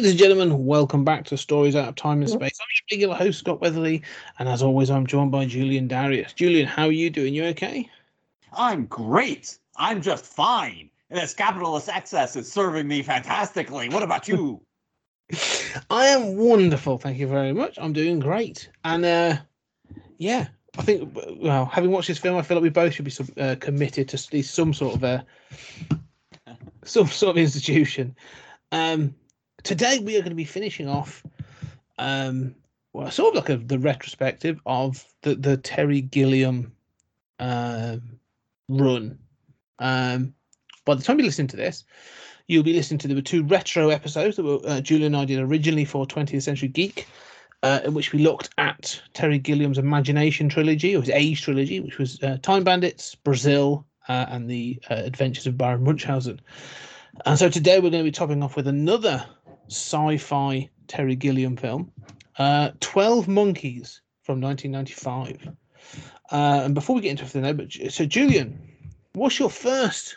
Ladies and gentlemen, welcome back to Stories Out of Time and Space. I'm your regular host, Scott Weatherly, and as always, I'm joined by Julian Darius. Julian, how are you doing? You okay? I'm great. I'm just fine. And this capitalist excess is serving me fantastically. What about you? I am wonderful, thank you very much. I'm doing great, and uh, yeah, I think well, having watched this film, I feel like we both should be some, uh, committed to at least some sort of uh, some sort of institution. Um, today we are going to be finishing off, um, well, sort of like a, the retrospective of the the Terry Gilliam um, run. Um, by the time you listen to this, you'll be listening to the two retro episodes that were, uh, and I did originally for 20th Century Geek, uh, in which we looked at Terry Gilliam's Imagination trilogy or his Age trilogy, which was uh, Time Bandits, Brazil, uh, and the uh, Adventures of Baron Munchausen. And so today we're going to be topping off with another sci-fi Terry Gilliam film, uh, 12 Monkeys from 1995. Uh, and before we get into everything, though, but so Julian, what's your first?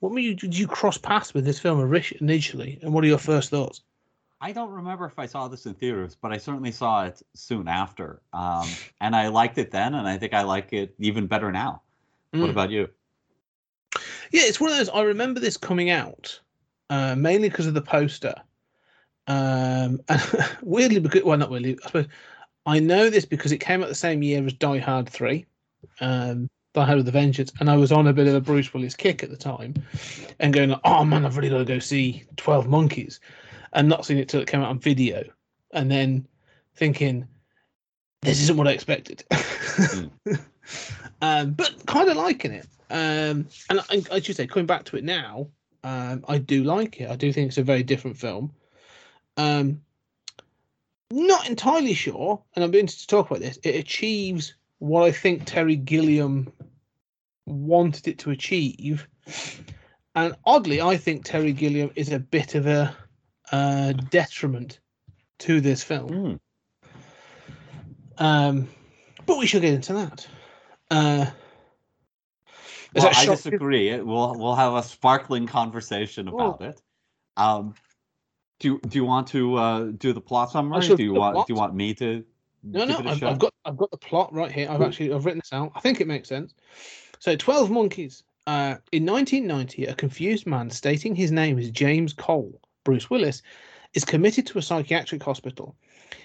What were you, did you cross paths with this film initially, and what are your first thoughts? I don't remember if I saw this in theaters, but I certainly saw it soon after. Um, and I liked it then, and I think I like it even better now. What Mm. about you? Yeah, it's one of those. I remember this coming out uh, mainly because of the poster. Um, and weirdly, because well, not weirdly, I suppose I know this because it came out the same year as Die Hard Three, um, Die Hard with a Vengeance, and I was on a bit of a Bruce Willis kick at the time, and going, like, "Oh man, I've really got to go see Twelve Monkeys," and not seeing it till it came out on video, and then thinking, "This isn't what I expected." um, but kind of liking it. Um, and I, I should say, coming back to it now, um, I do like it. I do think it's a very different film. Um, not entirely sure, and I'm interested to talk about this. It achieves what I think Terry Gilliam wanted it to achieve, and oddly, I think Terry Gilliam is a bit of a uh, detriment to this film. Hmm. Um, but we should get into that. Uh, Well, that I disagree. We'll we'll have a sparkling conversation about it. Um, do do you want to uh, do the plot summary? Do you want plot. do you want me to? No, no, I've. I've got I've got the plot right here. I've actually I've written this out. I think it makes sense. So, Twelve Monkeys. Uh, in 1990, a confused man stating his name is James Cole, Bruce Willis, is committed to a psychiatric hospital.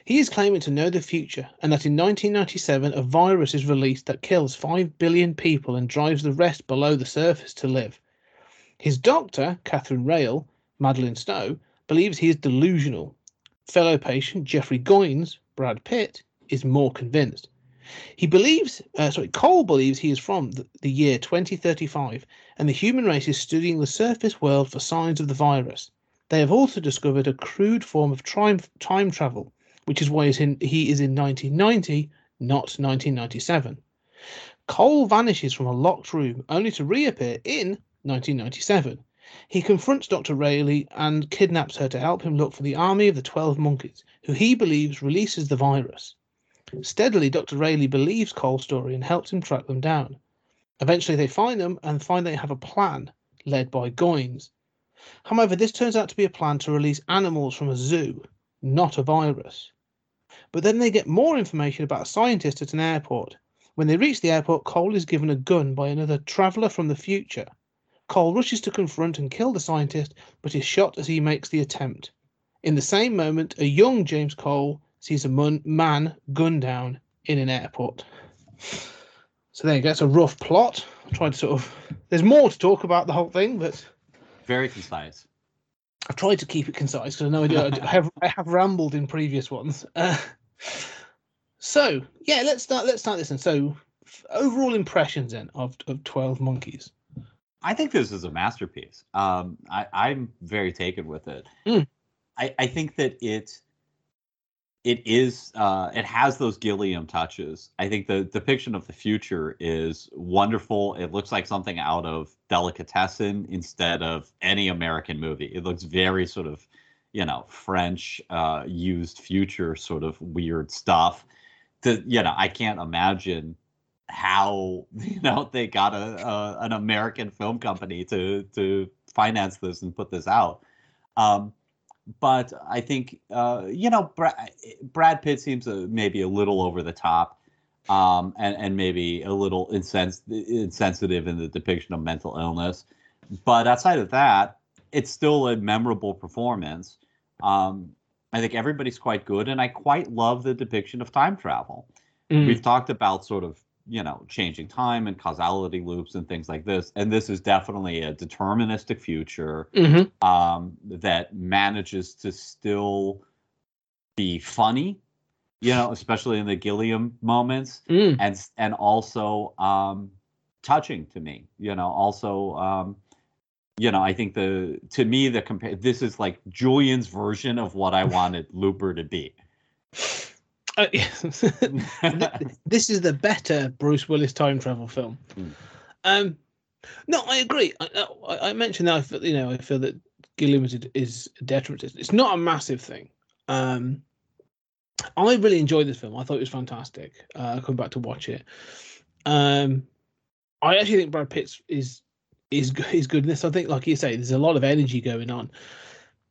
He is claiming to know the future, and that in 1997 a virus is released that kills five billion people and drives the rest below the surface to live. His doctor, Catherine Railly, Madeleine Stowe, believes he is delusional. Fellow patient Jeffrey Goines, Brad Pitt, is more convinced. He believes, uh, sorry, Cole believes he is from the, the year 2035 and the human race is studying the surface world for signs of the virus. They have also discovered a crude form of time, time travel, which is why he's in, he is in 1990, not 1997. Cole vanishes from a locked room only to reappear in 1997. He confronts Dr. Railly and kidnaps her to help him look for the army of the 12 monkeys, who he believes releases the virus. Steadily, Dr. Railly believes Cole's story and helps him track them down. Eventually, they find them and find they have a plan led by Goines. However, this turns out to be a plan to release animals from a zoo, not a virus. But then they get more information about a scientist at an airport. When they reach the airport, Cole is given a gun by another traveller from the future. Cole rushes to confront and kill the scientist, but is shot as he makes the attempt. In the same moment, a young James Cole sees a mun- man gunned down in an airport. So there you go. It's a rough plot. I'm trying to sort of. There's more to talk about the whole thing, but Very concise. I've tried to keep it concise because I know I, do, I I have I have rambled in previous ones. Uh, so yeah, let's start. Let's start this. And so, f- overall impressions then of of Twelve Monkeys. I think this is a masterpiece. Um, I, I'm very taken with it. Mm. I, I think that it it is uh, it has those Gilliam touches. I think the depiction of the future is wonderful. It looks like something out of Delicatessen instead of any American movie. It looks very sort of you know French uh, used future sort of weird stuff. The you know I can't imagine how you know they got a, a an American film company to to finance this and put this out. Um, but I think uh, you know Brad, Brad Pitt seems a, maybe a little over the top, um, and and maybe a little insens- insensitive in the depiction of mental illness. But outside of that, it's still a memorable performance. Um, I think everybody's quite good, and I quite love the depiction of time travel Mm. we've talked about sort of you know changing time and causality loops and things like this and this is definitely a deterministic future Mhm. um, that manages to still be funny you know especially in the gilliam moments Mm. and and also um, touching to me you know also um, you know i think the to me the compare this is like julian's version of what i wanted looper to be Uh, yeah. This is the better Bruce Willis time travel film. Mm. Um, no, I agree. I, I, I mentioned that I feel, you know I feel that Gilliam is, is a detriment. It's- not a massive thing. Um, I really enjoyed this film. I thought it was fantastic. Uh, coming back to watch it. Um, I actually think Brad Pitt is is. Is good in this. I think, like you say, there's a lot of energy going on.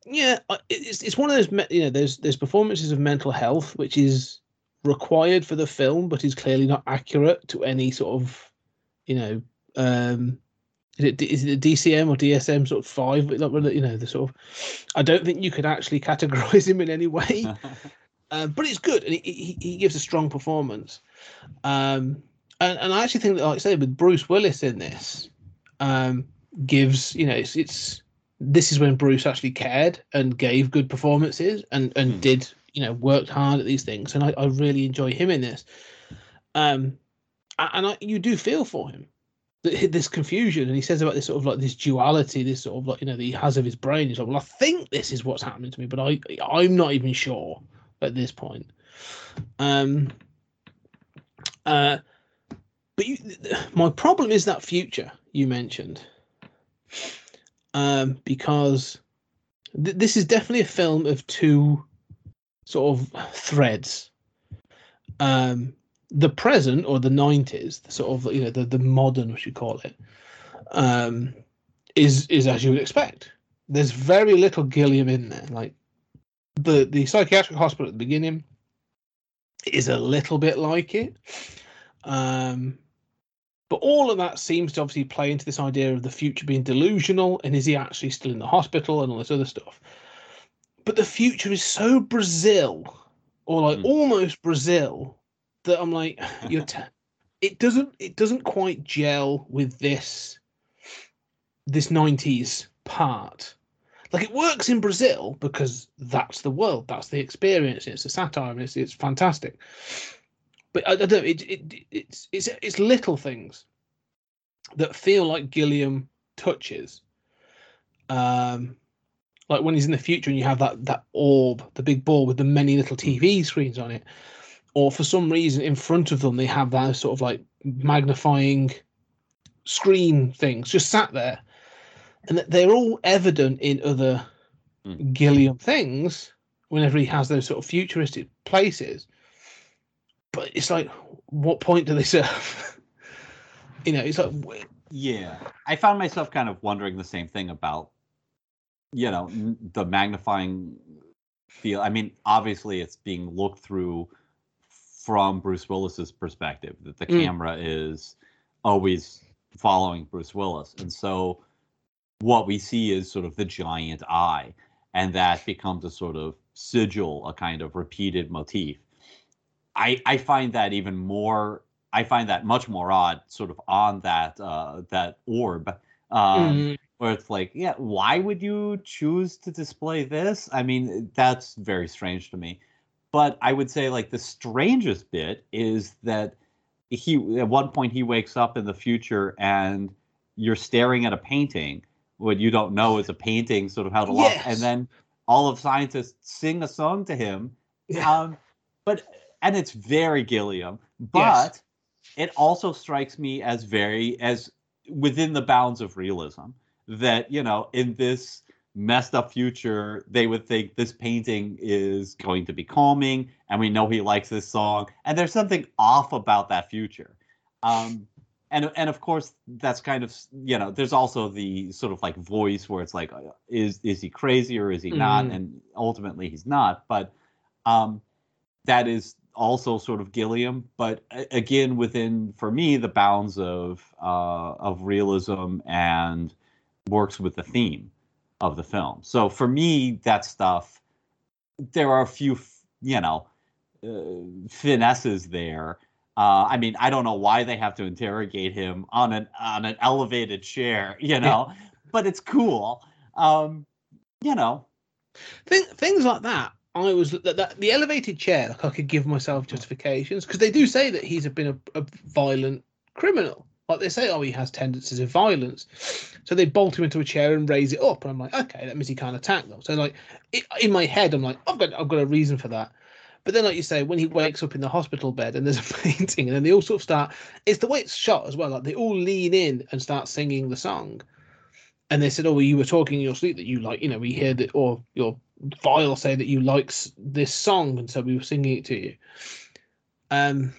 Yeah, it's it's one of those you know there's there's performances of mental health which is required for the film, but is clearly not accurate to any sort of you know um is it is it a DCM or DSM sort of five? You know the sort of I don't think you could actually categorize him in any way. Um, but it's good, and he, he, he gives a strong performance. Um, and, and I actually think that, like I say, with Bruce Willis in this, um, gives you know it's, it's this is when Bruce actually cared and gave good performances and and Hmm. did you know worked hard at these things, and I, I really enjoy him in this. Um, and I, you do feel for him. Th- This confusion, and he says about this sort of like this duality, this sort of like you know that he has of his brain. He's like, well, I think this is what's happening to me, but I I'm not even sure at this point. Um. Uh. But you, my problem is that future you mentioned. Um, because th- this is definitely a film of two sort of threads. Um, the present or the nineties, the sort of you know the the modern, we should call it, um, is is as you would expect. There's very little Gilliam in there. Like the the psychiatric hospital at the beginning is a little bit like it. Um, but all of that seems to obviously play into this idea of the future being delusional and is he actually still in the hospital and all this other stuff. But the future is so Brazil or like Mm. almost Brazil that I'm like, you're t- it doesn't it doesn't quite gel with this this 90s part. Like it works in Brazil because that's the world, that's the experience, it's a satire, and it's it's fantastic. But I, I don't know, it, it it's it's it's little things that feel like Gilliam touches. Um like when he's in the future and you have that that orb, the big ball with the many little TV screens on it, or for some reason in front of them they have that sort of like magnifying screen things just sat there, and they're all evident in other Mm. Gilliam things whenever he has those sort of futuristic places. But it's like, what point do they serve? you know, it's like, Yeah, I found myself kind of wondering the same thing about, you know, the magnifying feel. I mean, obviously, it's being looked through from Bruce Willis's perspective. That the Mm. camera is always following Bruce Willis, and so what we see is sort of the giant eye, and that becomes a sort of sigil, a kind of repeated motif. I I find that even more. I find that much more odd, sort of on that uh, that orb, um, mm, where it's like, yeah, why would you choose to display this? I mean, that's very strange to me. But I would say like the strangest bit is that he at one point he wakes up in the future and you're staring at a painting what you don't know is a painting sort of how to Yes. and then all of scientists sing a song to him Yeah. um, but and it's very Gilliam, but Yes. it also strikes me as very as within the bounds of realism that you know in this messed up future they would think this painting is going to be calming and we know he likes this song and there's something off about that future um and and of course that's kind of you know there's also the sort of like voice where it's like uh, is is he crazy or is he not Mhm. and ultimately he's not but um that is also sort of Gilliam, but again within for me the bounds of uh, of realism and works with the theme of the film. So for me, that stuff there are a few you know uh, finesses there. Uh, I mean, I don't know why they have to interrogate him on an on an elevated chair, you know, but it's cool. Um, you know, Thing, things like that. I was that, that the elevated chair. Like I could give myself justifications because they do say that he's been a, a violent criminal. Like they say, oh, he has tendencies of violence. So they bolt him into a chair and raise it up, and I'm like, okay, that means he can't attack them. So like, it, in my head, I'm like, I've got, I've got a reason for that. But then, like you say, when he wakes up in the hospital bed and there's a painting, and then they all sort of start. It's the way it's shot as well. Like they all lean in and start singing the song. And they said, "Oh, well, you were talking in your sleep that you like, you know, we heard it, or oh, your file say that you likes this song, and so we were singing it to you." Um,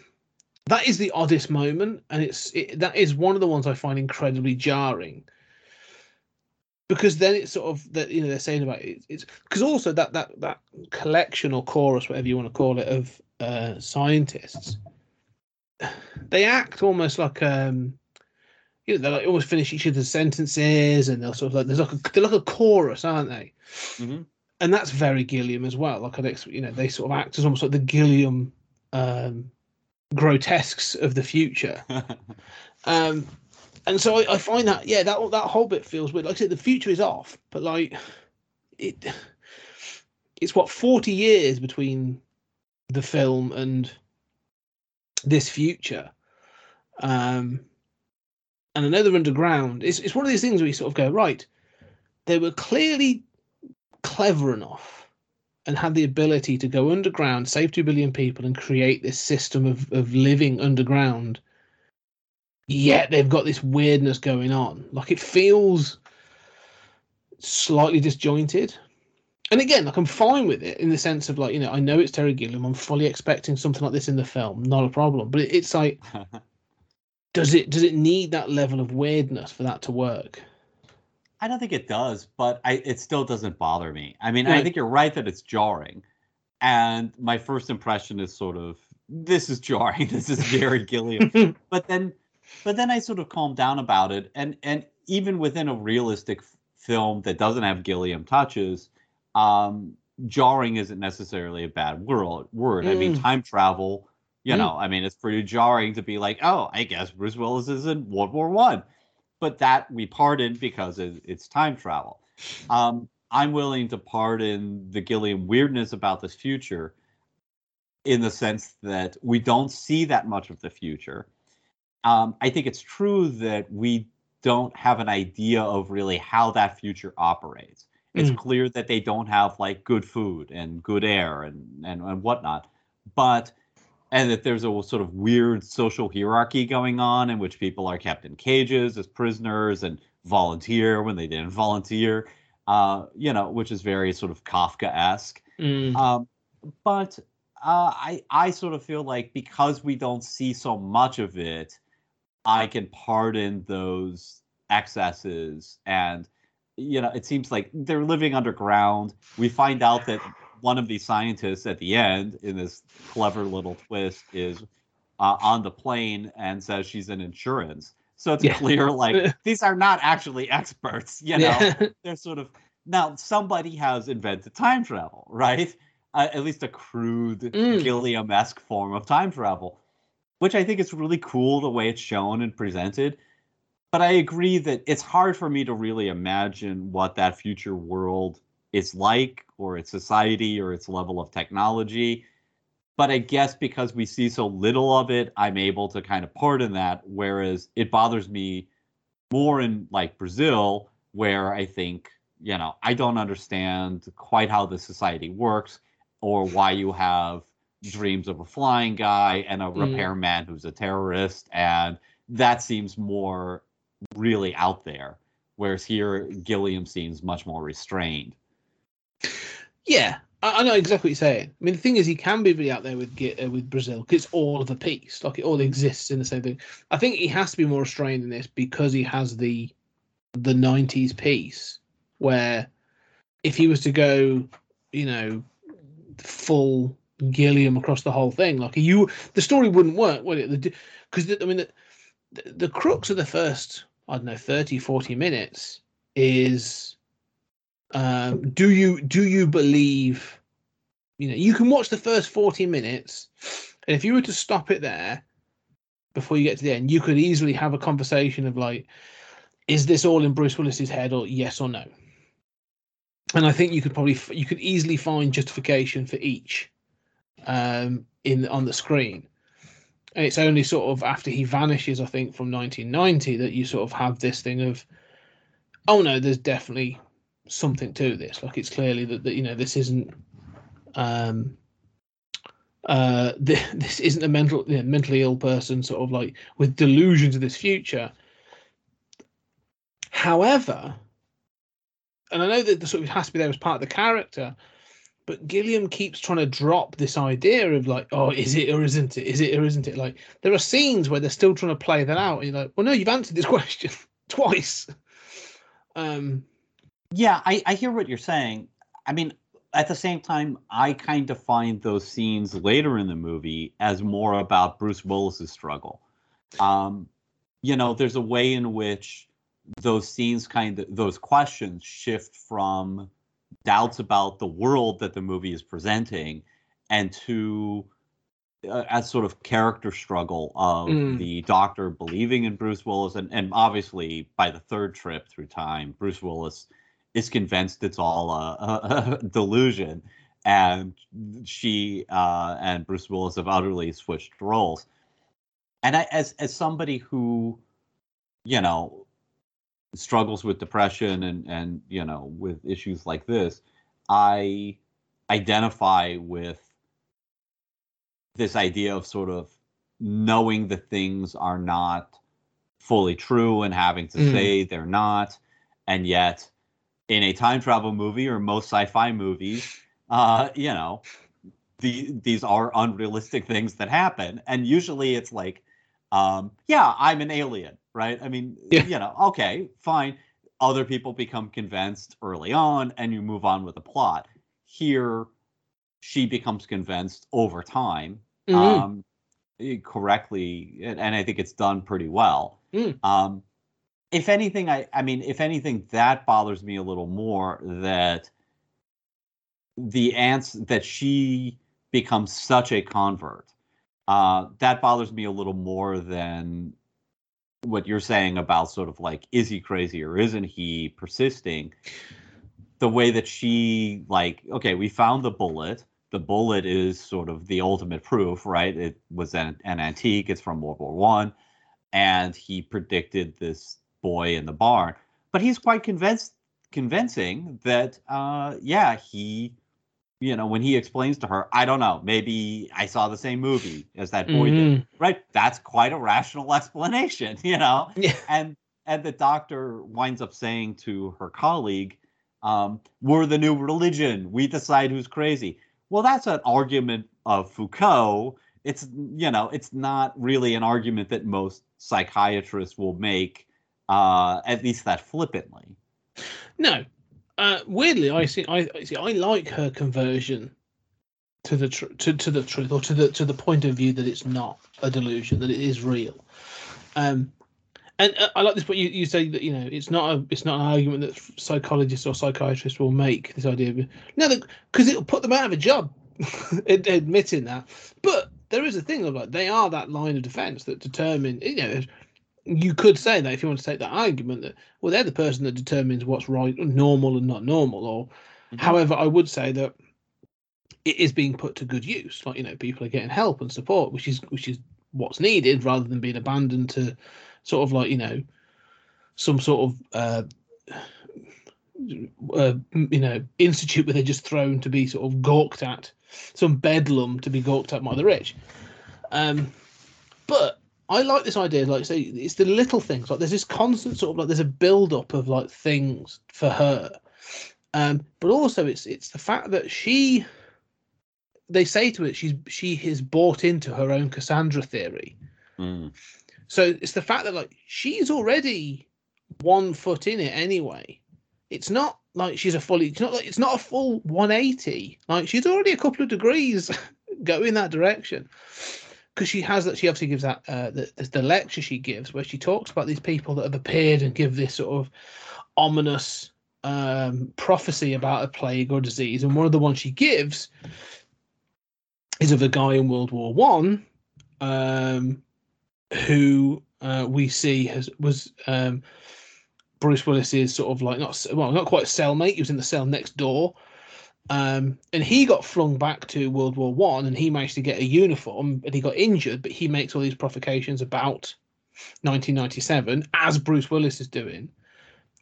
that is the oddest moment, and it's it, that is one of the ones I find incredibly jarring. Because then it's sort of that you know they're saying about it, it's because also that that that collection or chorus, whatever you want to call it, of uh, scientists, they act almost like um you know, they like always finish each other's sentences, and they'll sort of like there's like a they're like a chorus, aren't they? Mhm. And that's very Gilliam as well. Like I'd you know, they sort of act as almost like the Gilliam um, grotesques of the future. Um, and so I, I find that yeah, that that whole bit feels weird. Like I said, the future is off, but like it, it's what forty years between the film and this future. Um, and I know they're underground. It's it's one of these things where you sort of go right. They were clearly clever enough and had the ability to go underground, save two billion people, and create this system of of living underground. Yet they've got this weirdness going on. Like it feels slightly disjointed. And again, like I'm fine with it in the sense of like, you know, I know it's Terry Gilliam. I'm fully expecting something like this in the film, not a problem. But it, it's like, does it does it need that level of weirdness for that to work? I don't think it does, but I it still doesn't bother me. I mean, I think you're right that it's jarring. And my first impression is sort of this is jarring. This is very Gilliam. but then but then I sort of calm down about it and and even within a realistic f- film that doesn't have Gilliam touches, um jarring isn't necessarily a bad word. Word. I mean, Mm. time travel, you Mm. know, I mean, it's pretty jarring to be like, "Oh, I guess Bruce Willis is in World War 1." But that we pardon because it, it's time travel. Um, I'm willing to pardon the Gilliam weirdness about this future in the sense that we don't see that much of the future. Um, I think it's true that we don't have an idea of really how that future operates. It's Mm. clear that they don't have like good food and good air and, and, and whatnot. But and that there's a sort of weird social hierarchy going on in which people are kept in cages as prisoners and volunteer when they didn't volunteer, uh, you know, which is very sort of Kafka-esque. Mm. Um, but uh, I I sort of feel like because we don't see so much of it, I can pardon those excesses and you know it seems like they're living underground. We find out that one of these scientists at the end in this clever little twist is uh, on the plane and says she's in insurance. So it's Yeah. clear like these are not actually experts, you know yeah. they're sort of now somebody has invented time travel, right? Uh, at least a crude Mm. Gilliam-esque form of time travel, which I think is really cool the way it's shown and presented. but I agree that it's hard for me to really imagine what that future world is like, or its society, or its level of technology. But I guess because we see so little of it, I'm able to kind of pardon that. Whereas it bothers me more in like Brazil, where I think, you know, I don't understand quite how the society works or why you have dreams of a flying guy and a Mm. repairman who's a terrorist. And that seems more really out there. Whereas here, Gilliam seems much more restrained. Yeah, I, I know exactly what you're saying. I mean, the thing is, he can be really out there with uh, with Brazil because it's all of a piece. Like it all exists in the same thing. I think he has to be more restrained in this because he has the the '90s piece where if he was to go, you know, full Gilliam across the whole thing, like you, the story wouldn't work, would it? Because I mean, the, the the crux of the first, I don't know, 30, 40 minutes is um, do you do you believe you know you can watch the first 40 minutes and if you were to stop it there before you get to the end you could easily have a conversation of like is this all in bruce willis's head or yes or no? And i think you could probably you could easily find justification for each um in on the screen. And it's only sort of after he vanishes i think from 1990 that you sort of have this thing of oh no there's definitely something to this. Like it's clearly that, that you know this isn't um uh th- this isn't a mental you know, mentally ill person sort of like with delusions of this future. However, and I know that the sort of has to be there as part of the character, but Gilliam keeps trying to drop this idea of like, oh, is it or isn't it? Is it or isn't it? Like there are scenes where they're still trying to play that out. And you're like, well, no, you've answered this question twice. Um, Yeah, I, I hear what you're saying. I mean, at the same time, I kind of find those scenes later in the movie as more about Bruce Willis's struggle. Um, you know, there's a way in which those scenes kind of those questions shift from doubts about the world that the movie is presenting and to uh, a sort of character struggle of Mm. the doctor believing in Bruce Willis and, and obviously by the third trip through time Bruce Willis is convinced it's all a, a, a delusion. And she uh, and Bruce Willis have utterly switched roles. And I, as as somebody who you know struggles with depression and and you know with issues like this i identify with this idea of sort of knowing that things are not fully true and having to Mm. say they're not. And yet in a time travel movie or most sci-fi movies uh you know the, these are unrealistic things that happen and usually it's like um yeah i'm an alien right i mean Yeah. you know okay fine other people become convinced early on and you move on with the plot here she becomes convinced over time mhm. um eh, correctly and, and i think it's done pretty well Mm. um if anything i i mean if anything that bothers me a little more that the ants that she becomes such a convert. Uh that bothers me a little more than what you're saying about sort of like is he crazy or isn't he persisting? The way that she like okay we found the bullet. The bullet is sort of the ultimate proof right? It was an, an antique. It's from world war one. And he predicted this boy in the barn. But he's quite convinced convincing that uh yeah he you know when he explains to her i don't know maybe i saw the same movie as that boy did Mhm. right? That's quite a rational explanation you know? Yeah. and and the doctor winds up saying to her colleague um, we're the new religion. We decide who's crazy. Well that's an argument of foucault. It's you know it's not really an argument that most psychiatrists will make uh, at least that flippantly No. Uh, weirdly, I see. I I see. I like her conversion to the tr- to to the truth, or to the to the point of view that it's not a delusion, that it is real. Um, and uh, I like this. But you, you say that you know it's not a it's not an argument that psychologists or psychiatrists will make. This idea of no, because it'll put them out of a job, admitting that. But there is a thing of like they are that line of defense that determine you know you could say that if you want to take that argument that well they're the person that determines what's right normal and not normal or Mhm. however i would say that it is being put to good use like you know people are getting help and support which is which is what's needed rather than being abandoned to sort of like you know some sort of uh, uh you know institute where they're just thrown to be sort of gawked at some bedlam to be gawked at by the rich um but I like this idea. Like, say, it's the little things. Like, there's this constant sort of like there's a build up of like things for her, um, but also it's it's the fact that she. They say to it, she's she has bought into her own Cassandra theory. Mm. So it's the fact that like she's already one foot in it anyway. It's not like she's a fully. It's not like it's not a full 180. Like she's already a couple of degrees going that direction because she has that she obviously gives that uh, the, the lecture she gives where she talks about these people that have appeared and give this sort of ominous um, prophecy about a plague or disease. And one of the ones she gives is of a guy in world war one um, who uh, we see has was um, bruce willis's sort of like not well not quite a cellmate he was in the cell next door um, and he got flung back to World War One, and he managed to get a uniform, and he got injured. But he makes all these provocations about 1997, as Bruce Willis is doing.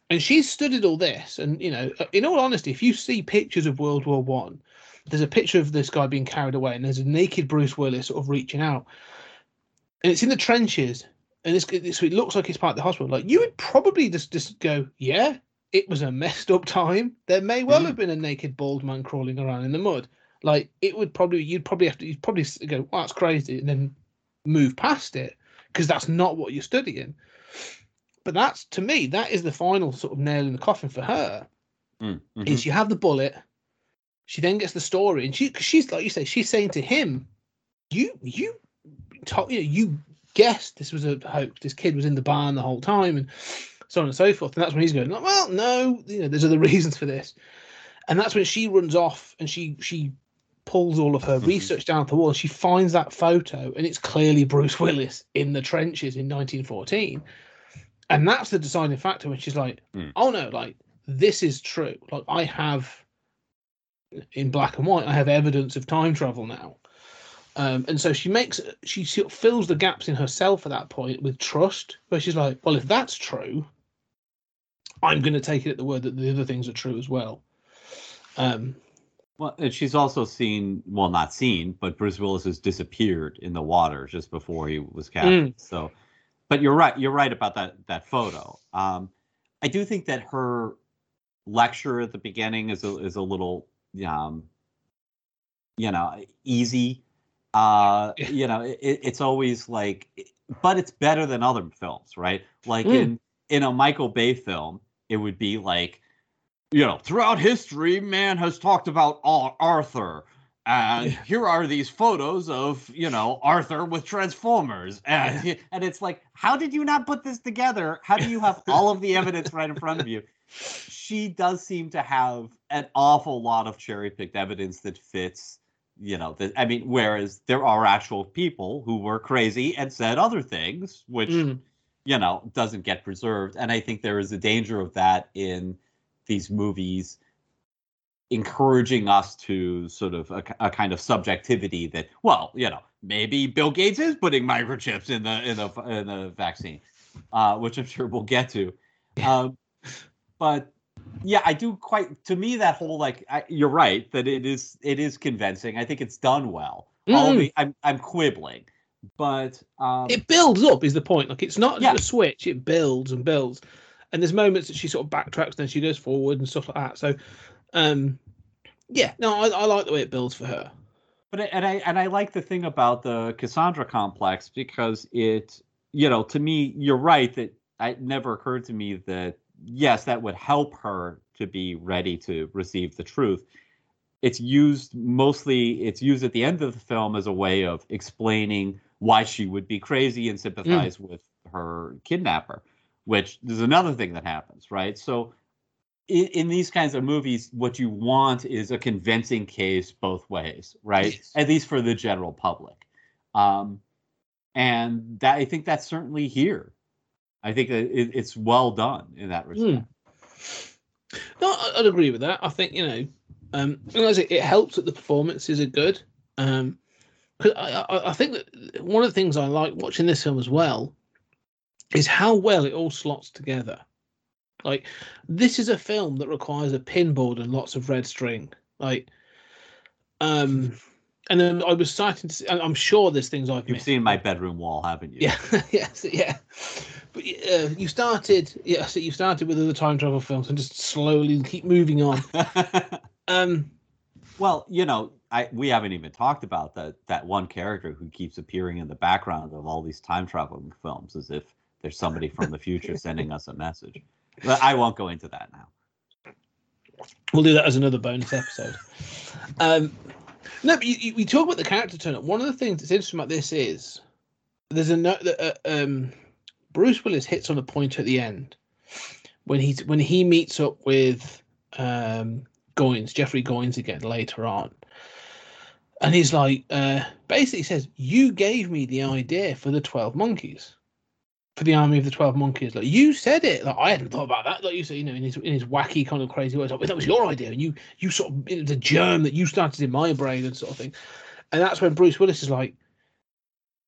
And she's studied all this, and you know, in all honesty, if you see pictures of World War One, there's a picture of this guy being carried away, and there's a naked Bruce Willis sort of reaching out, and it's in the trenches, and it's, it's it looks like it's part of the hospital. Like you would probably just just go, yeah, it was a messed up time. There may well Mm. have been a naked bald man crawling around in the mud. Like it would probably, you'd probably have to, you'd probably go, "Well, that's crazy," and then move past it because that's not what you're studying. But that's to me, that is the final sort of nail in the coffin for her. Mm. mhm. Is you have the bullet, she then gets the story, and she, cause she's like you say, she's saying to him, "You, you, you know, you guessed this was a hoax. This kid was in the barn the whole time, and so on and so forth." And that's when he's going, like, "Well, no, you know, there's other reasons for this." And that's when she runs off and she she pulls all of her Mhm. research down the wall. And she finds that photo, and it's clearly Bruce Willis in the trenches in 1914. And that's the deciding factor when she's like, Mm. "Oh no, like this is true. Like I have." in black and white, I have evidence of time travel now. Um, and so she makes she fills the gaps in herself at that point with trust, where she's like, "Well, if that's true, I'm going to take it at the word that the other things are true as well." Um, Well, and she's also seen, well, not seen, but Bruce Willis has disappeared in the water just before he was captured. So, but you're right. You're right about that that photo. Um, I do think that her lecture at the beginning is a is a little, um, you know, easy. Uh, you know, it, it's always like, but it's better than other films, right? Like Mm. in in a Michael Bay film, it would be like you know, throughout history, man has talked about Arthur. And Yeah. here are these photos of, you know, Arthur with Transformers. And, and it's like, how did you not put this together? How do you have all of the evidence right in front of you? She does seem to have an awful lot of cherry picked evidence that fits, you know, that, I mean, whereas there are actual people who were crazy and said other things, which mm, you know doesn't get preserved. And i think there is a danger of that in these movies encouraging us to sort of a, a kind of subjectivity that well you know maybe bill gates is putting microchips in the in the in the vaccine uh which i'm sure we'll get to. Um but yeah i do quite to me that whole like I, you're right that it is it is convincing. I think it's done well. All Mm. the, i'm i'm quibbling but um it builds up, is the point. Like it's not Yeah. just a switch; it builds and builds. And there's moments that she sort of backtracks, then she goes forward and stuff like that. So, um, yeah, no, I, I like the way it builds for her. But I- and I and I like the thing about the Cassandra complex because it, you know, to me, you're right that it never occurred to me that yes, that would help her to be ready to receive the truth. It's used mostly. It's used at the end of the film as a way of explaining why she would be crazy and sympathize with her kidnapper, which is another thing that happens, right? So in, in these kinds of movies, what you want is a convincing case both ways, right? Yes. At least for the general public. Um, and that I think that's certainly here. I think that it, it's well done in that respect. No, I- I'd agree with that. I think you know, um, it, it helps that the performances are good. Um, 'cause I, I, I think that one of the things I like watching this film as well is how well it all slots together. Like, this is a film that requires a pinboard and lots of red string. Like, um, and then I was starting to. See, I'm sure there's things I've You've missed. seen my bedroom wall, haven't you? Yeah, yes, yeah. But uh, you started, yeah. So you started with other time travel films and just slowly keep moving on. Um, well, you know, I we haven't even talked about that that one character who keeps appearing in the background of all these time traveling films as if there's somebody from the future sending us a message. But I won't go into that now. we'll do that as another bonus episode. Um, no, but you, you, we talk about the character turn up. One of the things that's interesting about this is there's a note that uh, um, Bruce Willis hits on a point at the end when he's when he meets up with um, Goines, Jeffrey Goines again later on, and he's like, uh, basically says, "You gave me the idea for the Twelve Monkeys." For the army of the twelve monkeys, like you said it, like I hadn't thought about that. Like you said, you know, in his in his wacky kind of crazy ways, like, that was your idea, and you you sort of it was a germ that you started in my brain and sort of thing. And that's when Bruce Willis is like,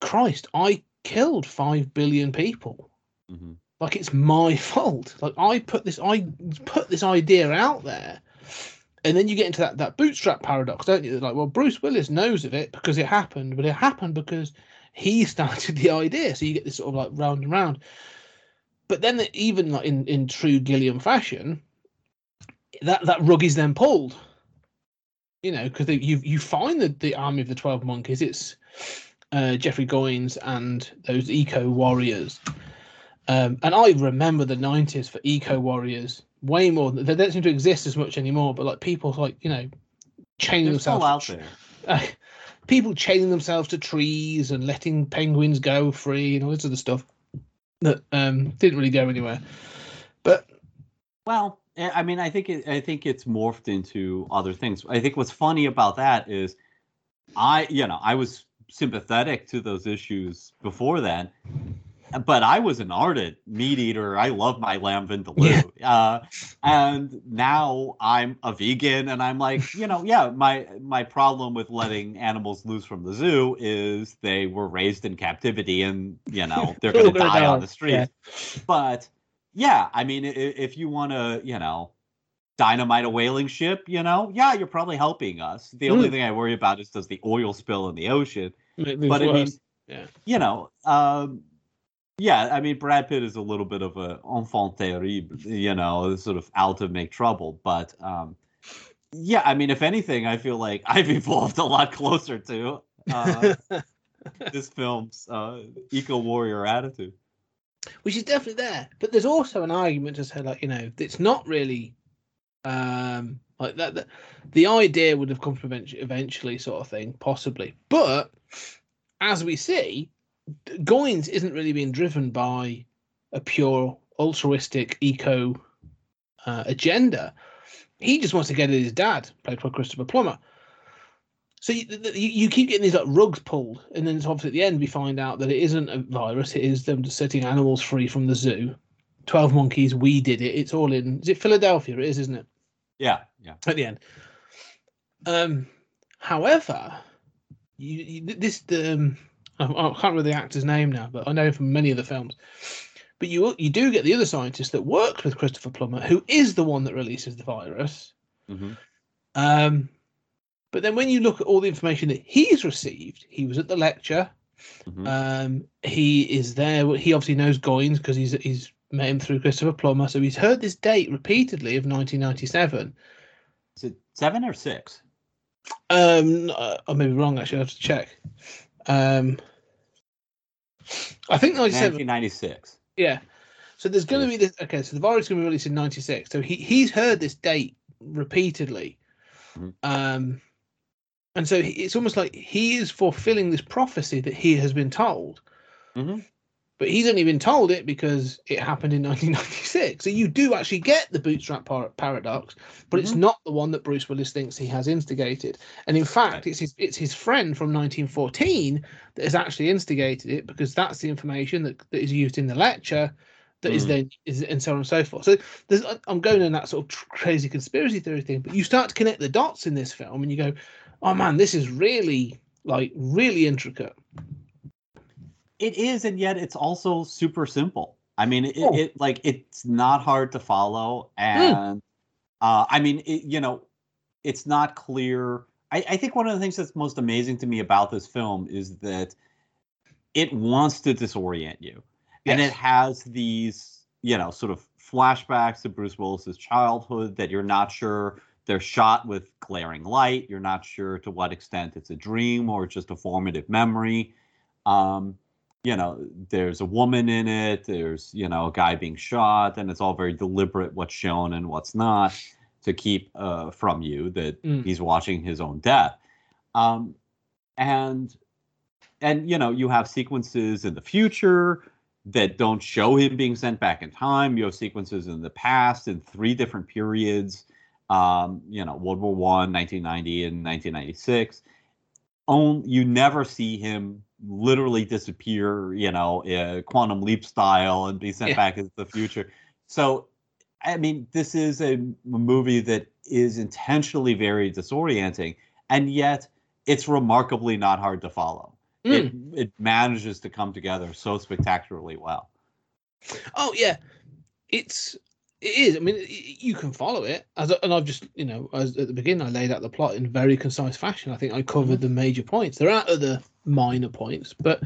Christ, I killed five billion people. Mhm. Like it's my fault. Like I put this I put this idea out there. And then you get into that, that bootstrap paradox, don't you? Like, well, Bruce Willis knows of it because it happened, but it happened because he started the idea. So you get this sort of like round and round. But then even like in, in true Gilliam fashion, that, that rug is then pulled. You know, because you you find that the army of the twelve monkeys, it's uh, Jeffrey Goines and those eco warriors. Um, and I remember the nineties for eco warriors way more. They don't seem to exist as much anymore. But like people like you know, chaining They're themselves out to there. uh, people chaining themselves to trees and letting penguins go free and all this other stuff that um, didn't really go anywhere. But Well, I I mean, I think it, I think it's morphed into other things. I think what's funny about that is, I you know I was sympathetic to those issues before then, but I was an ardent meat eater. I love my lamb vindaloo, uh, and now I'm a vegan, and I'm like, you know, yeah, my my problem with letting animals loose from the zoo is they were raised in captivity, and you know they're going to gonna die on the street. yeah. But yeah, I mean, i- i- if you want to, you know, dynamite a whaling ship, you know, yeah, you're probably helping us. The only Mm. thing I worry about is does the oil spill in the ocean. But I mean, yeah. you know, um, yeah, I mean, Brad Pitt is a little bit of a enfant terrible, you know, sort of out to make trouble. But um, yeah, I mean, if anything, I feel like I've evolved a lot closer to uh, this film's uh, eco warrior attitude. which is definitely there. But there's also an argument to say, like, you know, it's not really um like that. The, the idea would have come from eventually, sort of thing, possibly. But as we see, Goines isn't really being driven by a pure altruistic eco uh, agenda. He just wants to get at his dad, played by Christopher Plummer. So you, you, keep getting these like rugs pulled, and then it's obviously at the end we find out that it isn't a virus; it is them just setting animals free from the zoo. Twelve monkeys, we did it. It's all in. Is it Philadelphia? It is, isn't it? Yeah, yeah. At the end. Um, however, you, you this the um, I, I can't remember the actor's name now, but I know him from many of the films. But you you do get the other scientist that worked with Christopher Plummer, who is the one that releases the virus. hmm Um, but then when you look at all the information that he's received, he was at the lecture. hmm Um, he is there. He obviously knows Goines because he's he's met him through Christopher Plummer, so he's heard this date repeatedly of 1997. Is it seven or six? Um, uh, I may be wrong. Actually, I have to check. Um, I think 97. 1996. Yeah. So there's going to be this. Okay, so the virus is going to be released in '96. So he he's heard this date repeatedly, Mhm. um, and so he, it's almost like he is fulfilling this prophecy that he has been told. Mhm. But he's only been told it because it happened in 1996. So you do actually get the bootstrap par- paradox, but it's Mhm. not the one that Bruce Willis thinks he has instigated. And in fact, it's his it's his friend from 1914 that has actually instigated it because that's the information that, that is used in the lecture that is Mm. then is and so on and so forth. So there's I'm going in that sort of crazy conspiracy theory thing, but you start to connect the dots in this film, and you go, oh man, this is really like really intricate. It is, and yet it's also super simple. I mean, it, Oh. it like it's not hard to follow, and uh, I mean, it, you know, it's not clear. I, I think one of the things that's most amazing to me about this film is that it wants to disorient you, and it has these, you know, sort of flashbacks to Bruce Willis's childhood that you're not sure they're shot with glaring light. You're not sure to what extent it's a dream or just a formative memory. Um, you know, there's a woman in it. There's you know a guy being shot, and it's all very deliberate what's shown and what's not to keep uh, from you that Mm. he's watching his own death. Um, and and you know you have sequences in the future that don't show him being sent back in time. You have sequences in the past in three different periods. Um, you know, World War One, 1990, and 1996. On, you never see him literally disappear, you know, uh, quantum leap style and be sent Yeah. back into the future. So, I mean, this is a movie that is intentionally very disorienting, and yet it's remarkably not hard to follow. It, it manages to come together so spectacularly well. Oh yeah, it's it is. I mean, you can follow it as and I've just you know as at the beginning I laid out the plot in very concise fashion. I think I covered the major points. There are other minor points, but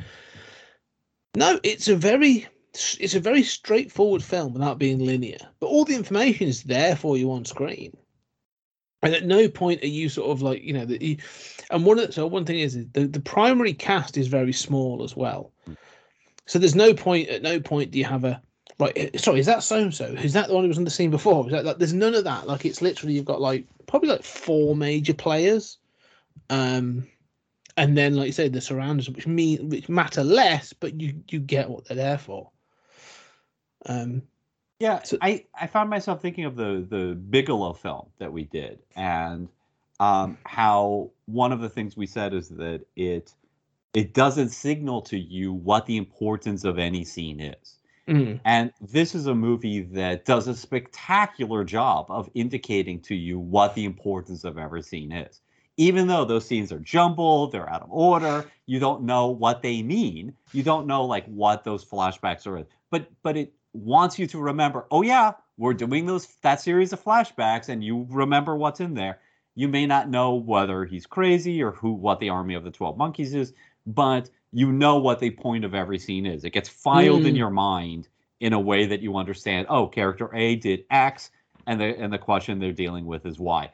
no, it's a very it's a very straightforward film without being linear. But all the information is there for you on screen. And at no point are you sort of like you know that you, and one of the, so one thing is the the primary cast is very small as well. So there's no point at no point do you have a like eh, sorry is that so and so is that the one who was on the scene before is that like there's none of that like it's literally you've got like probably like four major players um and then like you say the surroundings which mean which matter less but you you get what they're there for um Yeah, So- I, I found myself thinking of the the Bigelow film that we did, and um, how one of the things we said is that it it doesn't signal to you what the importance of any scene is. mm, And this is a movie that does a spectacular job of indicating to you what the importance of every scene is. Even though those scenes are jumbled, they're out of order, you don't know what they mean. You don't know like what those flashbacks are. But but it wants you to remember, oh yeah, we're doing those that series of flashbacks and you remember what's in there. You may not know whether he's crazy or who what the army of the 12 monkeys is, but you know what the point of every scene is. It gets filed in Mm. your mind in a way that you understand. Oh, character A did X, and the and the question they're dealing with is Y.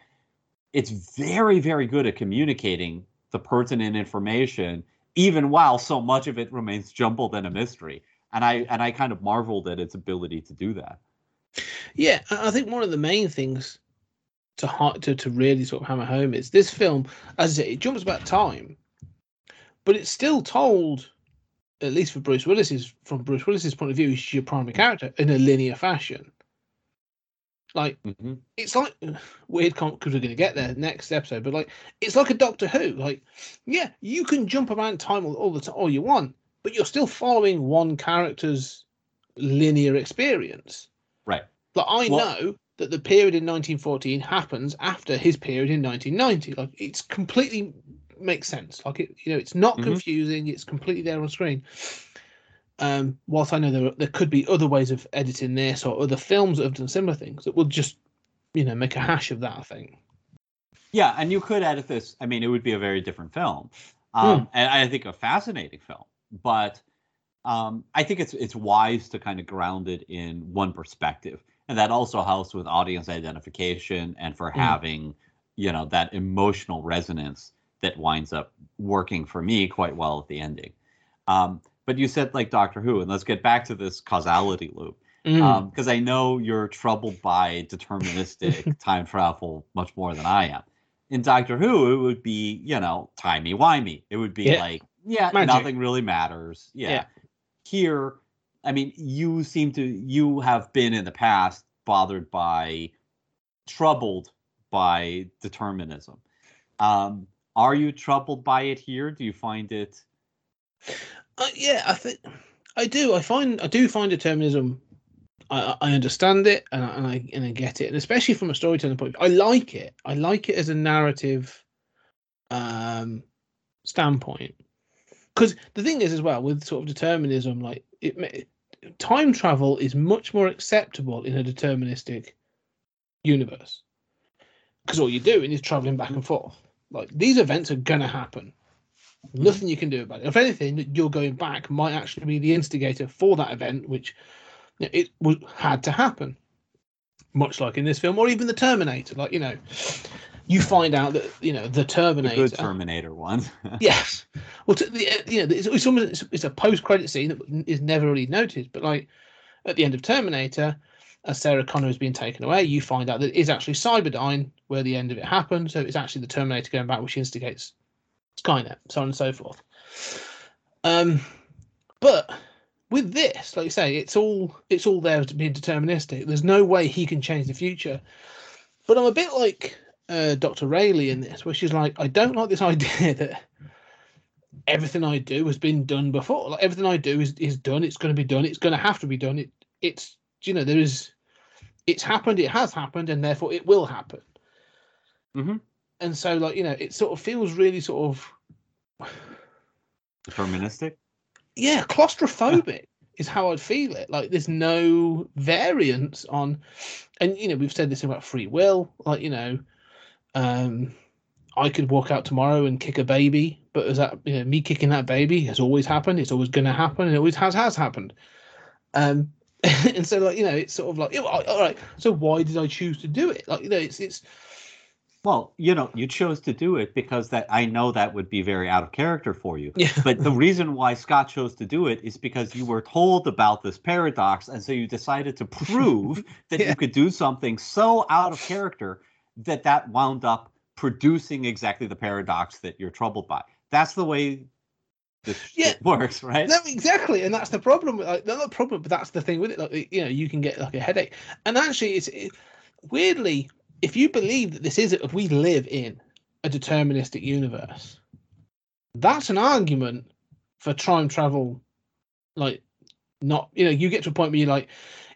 It's very very good at communicating the pertinent information, even while so much of it remains jumbled and a mystery. And I and I kind of marveled at its ability to do that. yeah i think one of the main things to to, to really sort of hammer home is this film as i say it jumps about time but it's still told at least for bruce willis's from bruce willis's point of view he's your primary character in a linear fashion like Mhm. it's like weird because we're going to get there next episode but like it's like a doctor who like yeah you can jump around time all, all the time all you want but you're still following one character's linear experience Right. like i Well- know that the period in 1914 happens after his period in 1990 like it's completely makes sense like it you know it's not Mhm. confusing it's completely there on screen um, whilst I know there there could be other ways of editing this or other films that have done similar things it will just, you know, make a hash of that. I think. Yeah, and you could edit this. I mean, it would be a very different film, um, and I think a fascinating film. But um, I think it's it's wise to kind of ground it in one perspective, and that also helps with audience identification and for Mm. having, you know, that emotional resonance that winds up working for me quite well at the ending. Um, but you said like Doctor Who, and let's get back to this causality loop Mm. because I know you're troubled by deterministic time travel much more than I am. In Doctor Who, it would be, you know, timey wimey. It would be Yeah. like, yeah, Magic. nothing really matters. Yeah. Yeah. Here, I mean, you seem to, you have been in the past bothered by, troubled by determinism. Um, are you troubled by it here? Do you find it? Yeah, I think I do. I find I do find determinism I, I understand it and I, and I and I get it, and especially from a storytelling point, I like it. I like it as a narrative um, standpoint. Because the thing is, as well, with sort of determinism, like it, time travel is much more acceptable in a deterministic universe. Because all you're doing is traveling back and forth. Like these events are gonna happen. Mm. Nothing you can do about it. If anything, you're going back might actually be the instigator for that event, which it was had to happen. Much like in this film, or even the Terminator. Like you know, you find out that you know the The Terminator. good Terminator one. Yes. Well, to, the, you know, it's, it's almost it's, it's a post-credit scene that is never really noticed, But like at the end of Terminator, as Sarah Connor is being taken away, you find out that it is actually Cyberdyne where the end of it happened. So it's actually the Terminator going back, which instigates Skynet, so on and so forth. Um, but with this, like you say, it's all it's all there to be deterministic. There's no way he can change the future. But I'm a bit like uh, Dr. Railly in this, where she's like, I don't like this idea that everything I do has been done before. Like everything I do is is done. It's going to be done. It's going to have to be done. It it's you know there is it's happened. It has happened, and therefore it will happen. Mhm. And so, like you know, it sort of feels really sort of Deterministic. yeah, claustrophobic is how I'd feel it. Like there's no variance on, and you know we've said this about free will. Like you know, um, I could walk out tomorrow and kick a baby, but is that you know me kicking that baby has always happened. It's always going to happen. and It always has has happened. Um, and so like you know, it's sort of like all right. So why did I choose to do it? Like you know, it's it's Well, you know, you chose to do it because that I know that would be very out of character for you. yeah. But the reason why Scott chose to do it is because you were told about this paradox, and so you decided to prove that Yeah. you could do something so out of character that that wound up producing exactly the paradox that you're troubled by. That's the way this Yeah. shit works, right? No, exactly, and that's the problem. Like, not the problem, but that's the thing with it. Like, you know, you can get like a headache, and actually, it's it, weirdly, if you believe that this is, if we live in a deterministic universe, that's an argument for time travel. Like, not you know, you get to a point where you're like,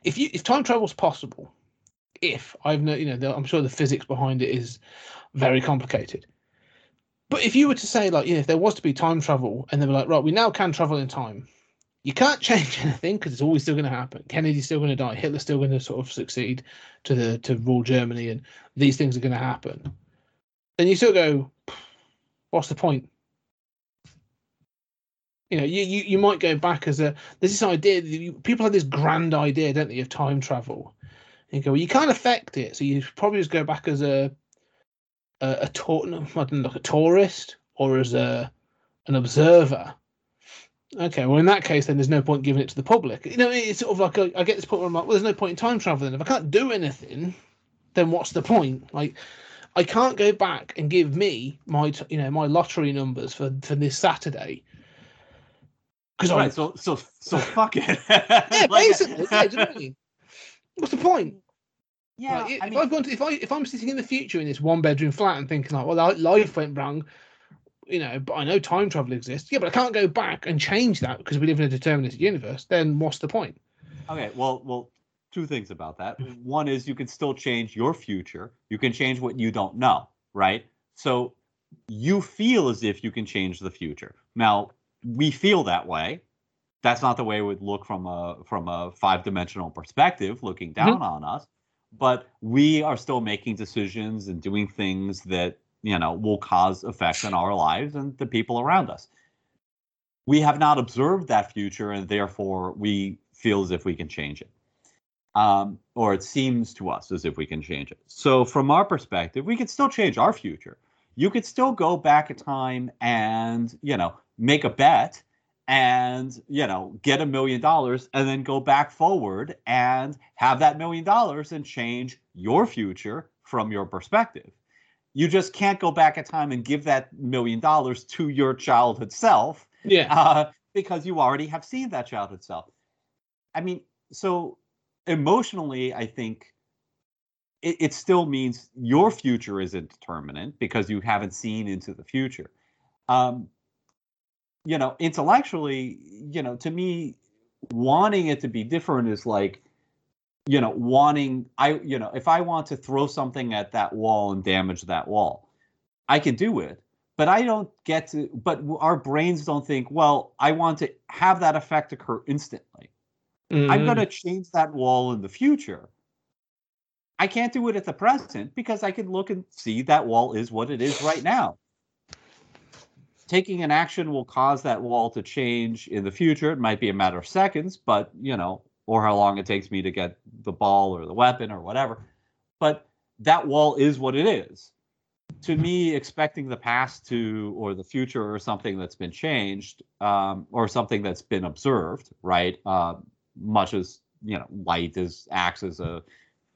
if you if time travel's possible, if I've no, you know, I'm sure the physics behind it is very complicated. But if you were to say, like, you know, if there was to be time travel and they were like, right, we now can travel in time, you can't change anything because it's always still going to happen. Kennedy's still going to die. Hitler's still going to sort of succeed to the to rule Germany, and these things are going to happen. Then you still go, what's the point? You know, you, you you might go back as a there's this idea that you, people have this grand idea, don't they, of time travel. And you go, well, you can't affect it, so you probably just go back as a a, a tour, I don't know, like a tourist or as a an observer. Okay, well in that case, then there's no point giving it to the public. You know, it's sort of like a, I get this point where I'm like, well, there's no point in time travel. Then if I can't do anything, then what's the point? Like, I can't go back and give me my, you know, my lottery numbers for for this Saturday because I Right. So so so fuck it. yeah, Like- basically, yeah, you know what I mean? What's the point? Yeah, Like, if I mean, I've gone to, if I if I'm sitting in the future in this one bedroom flat and thinking like, well, life went wrong, you know, but I know time travel exists. Yeah, but I can't go back and change that because we live in a deterministic universe. Then what's the point? Okay, well, well, two things about that. One is you can still change your future. You can change what you don't know, right? So you feel as if you can change the future. Now, we feel that way. That's not the way it would look from a from a five-dimensional perspective looking down mm-hmm. on us, but we are still making decisions and doing things that, you know, will cause effects in our lives and the people around us. We have not observed that future and therefore we feel as if we can change it. Um, or it seems to us as if we can change it. So from our perspective we could still change our future. You could still go back in time and you know make a bet and you know get a million dollars and then go back forward and have that million dollars and change your future from your perspective you just can't go back in time and give that million dollars to your childhood self Yeah, uh, because you already have seen that childhood self. I mean, so emotionally, I think it, it still means your future isn't determinate because you haven't seen into the future. Um, you know, intellectually, you know, to me, wanting it to be different is like you know, wanting I you know, if I want to throw something at that wall and damage that wall, I can do it. But I don't get to but our brains don't think, well, I want to have that effect occur instantly. I'm Mm. going to change that wall in the future. I can't do it at the present because I can look and see that wall is what it is right now. Taking an action will cause that wall to change in the future. It might be a matter of seconds, but you know, or how long it takes me to get the ball or the weapon or whatever. But that wall is what it is. To me, expecting the past to or the future or something that's been changed um, or something that's been observed, right? Um, much as you know light is acts as a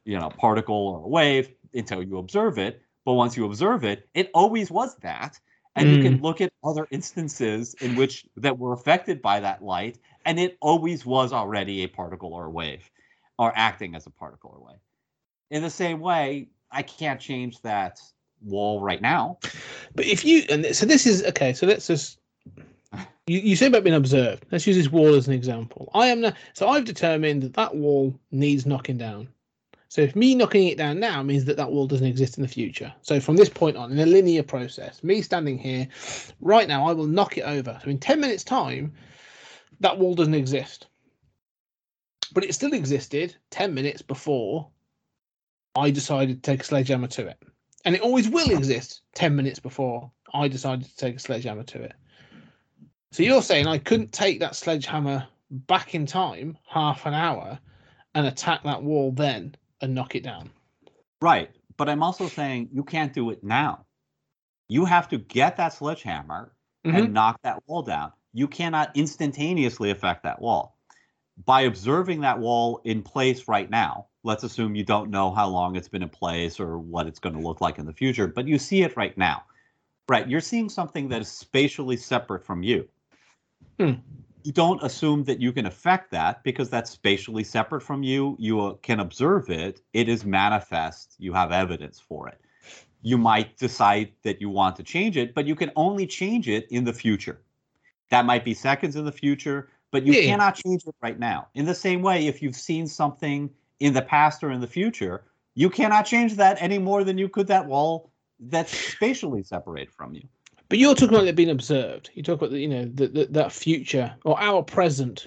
you know particle or a wave until you observe it but once you observe it it always was that and you can mm. look at other instances in which that were affected by that light and it always was already a particle or a wave or acting as a particle or wave in the same way i can't change that wall right now But if you and so this is okay. So let's just you, you say about being observed. Let's use this wall as an example. I am now, so I've determined that that wall needs knocking down. So if me knocking it down now means that that wall doesn't exist in the future. So from this point on, in a linear process, me standing here right now, I will knock it over. So in ten minutes' time, that wall doesn't exist. But it still existed ten minutes before I decided to take a sledgehammer to it and it always will exist 10 minutes before I decided to take a sledgehammer to it. So you're saying I couldn't take that sledgehammer back in time, half an hour, and attack that wall then and knock it down. Right. But I'm also saying you can't do it now. You have to get that sledgehammer Mhm. and knock that wall down. You cannot instantaneously affect that wall. By observing that wall in place right now, let's assume you don't know how long it's been in place or what it's going to look like in the future, but you see it right now. Right. You're seeing something that is spatially separate from you. Hmm. You don't assume that you can affect that because that's spatially separate from you. You uh, can observe it. It is manifest. You have evidence for it. You might decide that you want to change it, but you can only change it in the future. That might be seconds in the future, but you Yeah, yeah. cannot change it right now. In the same way, if you've seen something in the past or in the future, you cannot change that any more than you could that wall that's spatially separated from you. But you're talking about it being observed. You talk about the, you know the, the, that future or our present.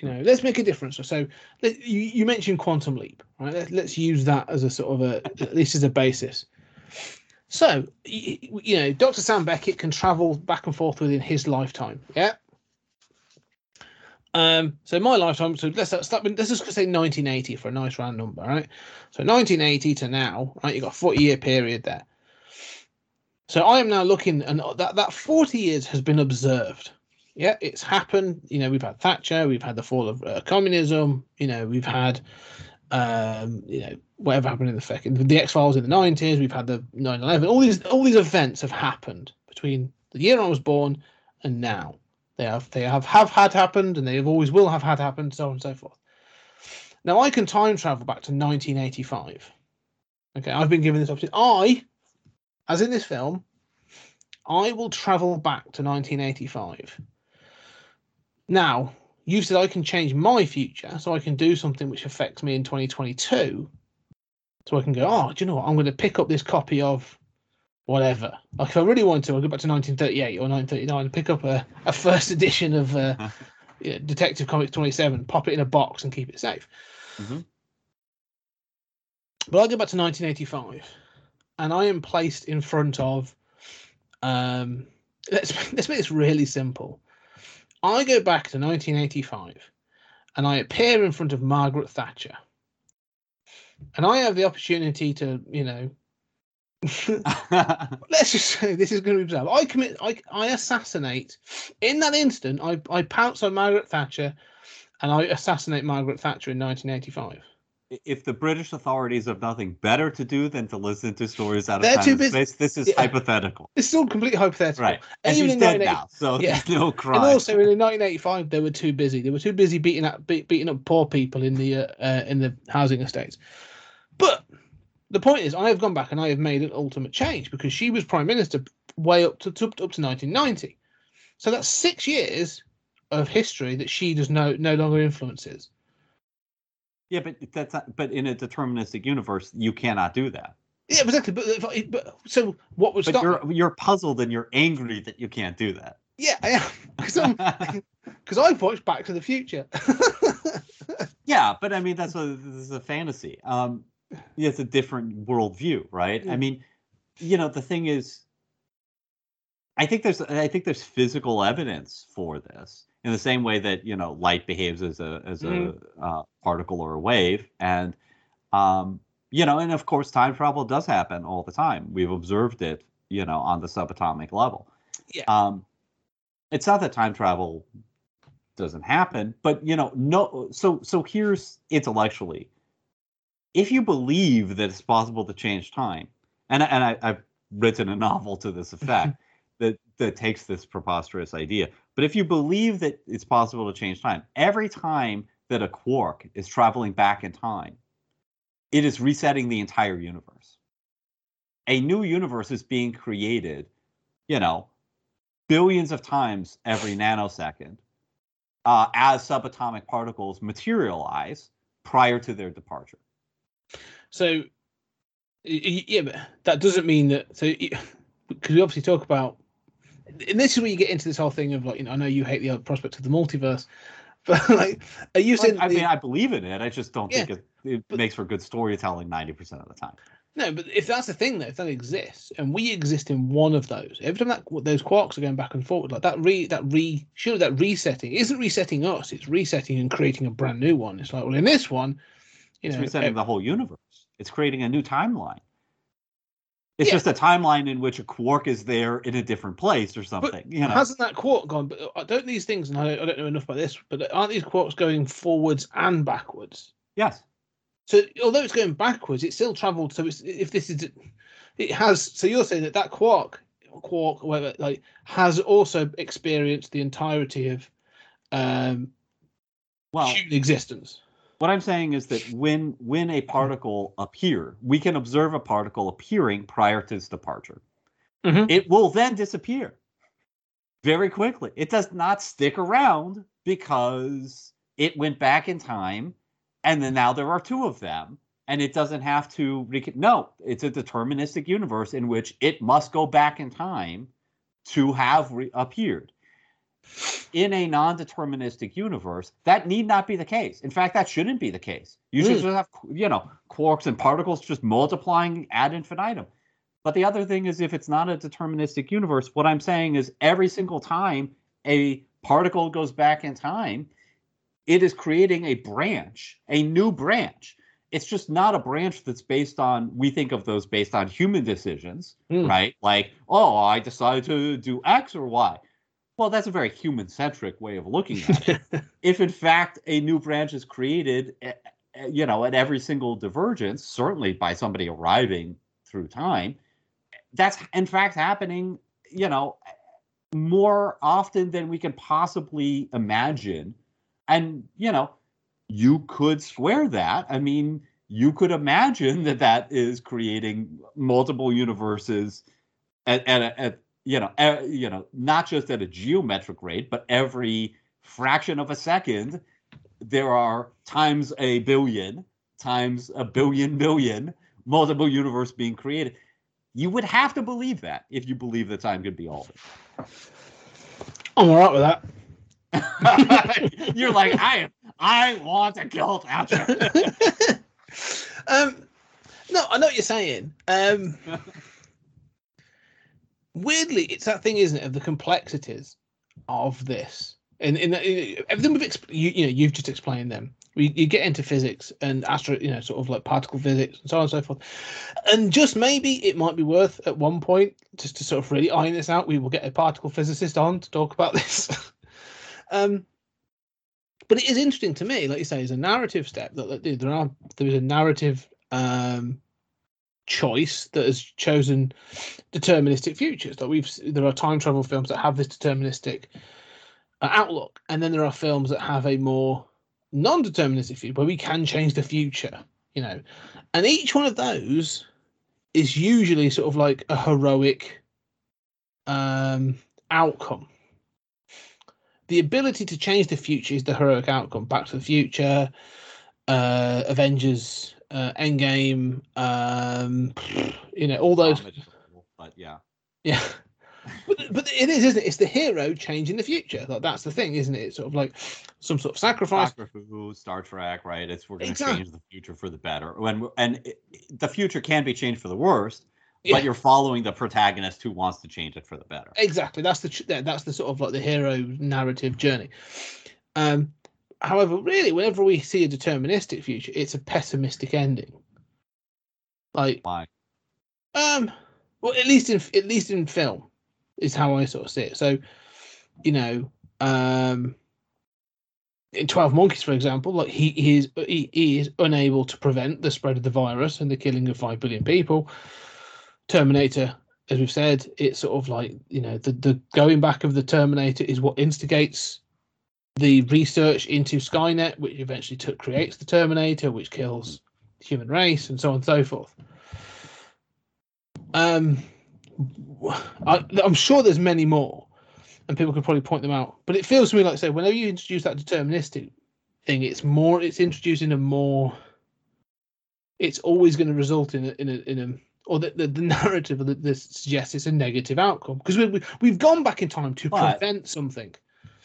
You know, let's make a difference. So you, you mentioned quantum leap, right? Let, let's use that as a sort of a this is a basis. So you know, Dr. Sam Beckett can travel back and forth within his lifetime. Yeah. Um. So my lifetime. So let's start. Let's just say 1980 for a nice round number, right? So 1980 to now, right? You've got a 40 year period there. So I am now looking, and that that 40 years has been observed. Yeah, it's happened. You know, we've had Thatcher, we've had the fall of uh, communism. You know, we've had, um, you know, whatever happened in the second, the X Files in the 90s. We've had the 9/11. All these all these events have happened between the year I was born and now. They have they have have had happened, and they have always will have had happened, so on and so forth. Now I can time travel back to 1985. Okay, I've been given this opportunity. I as in this film, I will travel back to 1985. Now, you said I can change my future, so I can do something which affects me in 2022. So I can go, oh, do you know what? I'm going to pick up this copy of whatever. Like if I really want to, I'll go back to 1938 or 1939 and pick up a, a first edition of uh, Detective Comics 27, pop it in a box and keep it safe. Mhm. But I'll go back to 1985 and I am placed in front of um let's let's make this really simple. I go back to 1985 and I appear in front of Margaret Thatcher. And I have the opportunity to, you know, let's just say this is going to be bizarre. I commit, I, I assassinate. In that instant, I, I pounce on Margaret Thatcher, and I assassinate Margaret Thatcher in 1985. If the British authorities have nothing better to do than to listen to stories out of They're time too and space, this is Yeah. hypothetical. It's still completely hypothetical. Right. And Even in dead 1980 now, so Yeah. there's no crime. And also in 1985, they were too busy. They were too busy beating up be, beating up poor people in the uh, uh, in the housing estates. But the point is, I have gone back and I have made an ultimate change because she was prime minister way up to, to up to 1990. So that's six years of history that she does no no longer influences. Yeah, but that's not, but in a deterministic universe, you cannot do that. Yeah, exactly. But, if but so what was? But stop? you're you're puzzled and you're angry that you can't do that. Yeah, I am because because I've watched Back to the Future. Yeah, but I mean that's a this is a fantasy. Um, yeah, it's a different worldview, right? Yeah. I mean, you know, the thing is, I think there's I think there's physical evidence for this in the same way that you know light behaves as a as a uh, particle or a wave, and um, you know, and of course, time travel does happen all the time. We've observed it, you know, on the subatomic level. Yeah. Um, it's not that time travel doesn't happen, but you know, no. So so here's intellectually, if you believe that it's possible to change time, and and I, I've written a novel to this effect that that takes this preposterous idea. But if you believe that it's possible to change time, every time that a quark is traveling back in time, it is resetting the entire universe. A new universe is being created, you know, billions of times every nanosecond uh, as subatomic particles materialize prior to their departure. So, yeah, but that doesn't mean that. So, because we obviously talk about, and this is where you get into this whole thing of like, you know, I know you hate the prospect of the multiverse, but like, are you saying? I the- mean, I believe in it. I just don't Yeah, think it, it but- makes for good storytelling 90% of the time. no, but if that's the thing, though, if that exists, and we exist in one of those, every time that those quarks are going back and forward, like that re that re surely that resetting isn't resetting us; it's resetting and creating a brand new one. It's like, well, in this one, you It's know, resetting eh, the whole universe. It's creating a new timeline. It's Yeah. just a timeline in which a quark is there in a different place or something. you know, Hasn't that quark gone? But uh, don't these things, and I don't, I don't know enough about this, but aren't these quarks going forwards and backwards? yes. So although it's going backwards, it still travelled. So it's, if this is, it has. So you're saying that that quark, quark, whatever, like has also experienced the entirety of um, Well, human existence. What I'm saying is that when when a particle appear, we can observe a particle appearing prior to its departure. Mhm. It will then disappear very quickly. It does not stick around because it went back in time, and then now there are two of them, and it doesn't have to. Rec- no, it's a deterministic universe in which it must go back in time to have re- appeared in a non-deterministic universe, that need not be the case. In fact, that shouldn't be the case. You should Mm. just have, you know, quarks and particles just multiplying ad infinitum. But the other thing is, if it's not a deterministic universe, what I'm saying is every single time a particle goes back in time, it is creating a branch, a new branch. It's just not a branch that's based on, we think of those based on human decisions, Mm. right? Like, oh, I decided to do X or Y. Well, that's a very human centric way of looking at it. if in fact a new branch is created, eh, eh, you know, at every single divergence, certainly by somebody arriving through time, that's in fact happening, you know, more often than we can possibly imagine. And, you know, you could square that. I mean, you could imagine that that is creating multiple universes at, at, at you know, uh, you know, not just at a geometric rate, but every fraction of a second, there are times a billion, times a billion billion, multiple universe being created. You would have to believe that if you believe that time could be altered. I'm all right with that. You're like, I I want to kill Thatcher. um, no, I know what you're saying. Um, weirdly, it's that thing, isn't it, of the complexities of this, and in everything we've exp- you, you know you've just explained them. We, you get into physics and astro, you know, sort of like particle physics and so on and so forth. And just maybe it might be worth at one point just to sort of really iron this out. We will get a particle physicist on to talk about this. um, but it is interesting to me, like you say, is a narrative step that, that there are there is a narrative um, choice that has chosen deterministic futures. Like we've there are time travel films that have this deterministic uh, outlook, and then there are films that have a more non-deterministic future where we can change the future. You know, and each one of those is usually sort of like a heroic um, outcome the ability to change the future is the heroic outcome. Back to the Future, uh, Avengers, uh, Endgame, um, you know, all those. But yeah, Yeah. But, but it is, isn't it? It's the hero changing the future. Like that's the thing, isn't it? It's sort of like some sort of sacrifice. Who, Star Trek, right? It's we're going to Exactly. change the future for the better. When and it- the future can be changed for the worst, Yeah. but you're following the protagonist who wants to change it for the better. Exactly. That's the that's the sort of like the hero narrative journey. Um, however, really, whenever we see a deterministic future, it's a pessimistic ending. Like, Why? um, well, at least in at least in film, is how I sort of see it. So, you know, um, in Twelve Monkeys, for example, like he, he is he, he is unable to prevent the spread of the virus and the killing of five billion people. Terminator, as we've said, it's sort of like you know the the going back of the Terminator is what instigates the research into Skynet, which eventually took creates the Terminator, which kills the human race, and so on and so forth. Um, I, I'm sure there's many more, and people could probably point them out. But it feels to me like say whenever you introduce that deterministic thing, it's more it's introducing a more. It's always going to result in a, in a in a or the, the, the narrative of the, this suggests it's a negative outcome because we, we we've gone back in time to But- prevent something.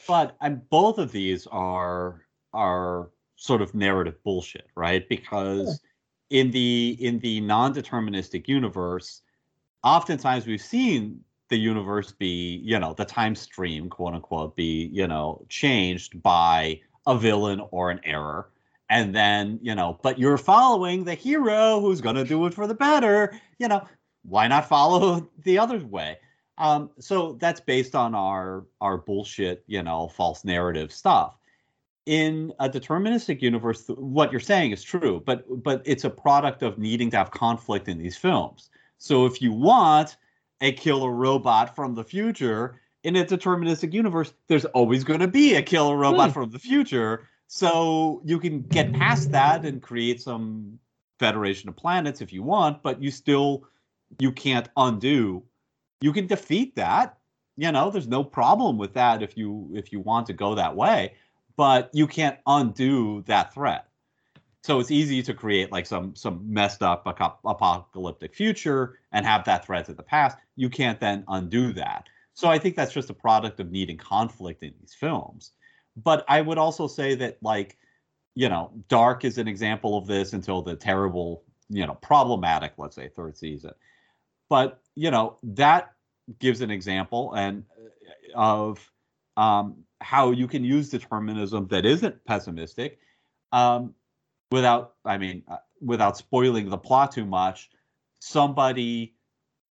But and both of these are are sort of narrative bullshit, right? Because in the in the non-deterministic universe, oftentimes we've seen the universe be, you know, the time stream, quote unquote, be, you know, changed by a villain or an error. And then, you know, but you're following the hero who's going to do it for the better. You know, why not follow the other way? Um, so that's based on our our bullshit, you know, false narrative stuff. In a deterministic universe, what you're saying is true, but but it's a product of needing to have conflict in these films. So if you want a killer robot from the future in a deterministic universe, there's always going to be a killer robot Hmm. from the future. So you can get past that and create some Federation of Planets if you want, but you still you can't undo you can defeat that. You know there's no problem with that if you if you want to go that way but you can't undo that threat. So it's easy to create like some some messed up apocalyptic future and have that threat to the past. You can't then undo that. So i think that's just a product of needing conflict in these films. But i would also say that like you know dark is an example of this until the terrible you know problematic let's say third season but you know that gives an example and uh, of um, how you can use determinism that isn't pessimistic um, without i mean uh, without spoiling the plot too much. Somebody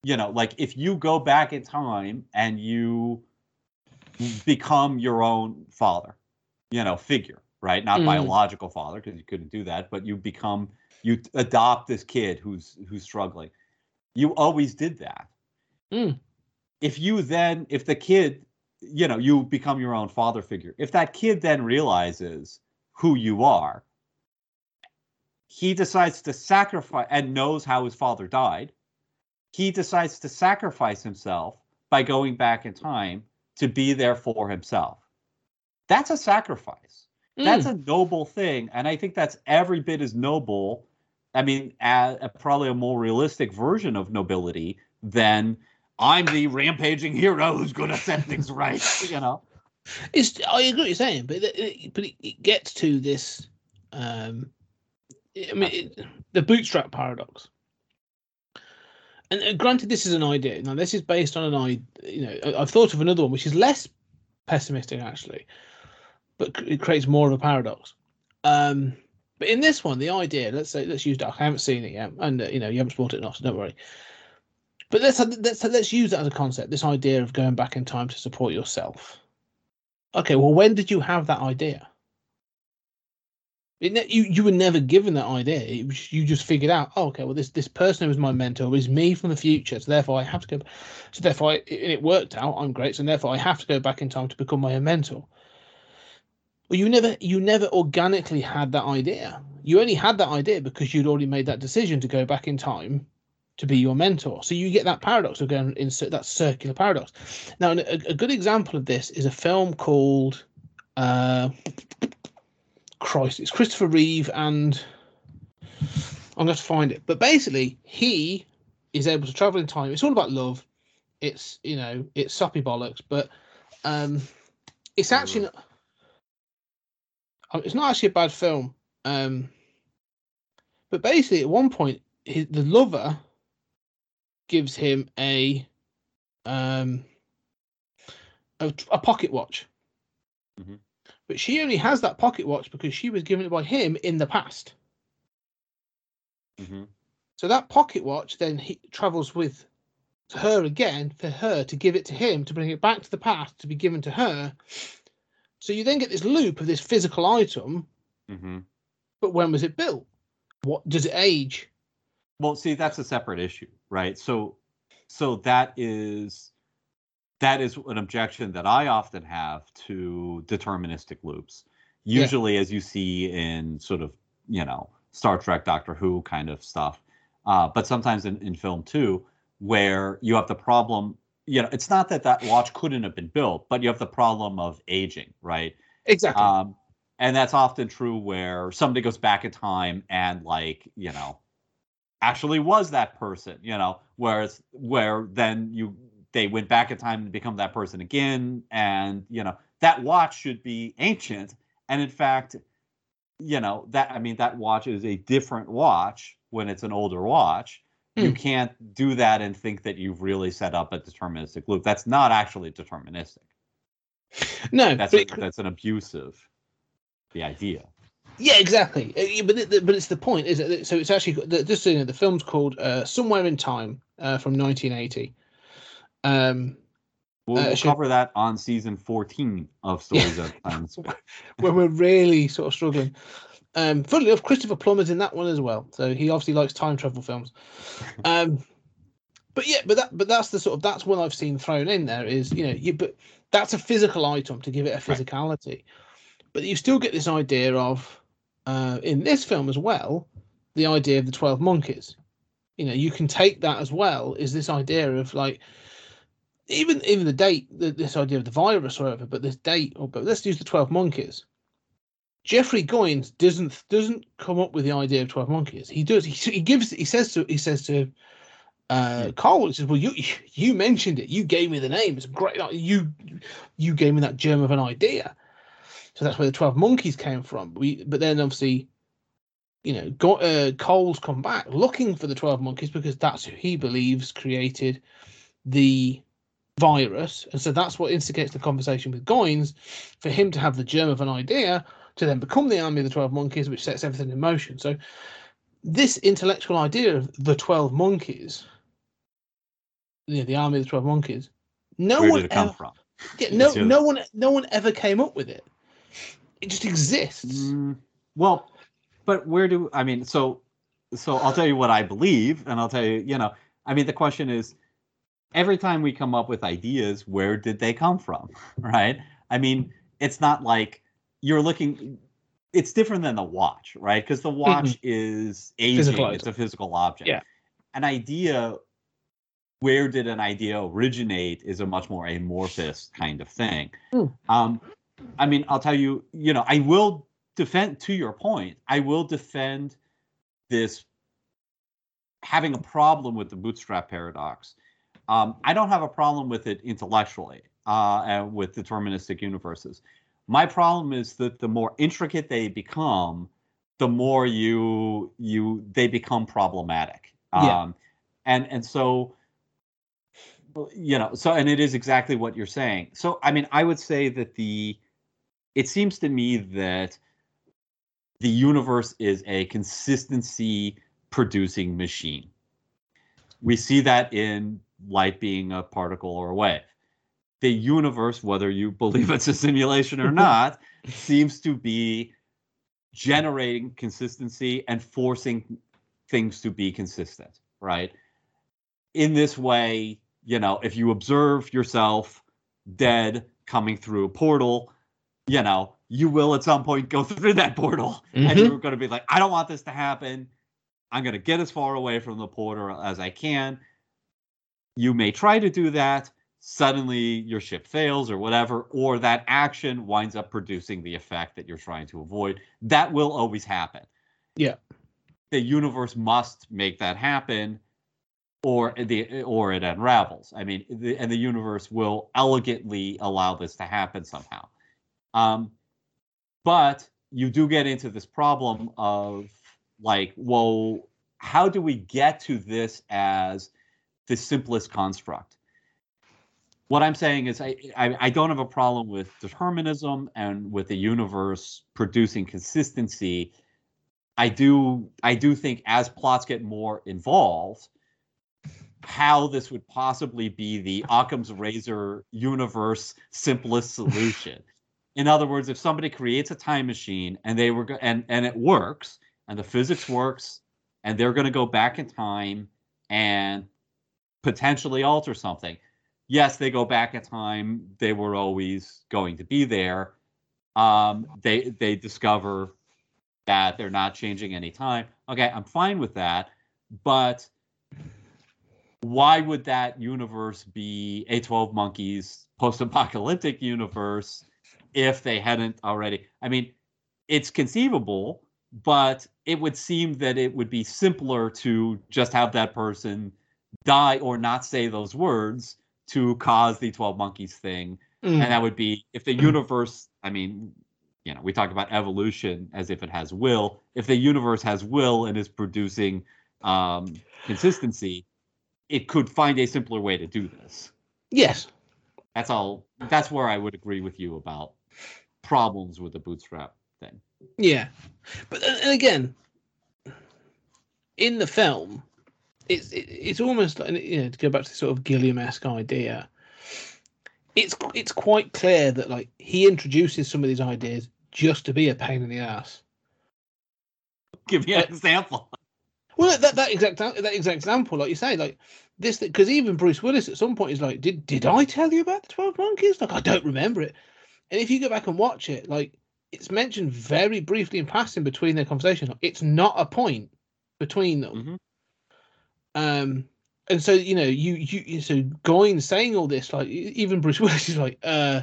you know like if you go back in time and you become your own father you know figure right? Not Mm. biological father because you couldn't do that but you become you adopt this kid who's who's struggling you always did that. Mm. if you then if the kid you know you become your own father figure if that kid then realizes who you are he decides to sacrifice and knows how his father died he decides to sacrifice himself by going back in time to be there for himself. That's a sacrifice. That's a noble thing and i think that's every bit as noble i mean a, a- probably a more realistic version of nobility than i'm the rampaging hero who's going to set things right you know It's I agree what you're saying, but it, but it, it gets to this. Um, I mean, it, the bootstrap paradox. And uh, granted, this is an idea. Now, this is based on an idea. You know, I've thought of another one which is less pessimistic actually, but it creates more of a paradox. Um, but in this one, the idea. Let's say let's use Dark. I haven't seen it yet, and uh, you know you haven't bought it enough, so don't worry. But let's let's let's use that as a concept. This idea of going back in time to support yourself. Okay, well, when did you have that idea? It you you were never given that idea. Was, you just figured out. Oh, okay. Well, this this person who was my mentor is me from the future. So therefore, I have to go. So therefore, I, it worked out. I'm great. So therefore, I have to go back in time to become my own mentor. Well, you never you never organically had that idea. You only had that idea because you'd already made that decision to go back in time to be your mentor. So you get that paradox of going in that circular paradox. Now, a, a good example of this is a film called uh, Christ, it's Christopher Reeve and I'm going to find it. But basically, he is able to travel in time. It's all about love. It's you know, it's soppy bollocks, but um, it's actually not, it's not actually a bad film. Um, but basically, at one point, his, the lover gives him a um a, a pocket watch. Mm-hmm. But she only has that pocket watch because she was given it by him in the past. Mm-hmm. So that pocket watch then he travels with her again for her to give it to him to bring it back to the past to be given to her. So you then get this loop of this physical item, hmm but when was it built? What does it age? Well, see, that's a separate issue, right? So, so that is that is an objection that I often have to deterministic loops. Yeah. Usually, as you see in sort of you know Star Trek, Doctor Who kind of stuff, uh, but sometimes in, in film too, where you have the problem. You know, it's not that that watch couldn't have been built, but you have the problem of aging, right? Exactly. Um, and that's often true where somebody goes back in time and like you know actually was that person you know whereas where then you they went back in time and become that person again and you know that watch should be ancient and in fact you know that i mean that watch is a different watch when it's an older watch you Hmm. can't do that and think that you've really set up a deterministic loop that's not actually deterministic no, that's a, that's an abusive the idea yeah, exactly. Uh, But it, but it's the point, is it? So it's actually the- just so you know, the film's called uh, Somewhere in Time uh, from 1980. Um, We'll, Uh, should- cover that on season 14 of Stories of Time when we're really sort of struggling. Um, funnily enough, Christopher Plummer's in that one as well, so he obviously likes time travel films. Um, but yeah, but that but that's the sort of that's one I've seen thrown in there is you know you but that's a physical item to give it a Right. physicality, but you still get this idea of uh, in this film as well the idea of the twelve monkeys. You know, you can take that as well. Is this idea of like even even the date, the, this idea of the virus or whatever, but this date, or but let's use the twelve monkeys. Jeffrey Goines doesn't doesn't come up with the idea of twelve monkeys. He does. He, he gives. He says to he says to uh, Cole. He says, "Well, you you mentioned it. You gave me the name. It's great. like, You you gave me that germ of an idea. So that's where the twelve monkeys came from. We but then obviously, you know, go, uh, Cole's come back looking for the twelve monkeys because that's who he believes created the virus, and so that's what instigates the conversation with Goines for him to have the germ of an idea to then become the army of the 12 monkeys, which sets everything in motion. So, this intellectual idea of the 12 monkeys, you know, the army of the 12 monkeys, no Where one did it come ever, from? yeah, no, no one, no one ever came up with it. It just exists. Mm, well, but where do I mean? So, so I'll tell you what I believe, and I'll tell you, you know, I mean, the question is, every time we come up with ideas, where did they come from, right? I mean, it's not like you're looking. It's different than the watch, right? Because the watch is aging; Physical it's a physical object. Yeah. An idea. Where did an idea originate? Is a much more amorphous kind of thing. Hmm. Um, I mean, I'll tell you, you know, I will defend to your point, I will defend this having a problem with the bootstrap paradox. Um, I don't have a problem with it intellectually uh, and with deterministic universes. My problem is that the more intricate they become, the more you you they become problematic. Yeah. Um, and and so you know so and it is exactly what you're saying. So I mean, I would say that the it seems to me that the universe is a consistency producing machine. We see that in light being a particle or a wave. The universe, whether you believe it's a simulation or not, seems to be generating consistency and forcing things to be consistent, right? In this way, you know, if you observe yourself dead coming through a portal, you know, you will at some point go through that portal and Mhm. you're going to be like, I don't want this to happen. I'm going to get as far away from the portal as I can. You may try to do that. Suddenly your ship fails or whatever, or that action winds up producing the effect that you're trying to avoid. That will always happen. Yeah. The universe must make that happen or the or it unravels. I mean, the, and the universe will elegantly allow this to happen somehow. Um, but you do get into this problem of like, well, how do we get to this as the simplest construct? What I'm saying is, I, I, I don't have a problem with determinism and with the universe producing consistency. I do I do think as plots get more involved, how this would possibly be the Occam's razor universe simplest solution. In other words, if somebody creates a time machine and they were and and it works and the physics works and they're going to go back in time and potentially alter something. Yes, they go back in time. They were always going to be there. Um, they they discover that they're not changing any time. Okay, I'm fine with that, but why would that universe be a 12 monkeys post-apocalyptic universe if they hadn't already i mean it's conceivable but it would seem that it would be simpler to just have that person die or not say those words to cause the 12 monkeys thing. Mm. and that would be if the universe i mean you know we talk about evolution as if it has will. If the universe has will and is producing um consistency it could find a simpler way to do this. Yes. that's all that's where i would agree with you about problems with the bootstrap thing. Yeah, but and again, in the film, it's it, it's almost like you know to go back to the sort of Gilliam-esque idea. It's it's quite clear that like he introduces some of these ideas just to be a pain in the ass. give me an example Well, that that exact that exact example, like you say, like this, because even Bruce Willis at some point is like, "Did did I tell you about the Twelve Monkeys? Like, I don't remember it." And if you go back and watch it, like it's mentioned very briefly in passing between their conversation. It's not a point between them. Mhm. Um, and so you know, you you so Goines saying all this, like even Bruce Willis is like, uh.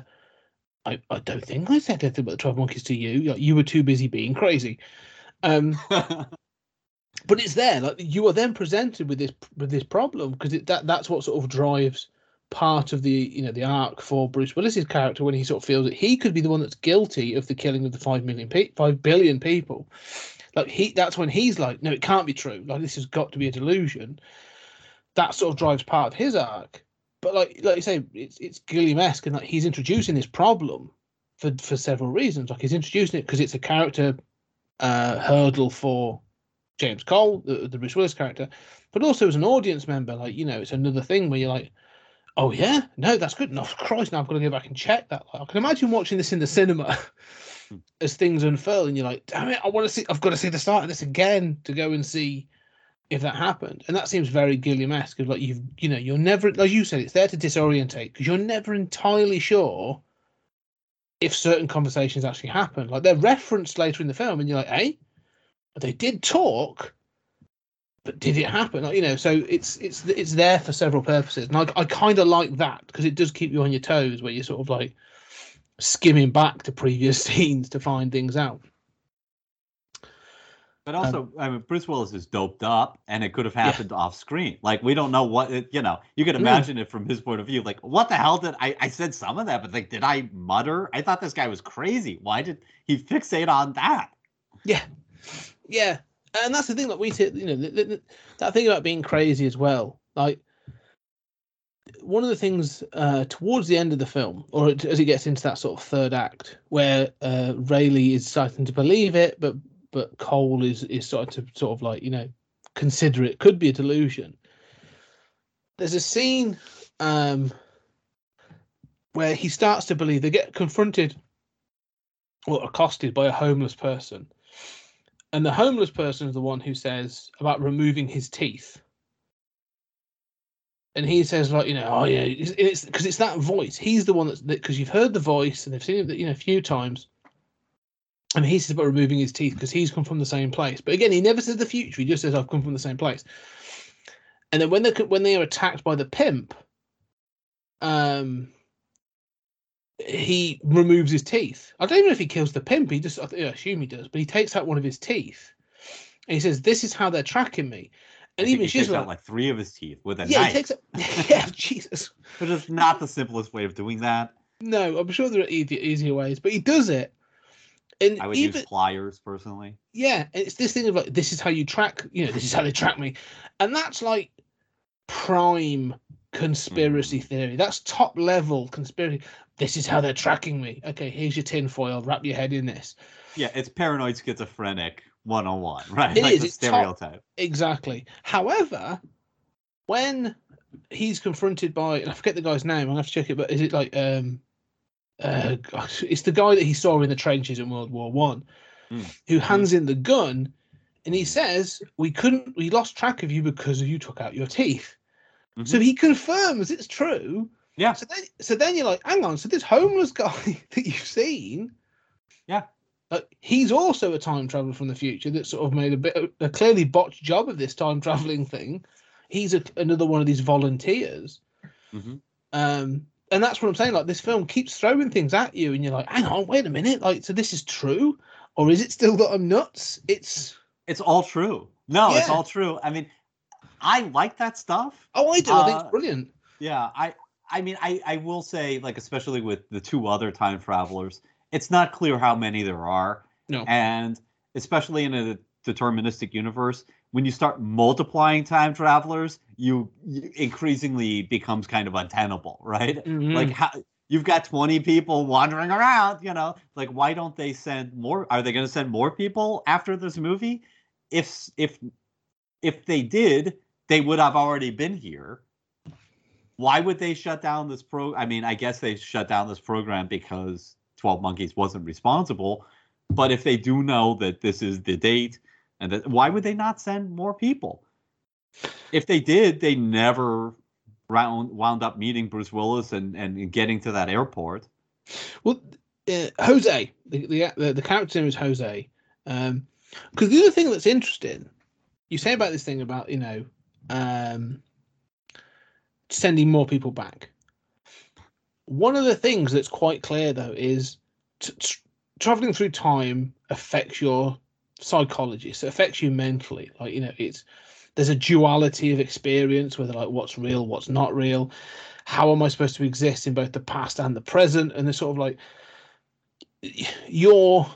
I, I don't think I said anything about the Twelve Monkeys to you. Like, you were too busy being crazy. Um, but it's there like you are then presented with this with this problem because that that's what sort of drives part of the you know the arc for Bruce Willis's character when he sort of feels that he could be the one that's guilty of the killing of the five million pe- five billion people like he that's when he's like no it can't be true like this has got to be a delusion that sort of drives part of his arc but like like you say it's it's Gilliam-esque and like he's introducing this problem for for several reasons like he's introducing it because it's a character uh hurdle for James Cole, the, the Bruce Willis character, but also as an audience member, like you know, it's another thing where you're like, oh yeah, no, that's good. enough. Christ, now I've got to go back and check that. Like, I can imagine watching this in the cinema as things unfurl, and you're like, damn it, I want to see. I've got to see the start of this again to go and see if that happened. And that seems very Gilliam-esque. Like you've, you know, you're never, like you said, it's there to disorientate because you're never entirely sure if certain conversations actually happen. Like they're referenced later in the film, and you're like, hey they did talk but did it happen Like, you know so it's it's it's there for several purposes and i, I kind of like that because it does keep you on your toes where you're sort of like skimming back to previous scenes to find things out But Um, also, I mean, Bruce Willis is doped up, and it could have happened off screen. Like we don't know what it, you know. You can Mm. imagine it from his point of view. Like, what the hell did I? I said some of that, but like, did I mutter? I thought this guy was crazy. Why did he fixate on that? yeah yeah and that's the thing that we say you know the, the, the- that thing about being crazy as well like one of the things uh, towards the end of the film, or as it gets into that sort of third act, where uh, Railly is starting to believe it, but but Cole is is starting to sort of like you know consider it could be a delusion. There's a scene um, where he starts to believe they get confronted or accosted by a homeless person, and the homeless person is the one who says about removing his teeth and he says like you know oh yeah it's because it's, that voice he's the one that's because you've heard the voice and they've seen it you know a few times and he says about removing his teeth because he's come from the same place but again he never says the future he just says i've come from the same place and then when they when they are attacked by the pimp um, he removes his teeth. I don't even know if he kills the pimp. He just, I assume he does, but he takes out one of his teeth. And he says, "This is how they're tracking me." I And think even he she's takes like, three of his teeth with a "Yeah, knife, he takes out." yeah, Jesus. which is not the simplest way of doing that. No, I'm sure there are easier, easier ways, but he does it. And I would even use pliers personally. yeah, it's this thing of like, this is how you track. You know, this is how they track me, and that's like prime conspiracy hmm. theory. That's top level conspiracy. This is how they're tracking me. Okay, here's your tinfoil. Wrap your head in this. Yeah, it's paranoid schizophrenic 101, right? It like is, the it's top- stereotype. Exactly. However, when he's confronted by, and I forget the guy's name, I'm gonna have to check it, but is it like um uh gosh, it's the guy that he saw in the trenches in World War One Hmm. who hands in the gun and he says, We couldn't we lost track of you because you took out your teeth. So Mhm. he confirms it's true. Yeah. So then so then you're like, hang on, so this homeless guy that you've seen Yeah. Uh, he's also a time traveler from the future that sort of made a bit a clearly botched job of this time traveling thing. He's a, another one of these volunteers, Mhm. um, and that's what I'm saying. Like this film keeps throwing things at you, and you're like, "Hang on, wait a minute! Like, so this is true, or is it still that I'm nuts?" It's It's all true. No, it's all true. I mean, I like that stuff. oh, I do. I think Uh, it's brilliant. Yeah, I I mean I I will say like especially with the two other time travelers, it's not clear how many there are. No. And especially in a deterministic universe, when you start multiplying time travelers, you, you increasingly becomes kind of untenable, right? Mhm. Like how you've got 20 people wandering around, you know, like why don't they send more are they going to send more people after this movie? If if if they did, they would have already been here why would they shut down this pro i mean i guess they shut down this program because 12 monkeys wasn't responsible but if they do know that this is the date and that why would they not send more people if they did they never round, wound up meeting bruce willis and, and getting to that airport Well, uh, Jose, the, the the the character name is Jose. Um, because the other thing that's interesting, you say about this thing about you know, um, sending more people back. One of the things that's quite clear though is t- t- traveling through time affects your psychology. So it affects you mentally. Like you know, it's there's a duality of experience, whether like what's real, what's not real. How am I supposed to exist in both the past and the present? And there's sort of like your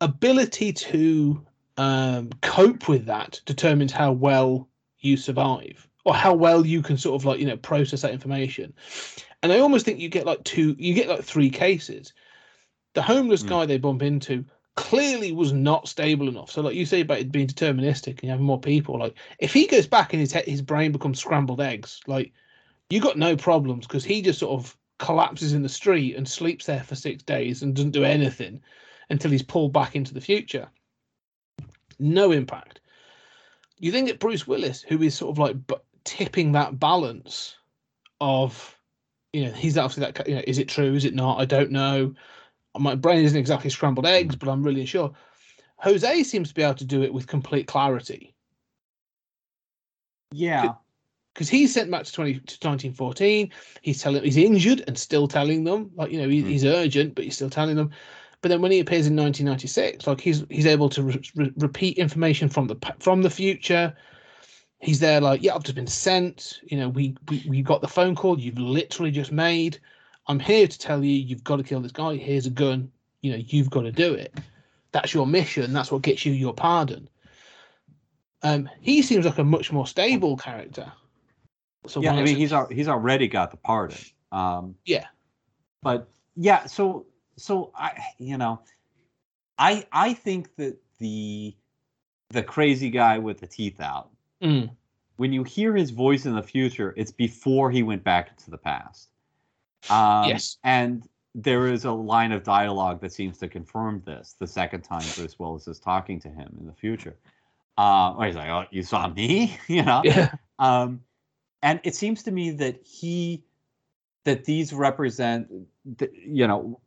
ability to um, cope with that determines how well you survive or how well you can sort of like you know process that information and i almost think you get like two you get like three cases the homeless Mm. guy they bump into clearly was not stable enough so like you say about it being deterministic and having more people like if he goes back and his he- his brain becomes scrambled eggs like you got no problems because he just sort of collapses in the street and sleeps there for six days and doesn't do anything until he's pulled back into the future. No impact. You then get Bruce Willis, who is sort of like bu- tipping that balance of, you know, he's obviously that, you know, is it true? Is it not? I don't know. My brain isn't exactly scrambled eggs, but I'm really sure. Jose seems to be able to do it with complete clarity yeah because he's sent back to 20 to 1914 he's telling he's injured and still telling them like you know he, Hmm. he's urgent but he's still telling them but then when he appears in 1996 like he's he's able to re- re- repeat information from the from the future he's there like yeah i've just been sent. You know we, we we got the phone call you've literally just made. I'm here to tell you you've got to kill this guy. Here's a gun. You know you've got to do it. That's your mission. That's what gets you your pardon. Um he seems like a much more stable character. So yeah i mean he's al- he's already got the pardon. Um Yeah. but yeah so so i you know i i think that the the crazy guy with the teeth out Mm. when you hear his voice in the future it's before he went back into the past um Yes. and there is a line of dialogue that seems to confirm this the second time bruce willis is talking to him in the future uh where he's like oh you saw me you know Yeah. um, and it seems to me that he that these represent th- you know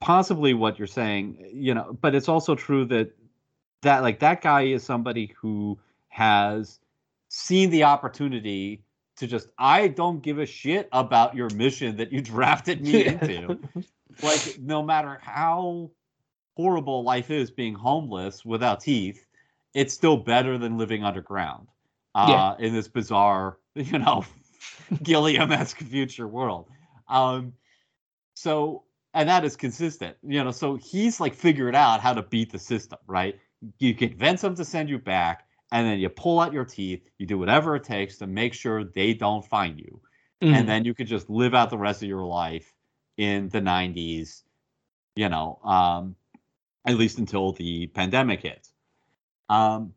possibly what you're saying you know but it's also true that that like that guy is somebody who has seen the opportunity to just I don't give a shit about your mission that you drafted me into. like no matter how horrible life is being homeless without teeth, it's still better than living underground. Uh, in this bizarre, you know, Gilliam-esque future world. Um, so and that is consistent, you know. So he's like figured out how to beat the system, right? You convince them to send you back, and then you pull out your teeth. You do whatever it takes to make sure they don't find you, Mm. and then you could just live out the rest of your life in the 90s, you know, um, at least until the pandemic hits. Um,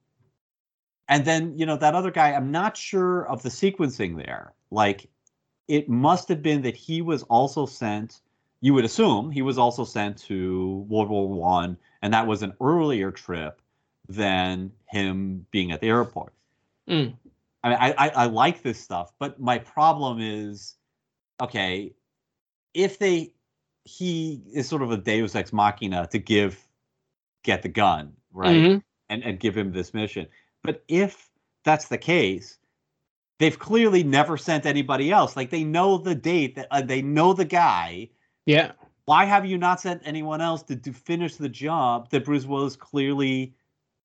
and then, you know, that other guy, I'm not sure of the sequencing there. Like, it must have been that he was also sent, you would assume he was also sent to World War One, and that was an earlier trip than him being at the airport. Mm. I mean, I, I, I like this stuff, but my problem is, okay, if they, he is sort of a Deus ex machina to give, get the gun, right, Mhm. and and give him this mission. But if that's the case, they've clearly never sent anybody else. Like they know the date, that uh, they know the guy. Yeah. Why have you not sent anyone else to, to finish the job that Bruce Willis clearly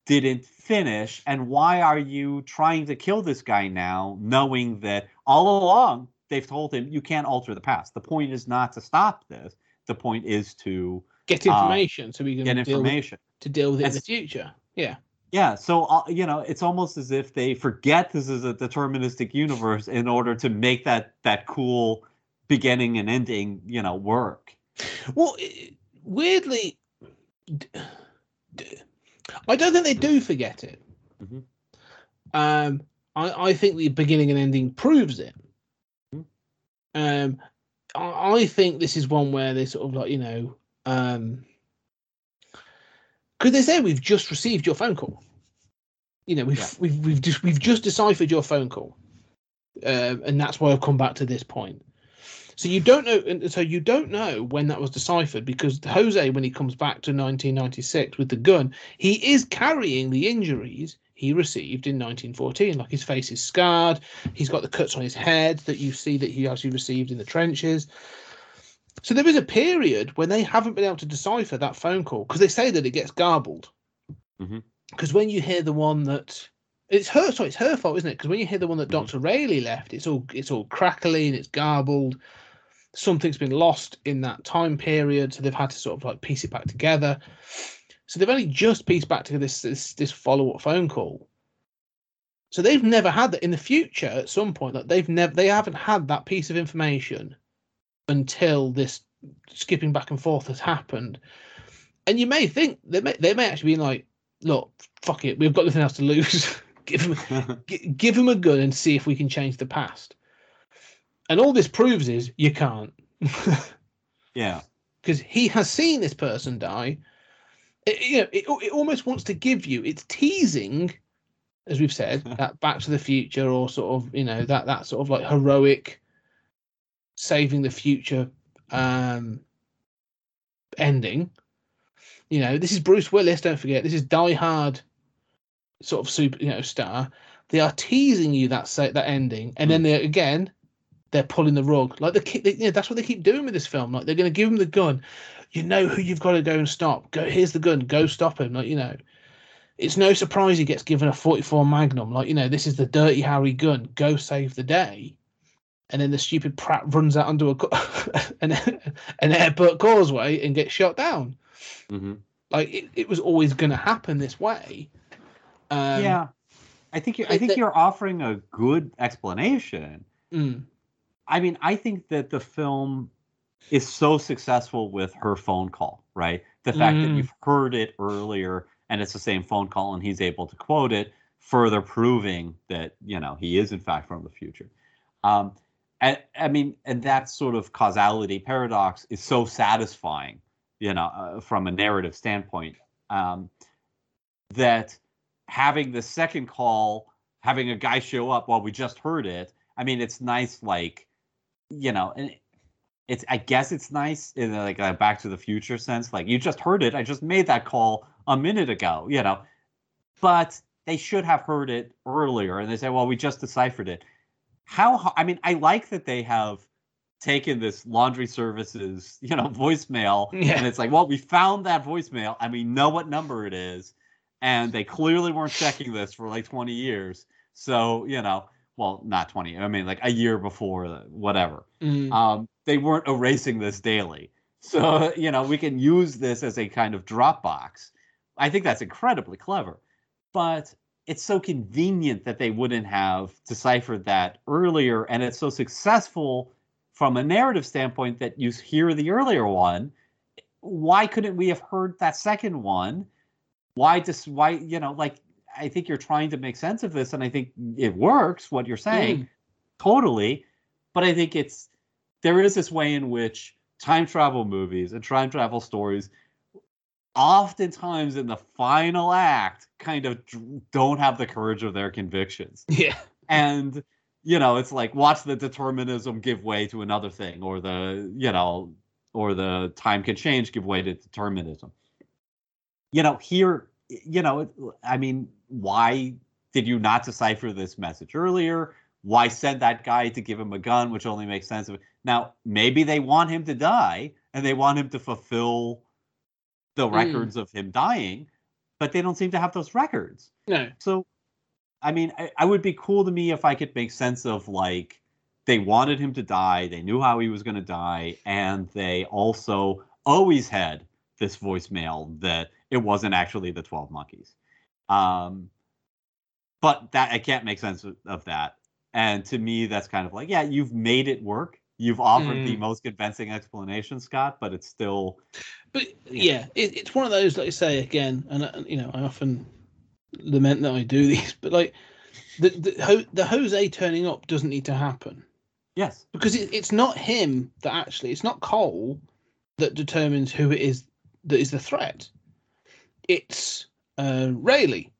didn't finish? And why are you trying to kill this guy now, knowing that all along they've told him you can't alter the past? The point is not to stop this. The point is to Get Uh, information so we can get deal with, information. to deal with it in the future. Yeah. Yeah, so uh, you know, it's almost as if they forget this is a deterministic universe in order to make that that cool beginning and ending, you know, work. Well, i- weirdly, d- d- I don't think they do forget it. Mhm. Um, I, I think the beginning and ending proves it. Mhm. Um, I, I think this is one where they sort of like you know, um, they say we've just received your phone call. You know, we've Yeah. we've we've just we've just deciphered your phone call, um, and that's why I've come back to this point. So you don't know, and so you don't know when that was deciphered because Jose, when he comes back to 1996 with the gun, he is carrying the injuries he received in 1914. Like his face is scarred, he's got the cuts on his head that you see that he actually received in the trenches. So there is a period when they haven't been able to decipher that phone call because they say that it gets garbled. Because when you hear the one that it's her, sorry, it's her fault, isn't it? Because when you hear the one that Mhm. Doctor Railly left, it's all it's all crackly and it's garbled. Something's been lost in that time period, so they've had to sort of like piece it back together. So they've only just pieced back together this this, this follow up phone call. So they've never had that in the future. At some point, that they've never they haven't had that piece of information until this skipping back and forth has happened. And you may think they may they may actually be like, look, fuck it, we've got nothing else to lose. give him g- give him a gun and see if we can change the past. And all this proves is you can't. yeah. because he has seen this person die. It, you know, it, it almost wants to give you. It's teasing, as we've said, that Back to the Future or sort of you know that that sort of like heroic, saving the future um ending. You know, this is Bruce Willis. Don't forget, this is Die Hard, sort of super you know star. They are teasing you that say, that ending, and then they again they're pulling the rug. Like the kid, they, yeah, that's what they keep doing with this film. Like they're going to give him the gun. You know who you've got to go and stop. Go here's the gun. Go stop him. Like you know, it's no surprise he gets given a 44 Magnum. Like you know, this is the Dirty Harry gun. Go save the day. And then the stupid Pratt runs out onto a an, an airport causeway and gets shot down. hmm Like it, it was always going to happen this way. Um, yeah. I think you I it- think that- you're offering a good explanation. mm, I mean, I think that the film is so successful with her phone call, right? The fact that Mm. you've heard it earlier and it's the same phone call and he's able to quote it, further proving that, you know, he is in fact from the future. Um, and I mean, and that sort of causality paradox is so satisfying, you know, uh, from a narrative standpoint, um, that having the second call, having a guy show up while we just heard it, I mean, it's nice, like, you know, and it's I guess it's nice in like a Back to the Future sense. Like you just heard it, I just made that call a minute ago, you know, but they should have heard it earlier, and they say, well, we just deciphered it. how I mean, I like that they have taken this laundry services, you know, voicemail, Yeah. and it's like, well, we found that voicemail and we know what number it is, and they clearly weren't checking this for like 20 years. So, you know, well, not 20. I mean, like a year before, whatever. Mm. Um, they weren't erasing this daily. So, you know, we can use this as a kind of Dropbox. I think that's incredibly clever. But it's so convenient that they wouldn't have deciphered that earlier. And it's so successful from a narrative standpoint that you hear the earlier one. Why couldn't we have heard that second one? Why just, why, you know, like, I think you're trying to make sense of this. And I think it works, what you're saying, mm. totally. But I think it's, there is this way in which time travel movies and time travel stories oftentimes in the final act kind of don't have the courage of their convictions Yeah. and you know it's like watch the determinism give way to another thing or the you know or the time can change give way to determinism you know here you know i mean why did you not decipher this message earlier why send that guy to give him a gun which only makes sense of now maybe they want him to die and they want him to fulfill the Mm. records of him dying but they don't seem to have those records No. so, I mean, I, I would be cool to me if I could make sense of like they wanted him to die, they knew how he was going to die, and they also always had this voicemail that it wasn't actually the Twelve Monkeys. Um, but that I can't make sense of, that, and to me, that's kind of like, yeah, you've made it work. You've offered the Mm. most convincing explanation, Scott, but it's still But yeah, it, it's one of those, like I say again, and uh, you know, I often lament that I do these, but like the the, the Jose turning up doesn't need to happen yes, because it, it's not him that actually, it's not Cole that determines who it is that is the threat. It's uh, Railly.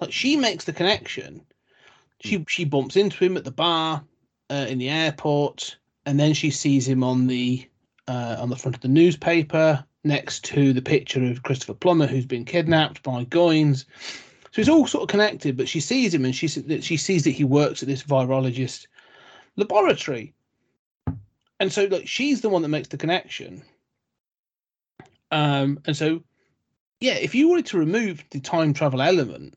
Like she makes the connection. She she bumps into him at the bar uh, in the airport, and then she sees him on the uh, on the front of the newspaper next to the picture of Christopher Plummer, who's been kidnapped by Goines. So it's all sort of connected. But she sees him, and she that she sees that he works at this virologist laboratory, and so like she's the one that makes the connection. Um, and so, yeah, if you wanted to remove the time travel element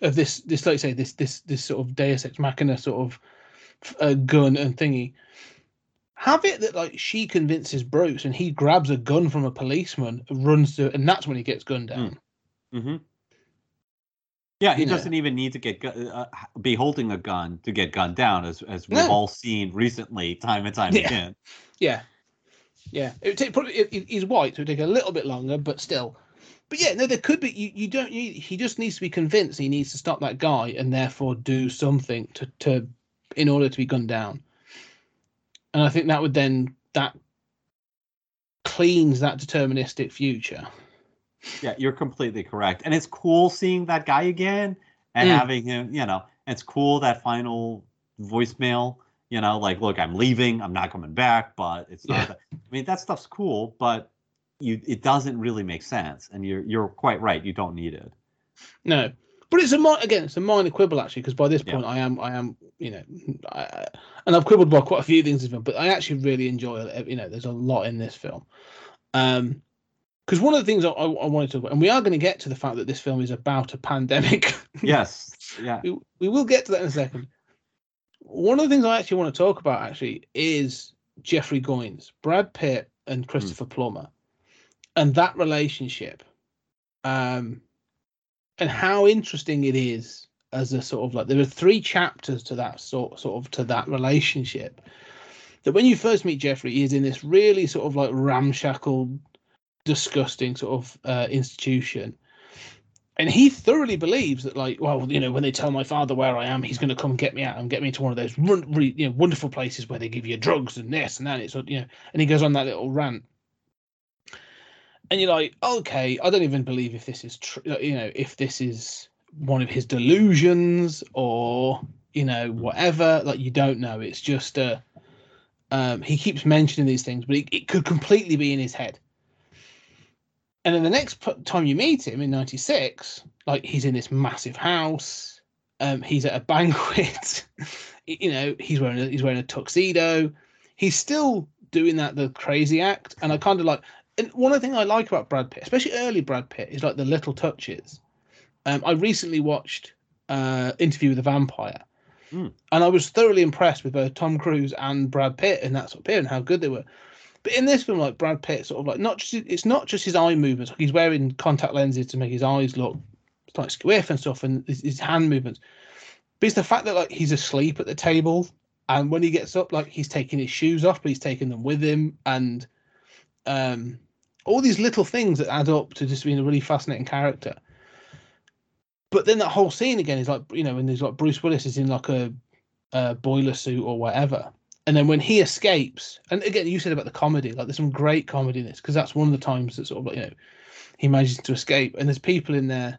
of this, this like say this this this sort of Deus Ex Machina sort of uh, gun and thingy, have it that like she convinces Bruce and he grabs a gun from a policeman, runs to, and that's when he gets gunned down. hmm Yeah, he You doesn't even need to get uh, be holding a gun to get gunned down, as as we've No. all seen recently, time and time Yeah. again. Yeah, yeah. It would take probably it, it- he's white, so it would take a little bit longer, but still. But yeah, no, there could be. You, you don't need. He just needs to be convinced he needs to stop that guy and therefore do something to to in order to be gunned down. And I think that would then that cleans that deterministic future. Yeah, you're completely correct, and it's cool seeing that guy again and Mm. having him. You know, it's cool that final voicemail. You know, like, look, I'm leaving. I'm not coming back, but it's not. Yeah. That, I mean, that stuff's cool, but you it doesn't really make sense, and you're you're quite right. You don't need it. No, but it's a mi- again, it's a minor quibble actually, because by this Yeah. point I am, I am, you know, I, and I've quibbled about quite a few things in this film, but I actually really enjoy it. You know, there's a lot in this film. Um, because one of the things I, I, I wanted to, talk about, and we are going to get to the fact that this film is about a pandemic. Yes. Yeah. we, we will get to that in a second. One of the things I actually want to talk about actually is Jeffrey Goines, Brad Pitt, and Christopher Plummer, and that relationship, um, and how interesting it is as a sort of like there are three chapters to that sort sort of to that relationship. That when you first meet Jeffrey, he is in this really sort of like ramshackle, disgusting sort of uh, institution and he thoroughly believes that like well you know when they tell my father where i am he's going to come get me out and get me to one of those you know, wonderful places where they give you drugs and this and that it's you know and he goes on that little rant and you're like okay i don't even believe if this is true you know if this is one of his delusions or you know whatever like you don't know it's just uh um he keeps mentioning these things but it, it could completely be in his head and then the next p- time you meet him in 96 like he's in this massive house Um, he's at a banquet. you know, he's wearing a, he's wearing a tuxedo. He's still doing that the crazy act, and I kind of like. And one of the things I like about Brad Pitt, especially early Brad Pitt, is like the little touches. Um, I recently watched uh, Interview with a Vampire, Mm. and I was thoroughly impressed with both Tom Cruise and Brad Pitt in that sort of period and how good they were. But in this film, like Brad Pitt, sort of like not just it's not just his eye movements. Like he's wearing contact lenses to make his eyes look like squiff and stuff, and his, his hand movements. But it's the fact that like he's asleep at the table, and when he gets up, like he's taking his shoes off, but he's taking them with him, and um, all these little things that add up to just being a really fascinating character. But then that whole scene again is like you know when there's like Bruce Willis is in like a, a boiler suit or whatever, and then when he escapes, and again you said about the comedy, like there's some great comedy in this because that's one of the times that sort of like you know he manages to escape, and there's people in there.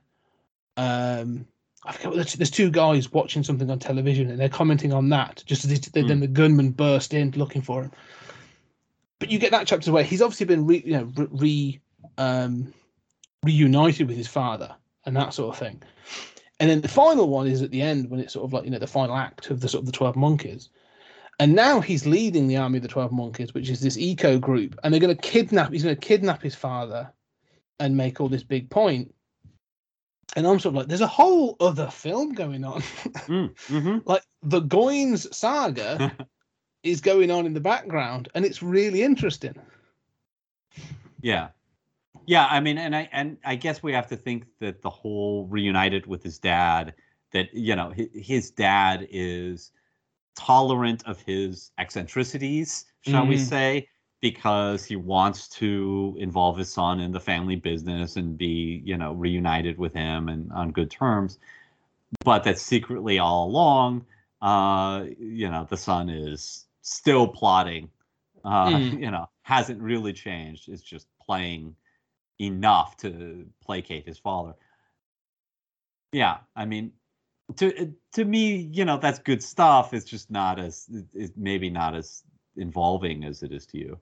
Um, I forget what there's, two guys watching something on television and they're commenting on that just as it- then Hmm. the gunman burst in looking for him. But you get that chapter where he's obviously been re, you know re, um, reunited with his father and that sort of thing. And then the final one is at the end when it's sort of like you know the final act of the sort of the twelve monkeys. And now he's leading the army of the twelve monkeys, which is this eco group, and they're going to kidnap. He's going to kidnap his father, and make all this big point. And I'm sort of like, there's a whole other film going on. Mm, mhm. like the Goines saga is going on in the background, and it's really interesting. Yeah. Yeah, I mean, and I and I guess we have to think that the whole reunited with his dad, that you know, his, his dad is tolerant of his eccentricities, shall we Mhm. say, because he wants to involve his son in the family business and be, you know, reunited with him and on good terms. But that secretly all along, uh, you know, the son is still plotting. Uh, Mm. you know, hasn't really changed. It's just playing enough to placate his father. Yeah, I mean, to to me, you know, that's good stuff. It's just not as it's maybe not as involving as it is to you.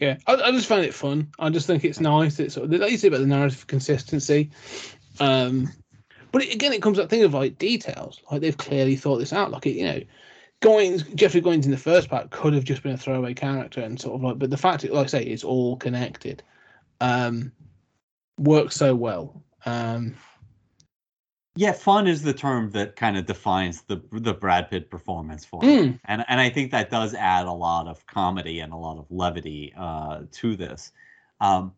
Yeah, I, I just find it fun. I just think it's nice. It's sort of, like you say about the narrative consistency. Um, but it, again, it comes up thing of like details. Like they've clearly thought this out. Like it, you know, Goines, Jeffrey Goines in the first part could have just been a throwaway character and sort of like, but the fact, it, like I say, it's all connected. Um, works so well. Um, Yeah, fun is the term that kind of defines the the Brad Pitt performance for me. mm, and and I think that does add a lot of comedy and a lot of levity uh, to this. Um,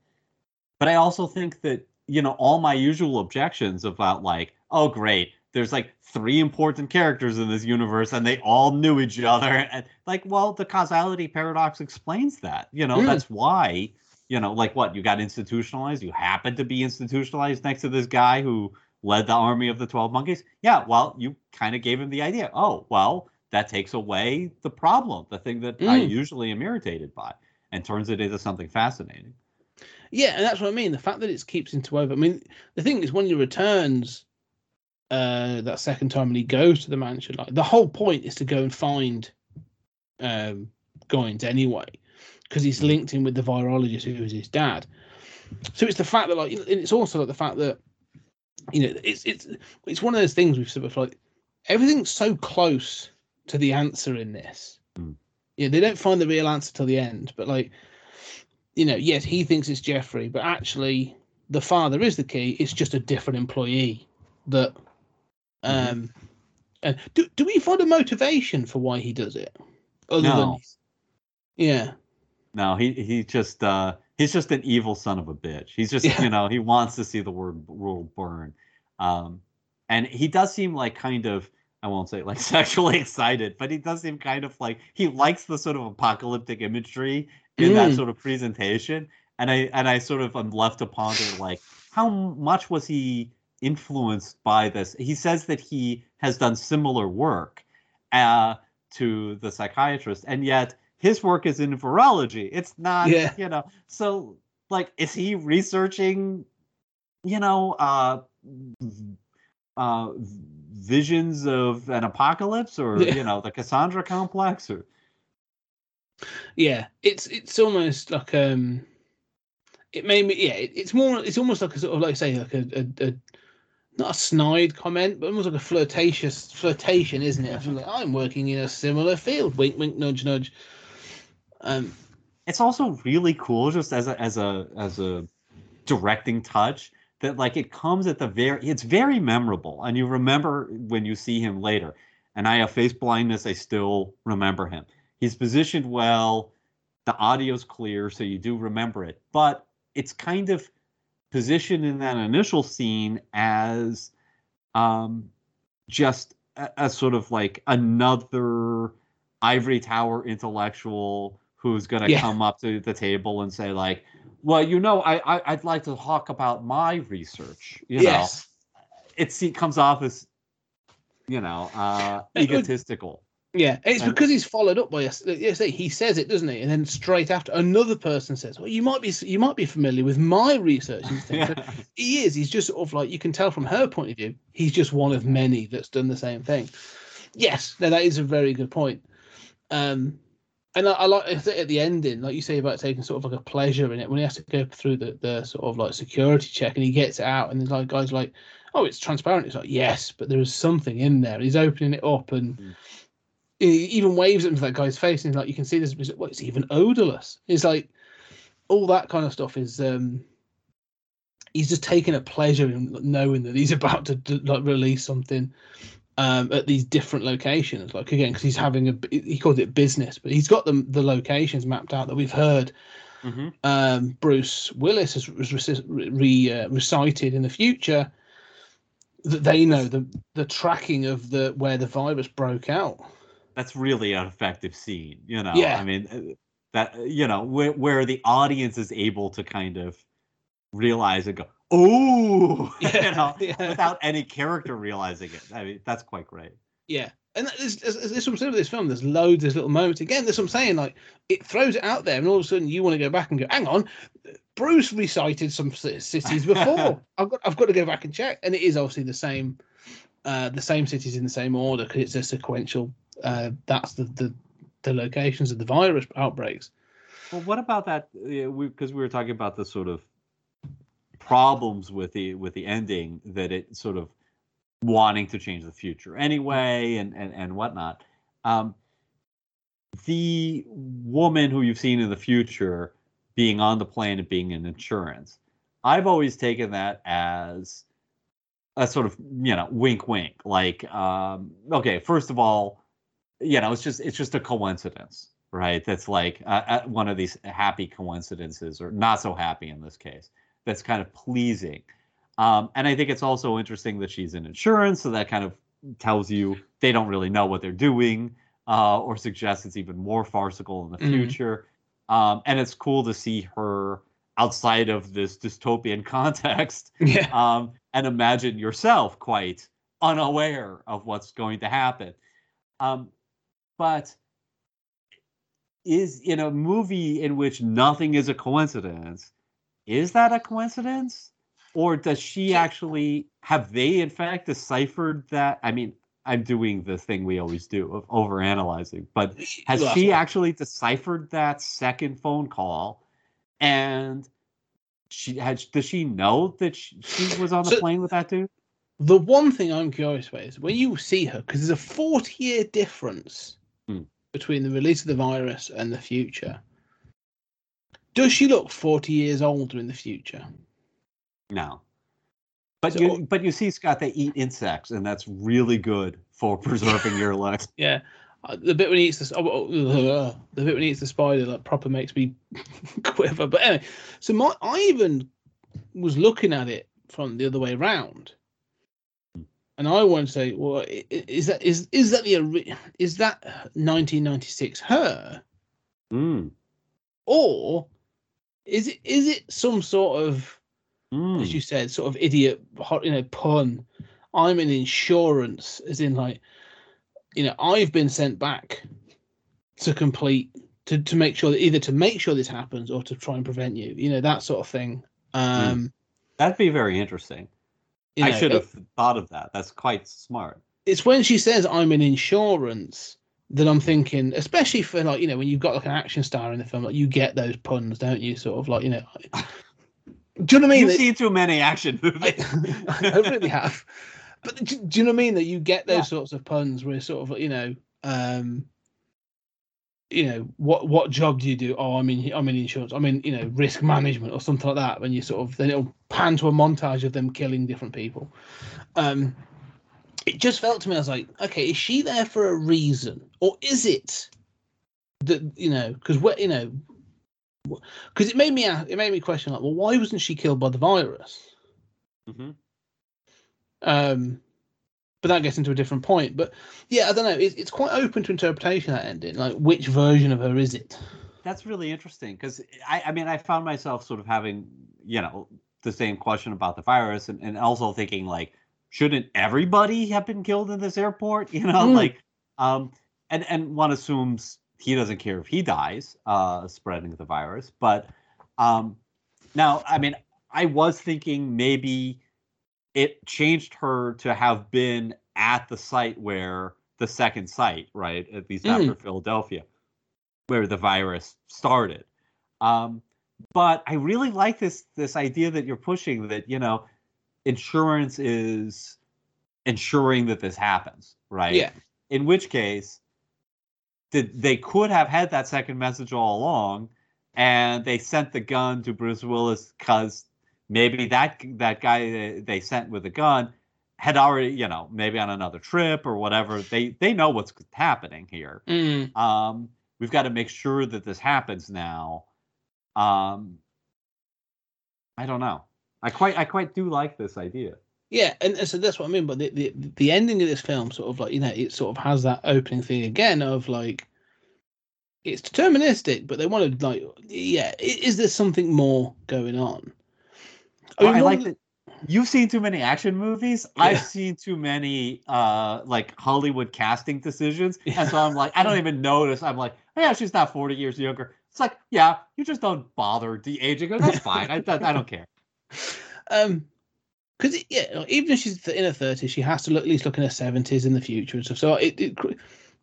but I also think that you know all my usual objections about like, oh great, there's like three important characters in this universe and they all knew each other, and like, well, the causality paradox explains that. You know, Mm. that's why. You know, like what you got institutionalized. You happen to be institutionalized next to this guy who led the army of the 12 monkeys. Yeah, well, you kind of gave him the idea. Oh, well, that takes away the problem, the thing that I Mm. usually am irritated by, and turns it into something fascinating. yeah, and that's what I mean. The fact that it keeps interwoven. I mean, the thing is, when he returns uh, that second time and he goes to the mansion, like the whole point is to go and find um, Goines anyway, because he's linked in with the virologist who is his dad. So it's the fact that, like, and it's also like the fact that you know, it's it's it's one of those things we've sort of like everything's so close to the answer in this. Mm. Yeah, they don't find the real answer till the end, but like you know, yes, he thinks it's Jeffrey, but actually the father is the key. It's just a different employee that. Um and do do we find a motivation for why he does it? Other No. than Yeah. No, he he just uh he's just an evil son of a bitch. He's just Yeah. you know he wants to see the word world burn, um, and he does seem like kind of I won't say like sexually excited, but he does seem kind of like he likes the sort of apocalyptic imagery in that Mm. sort of presentation, and I and I sort of am left to ponder like how much was he influenced by this? He says that he has done similar work uh, to the psychiatrist, and yet his work is in virology. It's not, Yeah. you know. So, like, is he researching, you know, uh, uh, visions of an apocalypse, or Yeah. you know, the Cassandra complex, or Yeah. It's it's almost like um it made me yeah, it, it's more it's almost like a sort of like say like a, a, a not a snide comment, but almost like a flirtatious flirtation, isn't it? I feel like I'm working in a similar field. Wink, wink, nudge, nudge. Um, it's also really cool just as a as a as a directing touch that like it comes at the very it's very memorable and you remember when you see him later and i have face blindness i still remember him he's positioned well the audio's clear so you do remember it but it's kind of positioned in that initial scene as um just a, a sort of like another ivory tower intellectual who's going to Yeah. come up to the table and say like well you know I, I i'd like to talk about my research you yes. know it comes off as you know uh egotistical Yeah, it's And- because he's followed up by a. Yes, he says it, doesn't he? And then straight after, another person says, "Well, you might be, you might be familiar with my research." And things. So yeah. he is. He's just sort of like you can tell from her point of view. He's just one of many that's done the same thing. Yes, no, that is a very good point. Um, and I, I like at the ending, like you say about taking sort of like a pleasure in it when he has to go through the the sort of like security check and he gets out and there's like guys like, oh, it's transparent. It's like yes, but there is something in there. And he's opening it up and. Mm. He even waves it into that guy's face, and he's like, you can see this. Well, it's even odorless. It's like all that kind of stuff is um he's just taking a pleasure in knowing that he's about to like release something um at these different locations like again because he's having a he calls it business but he's got the the locations mapped out that we've heard Mhm. um bruce willis has re, re, uh, recited in the future that they know the the tracking of the where the virus broke out that's really an effective scene you know Yeah. i mean uh, that uh, you know where, where the audience is able to kind of realize and go oh you know yeah. without any character realizing it i mean that's quite great Yeah, and this, this what I'm saying with this film. There's loads, there's little moments. Again, that's what I'm saying. Like it throws it out there, and all of a sudden you want to go back and go, "Hang on, Bruce recited some cities before. I've got, I've got to go back and check." And it is obviously the same, uh, the same cities in the same order because it's a sequential. Uh, that's the, the the locations of the virus outbreaks. Well, what about that? Because we, we were talking about the sort of problems with the with the ending that it sort of wanting to change the future anyway, and and and whatnot. Um, the woman who you've seen in the future being on the plane and being in insurance, I've always taken that as a sort of you know wink wink like um okay first of all you know it's just it's just a coincidence right that's like uh, uh, one of these happy coincidences or not so happy in this case that's kind of pleasing um, and i think it's also interesting that she's in insurance so that kind of tells you they don't really know what they're doing uh, or suggests it's even more farcical in the Mhm. future um, and it's cool to see her outside of this dystopian context Yeah, um, and imagine yourself quite unaware of what's going to happen. Um, but is in a movie in which nothing is a coincidence, is that a coincidence? Or does she actually have they in fact deciphered that? I mean, I'm doing the thing we always do of overanalyzing, but has she actually deciphered that second phone call and she had does she know that she, she was on the So- plane with that dude The one thing I'm curious about is when you see her, because there's a 40 year difference Hmm. between the release of the virus and the future. Does she look 40 years older in the future? no but So- you but you see scott they eat insects and that's really good for preserving your legs Yeah. Uh, The bit when he eats the oh, oh, uh, the bit when he eats the spider like proper makes me quiver. But anyway, so my I even was looking at it from the other way round, and I want to say, well, is that is is that the is that 1996 her? mm, or is it is it some sort of mm. as you said sort of idiot hot you know pun? I'm in insurance as in like you know i've been sent back to complete to, to make sure that either to make sure this happens or to try and prevent you you know that sort of thing. Um that'd be very interesting you i know, should it- have thought of that that's quite smart it's when she says i'm in insurance that i'm thinking especially for like you know when you've got like an action star in the film like you get those puns don't you sort of like you know Do you know what I mean? You've That- seen too many action I, movies. I really have. But do, do you know what I mean? That you get those Yeah. sorts of puns where sort of you know, um, you know, what what job do you do? Oh, i mean I'm in insurance. i mean you know risk management or something like that. When you sort of then it'll pan to a montage of them killing different people. Um, it just felt to me I was like, okay, is she there for a reason, or is it that you know because what you know. Because it made me a- it made me question like, well, why wasn't she killed by the virus? mm-hmm. Um, but that gets into a different point. But yeah, I don't know. It's, it's quite open to interpretation that ending. Like, which version of her is it? That's really interesting because I, I mean, I found myself sort of having, you know, the same question about the virus and, and also thinking like, shouldn't everybody have been killed in this airport? You know, Mm. like, um, and and one assumes he doesn't care if he dies, uh, spreading the virus. But um, now, I mean, I was thinking maybe it changed her to have been at the site where the second site, right, at least Mm. after Philadelphia, where the virus started. Um, but I really like this this idea that you're pushing that you know insurance is ensuring that this happens, right? Yeah. In which case, did they could have had that second message all along, and they sent the gun to Bruce Willis because maybe that that guy they- sent with a gun had already, you know, maybe on another trip or whatever. They they know what's happening here. Mm. Um, we've got to make sure that this happens now. Um, I don't know. I quite I quite do like this idea. Yeah, and, and so that's what I mean. But the, the the ending of this film sort of like you know it sort of has that opening thing again of like it's deterministic, but they want to like yeah, is there something more going on? Well, I like that. You've seen too many action movies. Yeah. I've seen too many uh like Hollywood casting decisions, and so I'm like, I don't even notice. I'm like, oh, yeah, she's not 40 years younger. It's like, yeah, you just don't bother de-aging her. That's fine. I, I, I don't care. um because yeah even if she's in her 30s she has to look, at least look in her 70s in the future and stuff so it, it cr-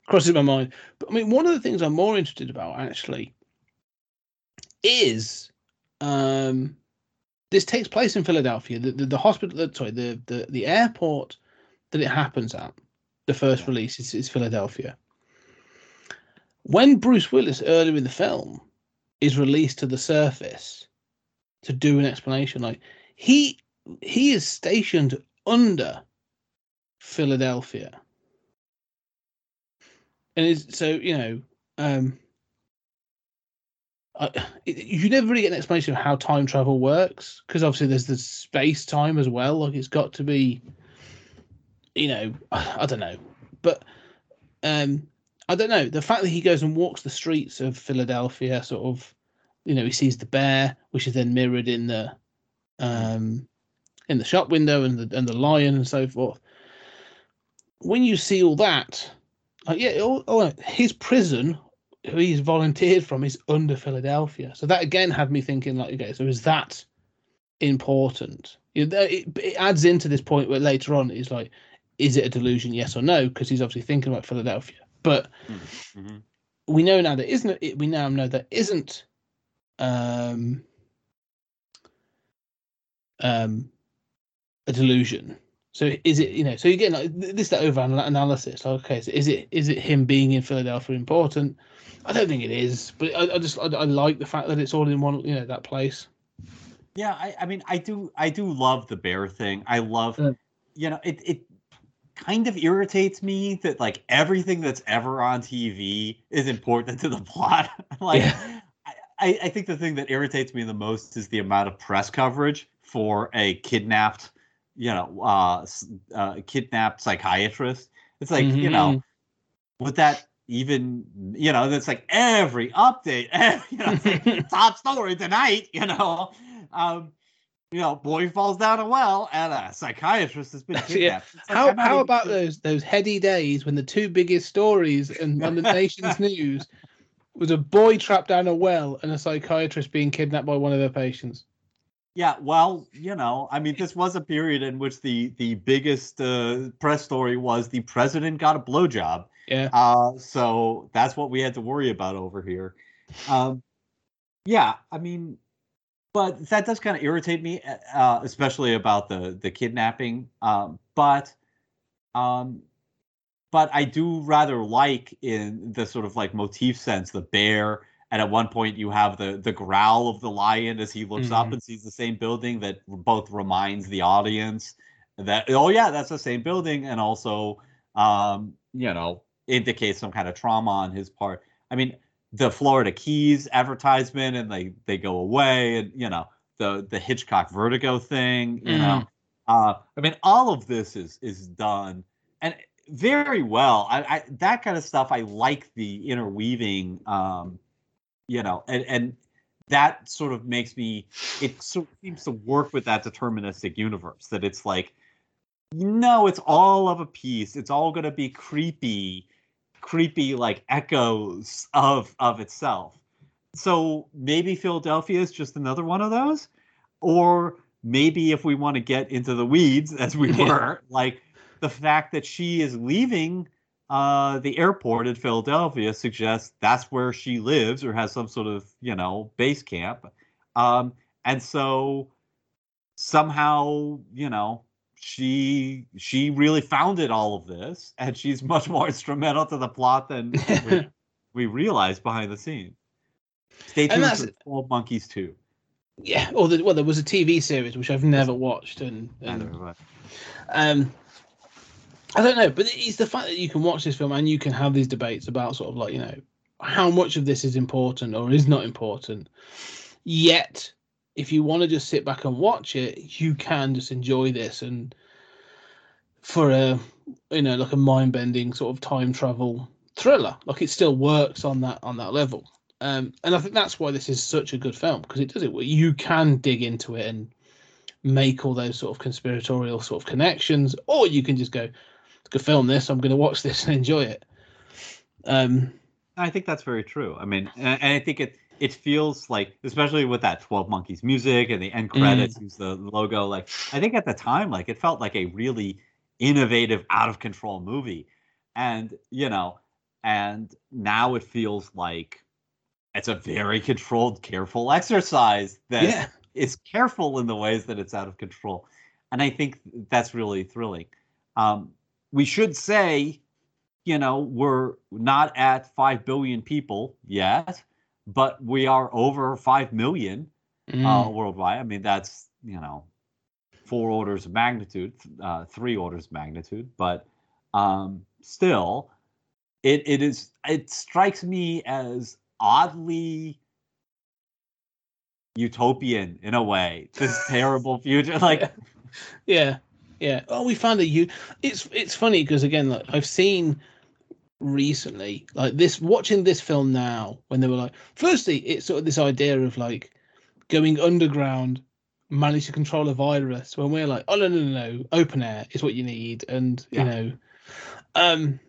crosses my mind but i mean one of the things i'm more interested about actually is um this takes place in philadelphia. The, the, the hospital the, sorry the, the the airport that it happens at the first release is, is philadelphia. When bruce willis earlier in the film is released to the surface to do an explanation like he he is stationed under Philadelphia. And it's so you know, um I, you never really get an explanation of how time travel works because obviously there's the space time as well. Like it's got to be, you know, I don't know, but um, I don't know. The fact that he goes and walks the streets of Philadelphia, sort of, you know, he sees the bear, which is then mirrored in the, um, in the shop window and the and the lion and so forth. When you see all that, like yeah, his prison, who he's volunteered from, is under Philadelphia. So that again had me thinking, like, okay, so is that important? You know, it, it adds into this point where later on it's like, is it a delusion? Yes or no? Because he's obviously thinking about Philadelphia. But Mhm. we know now that isn't it? We now know that isn't um, um, a delusion. So is it you know? So again, like th- this that over analysis. Like, okay, so is it is it him being in Philadelphia important? I don't think it is, but I, I just I, I like the fact that it's all in one you know that place. Yeah, I, I mean, I do, I do love the bear thing. I love, Yeah. you know, it, it kind of irritates me that like everything that's ever on TV is important to the plot. like, Yeah. I, I think the thing that irritates me the most is the amount of press coverage for a kidnapped, you know, uh, uh kidnapped psychiatrist. It's like, you know, Mhm. would that even, you know, that's like every update, you know, it's like, top story tonight, you know. Um, you know, boy falls down a well and a psychiatrist has been Yeah. kidnapped. It's like, How how even about those those heady days when the two biggest stories and on the nation's news was a boy trapped down a well and a psychiatrist being kidnapped by one of their patients? Yeah, well, you know, I mean, this was a period in which the the biggest uh, press story was the president got a blowjob. Yeah. Uh, so that's what we had to worry about over here. Um, yeah, I mean, but that does kind of irritate me, uh, especially about the the kidnapping. Um, but, um, but I do rather like in the sort of like motif sense the bear, and at one point you have the the growl of the lion as he looks up Mhm. and sees the same building that both reminds the audience that oh yeah that's the same building and also um, you know indicates some kind of trauma on his part. I mean the Florida Keys advertisement and they they go away and you know the the Hitchcock Vertigo thing you know uh I mean all of this is is done and very well I, I that kind of stuff I like the interweaving um you know and and that sort of makes me it sort of seems to work with that deterministic universe that it's like no it's all of a piece. It's all going to be creepy creepy like echoes of of itself. So maybe philadelphia is just another one of those? Or maybe if we want to get into the weeds as we were like the fact that she is leaving uh, the airport in Philadelphia suggests that's where she lives or has some sort of you know base camp, um, and so somehow you know she she really founded all of this, and she's much more instrumental to the plot than we, we realized behind the scenes. Stay tuned for Twelve Monkeys too. Yeah, or the, well, there was a TV series which I've never watched, and, and um, I don't know, but it's the fact that you can watch this film and you can have these debates about sort of like you know how much of this is important or is not important. Yet, if you want to just sit back and watch it, you can just enjoy this and for a you know like a mind bending sort of time travel thriller, like it still works on that on that level. Um, and I think that's why this is such a good film because it does it. You can dig into it and make all those sort of conspiratorial sort of connections, or you can just go, "Go film this. I'm going to watch this and enjoy it." Um, I think that's very true. I mean, and, I think it it feels like, especially with that Twelve Monkeys music and the end credits use the logo. Like, I think at the time, like it felt like a really innovative, out of control movie, and you know, and now it feels like it's a very controlled, careful exercise that yeah, is careful in the ways that it's out of control. And I think that's really thrilling. Um, we should say, you know, we're not at 5 billion people yet, but we are over 5 million uh, Mm. worldwide. I mean, that's, you know, four orders of magnitude, uh, three orders of magnitude, but um, still, it, it is, it strikes me as oddly utopian in a way. This terrible future, like yeah, yeah. Oh, we found a you. It's it's funny because again, like I've seen recently, like this watching this film now when they were like, firstly, it's sort of this idea of like going underground, manage to control a virus. When we're like, oh no no no no, open air is what you need, and Yeah. you know, um,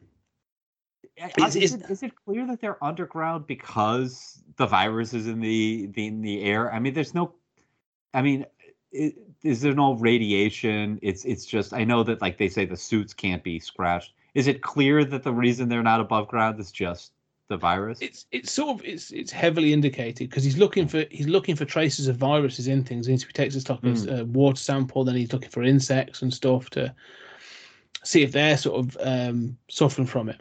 Is- is, it, is it clear that they're underground because the virus is in the, the in the air? I mean, there's no. I mean, i is there no radiation? It's it's just I know that like they say the suits can't be scratched. Is it clear that the reason they're not above ground is just the virus? it's it's sort of it's it's heavily indicated because he's looking for he's looking for traces of viruses in things. And so he takes a stock of uh, water sample, then he's looking for insects and stuff to see if they're sort of um, suffering from it.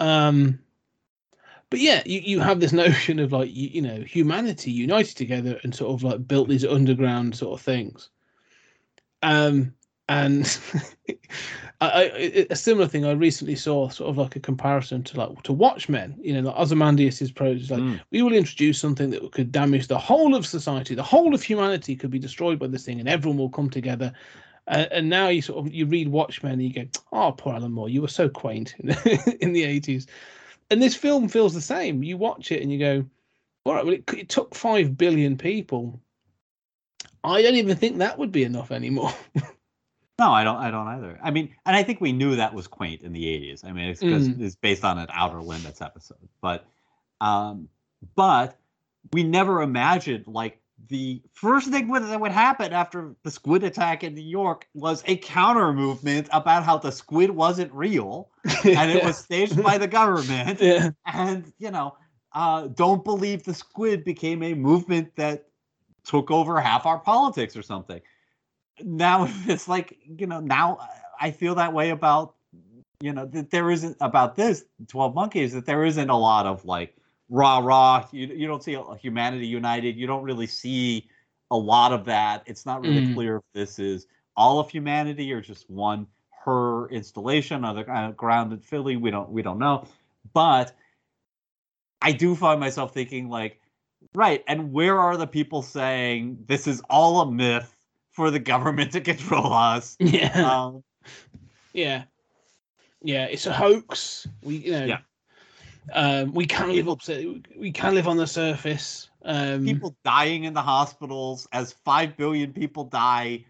Um, but yeah, you, you have this notion of like you, you know humanity united together and sort of like built these underground sort of things. Um, and I, I, a similar thing I recently saw, sort of like a comparison to like to Watchmen. You know, like Ozymandias's prose is like Mm. we will introduce something that could damage the whole of society, the whole of humanity could be destroyed by this thing, and everyone will come together. Uh, and now you sort of you read Watchmen and you go, "Oh, poor Alan Moore, you were so quaint in the eighties." And this film feels the same. You watch it and you go, "All right, well, it, it took five billion people. I don't even think that would be enough anymore." No, I don't. I don't either. I mean, and I think we knew that was quaint in the '80s. I mean, it's because it's based on an Outer Limits episode, but, um, but we never imagined like the first thing that would happen after the squid attack in New York was a counter movement about how the squid wasn't real and it was staged by the government yeah. and you know uh, don't believe the squid became a movement that took over half our politics or something. Now it's like, you know, now I feel that way about, you know, that there isn't about this 12 Monkeys, that there isn't a lot of like rah rah. You, you don't see humanity united. You don't really see a lot of that. It's not really Mm. clear if this is all of humanity or just one her installation on the uh, ground in Philly. We don't we don't know, but I do find myself thinking like, right, and where are the people saying this is all a myth for the government to control us? Yeah. Um, Yeah, yeah, it's a hoax. We, you know, Yeah. Um, we can live up. We can live on the surface. Um, people dying in the hospitals as five billion people die.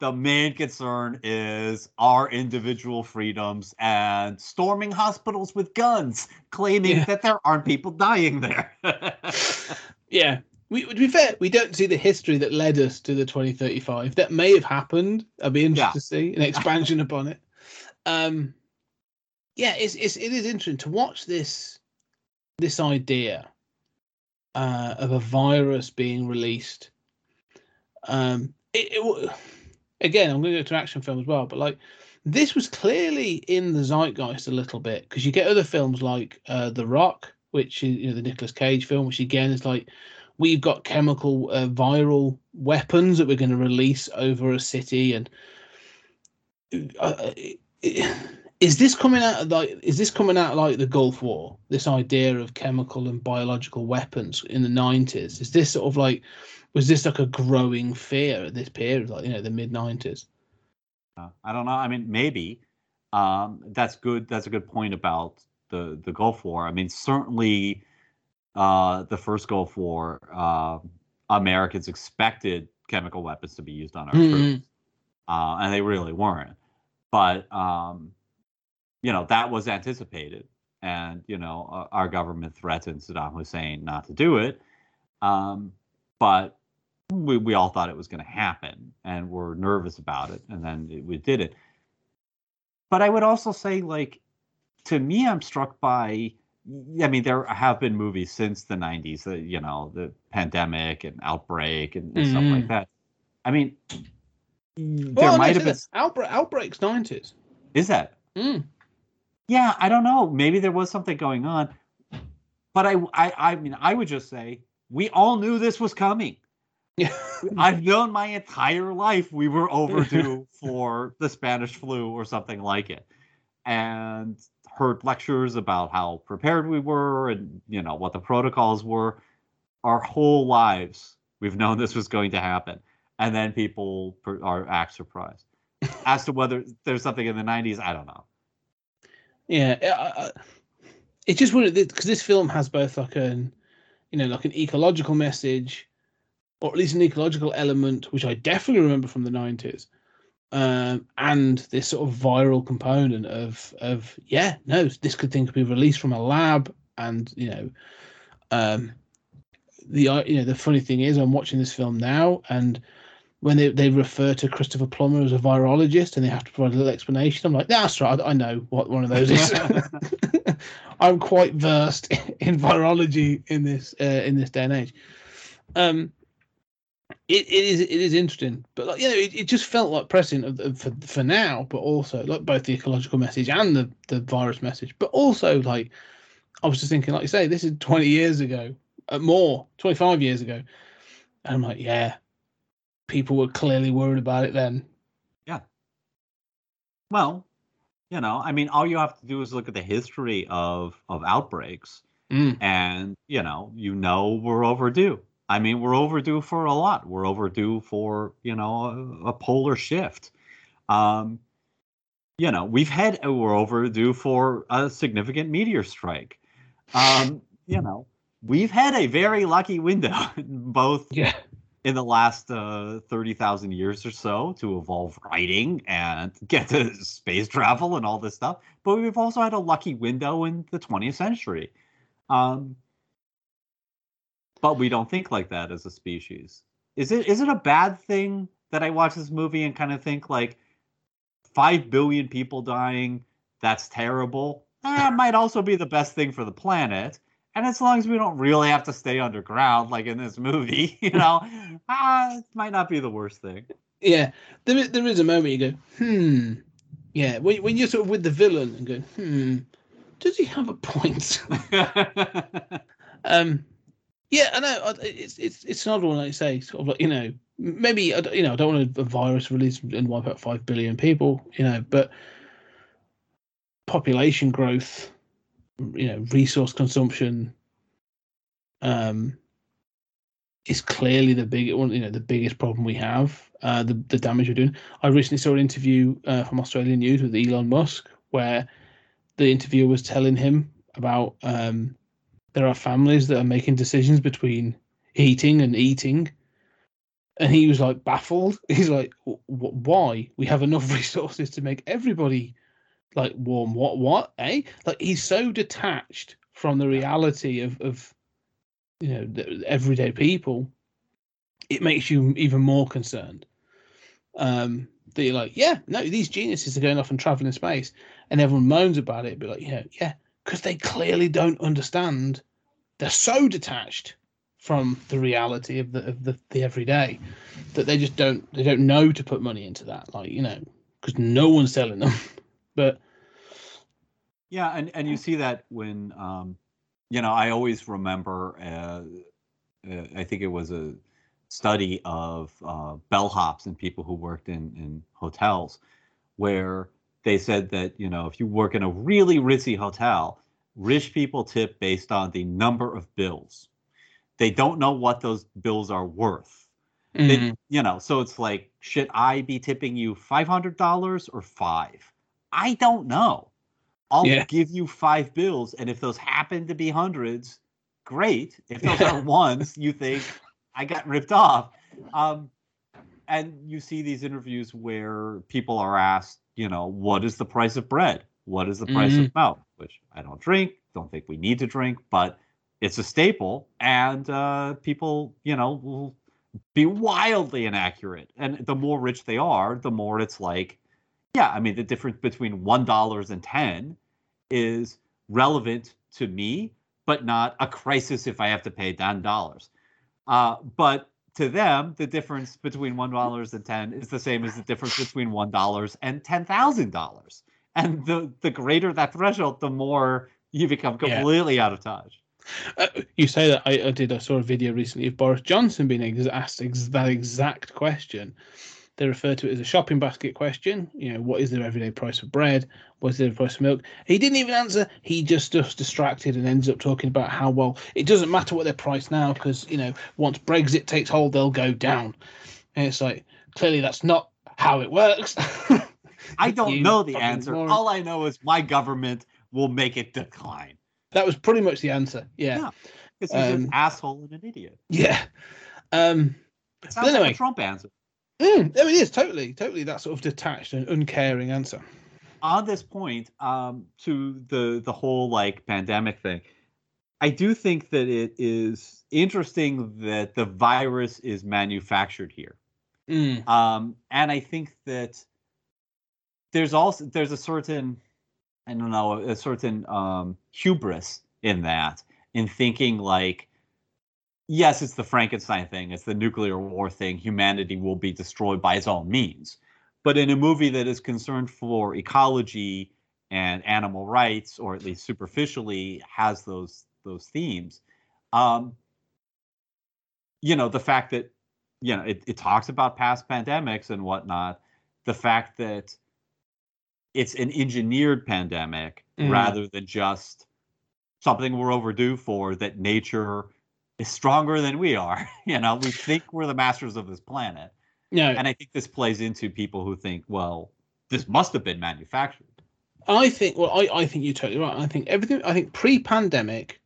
The main concern is our individual freedoms and storming hospitals with guns, claiming Yeah. that there aren't people dying there. yeah. We, to be fair, we don't see the history that led us to the 2035. That may have happened. I'd be interested Yeah. to see an expansion upon it. Um, yeah, it's, it's it is interesting to watch this this idea uh, of a virus being released. Um, it, it again, I'm going to go to action film as well, but like this was clearly in the zeitgeist a little bit because you get other films like uh, The Rock, which is you know the Nicolas Cage film, which again is like we've got chemical uh, viral weapons that we're going to release over a city and uh, is this coming out like is this coming out like the Gulf War? This idea of chemical and biological weapons in the nineties is this sort of like was this like a growing fear at this period, like you know the mid nineties? Uh, I don't know. I mean, maybe um, that's good. That's a good point about the the Gulf War. I mean, certainly uh, the first Gulf War, uh, Americans expected chemical weapons to be used on our Mhm. troops, uh, and they really weren't. But um, you know that was anticipated, and you know our government threatened Saddam Hussein not to do it. Um, but we, we all thought it was going to happen and were nervous about it and then it, we did it but i would also say like to me i'm struck by i mean there have been movies since the 90s that you know the pandemic and outbreak and, and stuff like Mhm. that i mean there Well, might have been outbreak outbreaks nineties. is that Mm. Yeah i don't know maybe there was something going on but I, I i mean i would just say we all knew this was coming. I've known my entire life we were overdue for the Spanish flu or something like it. And heard lectures about how prepared we were and you know what the protocols were. Our whole lives we've known this was going to happen. And then people are act surprised. As to whether there's something in the 90s, I don't know. Yeah, it, I- it's just weird because this film has both like an, you know, like an ecological message, or at least an ecological element, which I definitely remember from the nineties, um, and this sort of viral component of of yeah, no, this could thing could be released from a lab, and you know, um, the you know the funny thing is I'm watching this film now and. When they, they refer to Christopher Plummer as a virologist and they have to provide a little explanation, I'm like, that's right, I, I know what one of those is. I'm quite versed in virology in this uh, in this day and age. Um, it, it is it is interesting, but like, you know, it, it just felt like pressing of, of- for for now, but also like both the ecological message and the the virus message, but also like I was just thinking, like you say, this is 20 years ago, uh, more 25 years ago, and I'm like, yeah, people were clearly worried about it then. Yeah. Well, you know, I mean, all you have to do is look at the history of of outbreaks, Mm. and you know, you know, we're overdue. I mean, we're overdue for a lot. We're overdue for you know a, a polar shift. Um, you know, we've had we're overdue for a significant meteor strike. Um, you know, we've had a very lucky window, both Yeah, in the last uh, 30,000 years or so to evolve writing and get to space travel and all this stuff. But we've also had a lucky window in the 20th century. Um, but we don't think like that as a species. Is it is it a bad thing that I watch this movie and kind of think like 5 billion people dying, that's terrible? Eh, it might also be the best thing for the planet. And as long as we don't really have to stay underground, like in this movie, you know, ah, it might not be the worst thing. Yeah, there is, there is a moment you go, hmm. Yeah, when, when you're sort of with the villain and go, hmm, does he have a point? um, yeah, I know. It's it's it's another one, like you say, sort of like you know, maybe I you know, I don't want a virus release and wipe out five billion people, you know, but population growth, you know, resource consumption, um, is clearly the big one, you know, the biggest problem we have. Uh, the the damage we're doing. I recently saw an interview uh, from Australian News with Elon Musk where the interviewer was telling him about um, there are families that are making decisions between eating and eating, and he was like baffled. He's like, "Wh- wh- "Why? We have enough resources to make everybody like warm. What? What? Eh? Like he's so detached from the reality of of you know everyday people. It makes you even more concerned. Um, that you're like, yeah, no, these geniuses are going off and traveling in space, and everyone moans about it, but like, you know, yeah, because they clearly don't understand. They're so detached from the reality of the of the, the everyday that they just don't they don't know to put money into that. Like you know, because no one's telling them. but Yeah, and and you see that when um, you know, I always remember. Uh, uh, I think it was a study of uh, bellhops and people who worked in in hotels, where they said that you know if you work in a really ritzy hotel, rich people tip based on the number of bills. They don't know what those bills are worth. They- mm, you know, so it's like, should I be tipping you five hundred dollars or five? I don't know. I'll Yeah. give you five bills, and if those happen to be hundreds, great. If those are ones, you think I got ripped off. Um, and you see these interviews where people are asked, you know, what is the price of bread? What is the price of milk? Which I don't drink, don't think we need to drink, but it's a staple, and uh, people, you know, will be wildly inaccurate. And the more rich they are, the more it's like, yeah, I mean, the difference between one dollars and ten is relevant to me, but not a crisis if I have to pay ten dollars. Uh, but to them, the difference between one dollars and ten is the same as the difference between one dollars and ten thousand dollars. And the the greater that threshold, the more you become Yeah. completely out of touch. Uh, you say that I, I did. I saw a video recently of Boris Johnson being ex- asked ex- that exact question. They refer to it as a shopping basket question. You know, what is the everyday price of bread? What is the price of milk? He didn't even answer. He just just distracted and ends up talking about how well it doesn't matter what their price now because you know once Brexit takes hold, they'll go down. And it's like clearly that's not how it works. I don't You know the answer. moron. All I know is my government will make it decline. that was pretty much the answer. Yeah, Yeah. Because he's Um, an asshole and an idiot. yeah. Um, It sounds like anyway. a Trump answer. Mm, no, it is totally, totally that sort of detached and uncaring answer. On this point, um, to the the whole like pandemic thing, I do think that it is interesting that the virus is manufactured here. Mm, um, and I think that there's also there's a certain I don't know a certain um, hubris in that in thinking like yes it's the Frankenstein thing it's the nuclear war thing humanity will be destroyed by its own means but in a movie that is concerned for ecology and animal rights or at least superficially has those those themes um, you know the fact that you know it, it talks about past pandemics and whatnot the fact that it's an engineered pandemic Mm. rather than just something we're overdue for that nature is stronger than we are you know we think we're the masters of this planet no, and i think this plays into people who think well this must have been manufactured I think. Well, I, I think you're totally right. I think everything. I think pre-pandemic,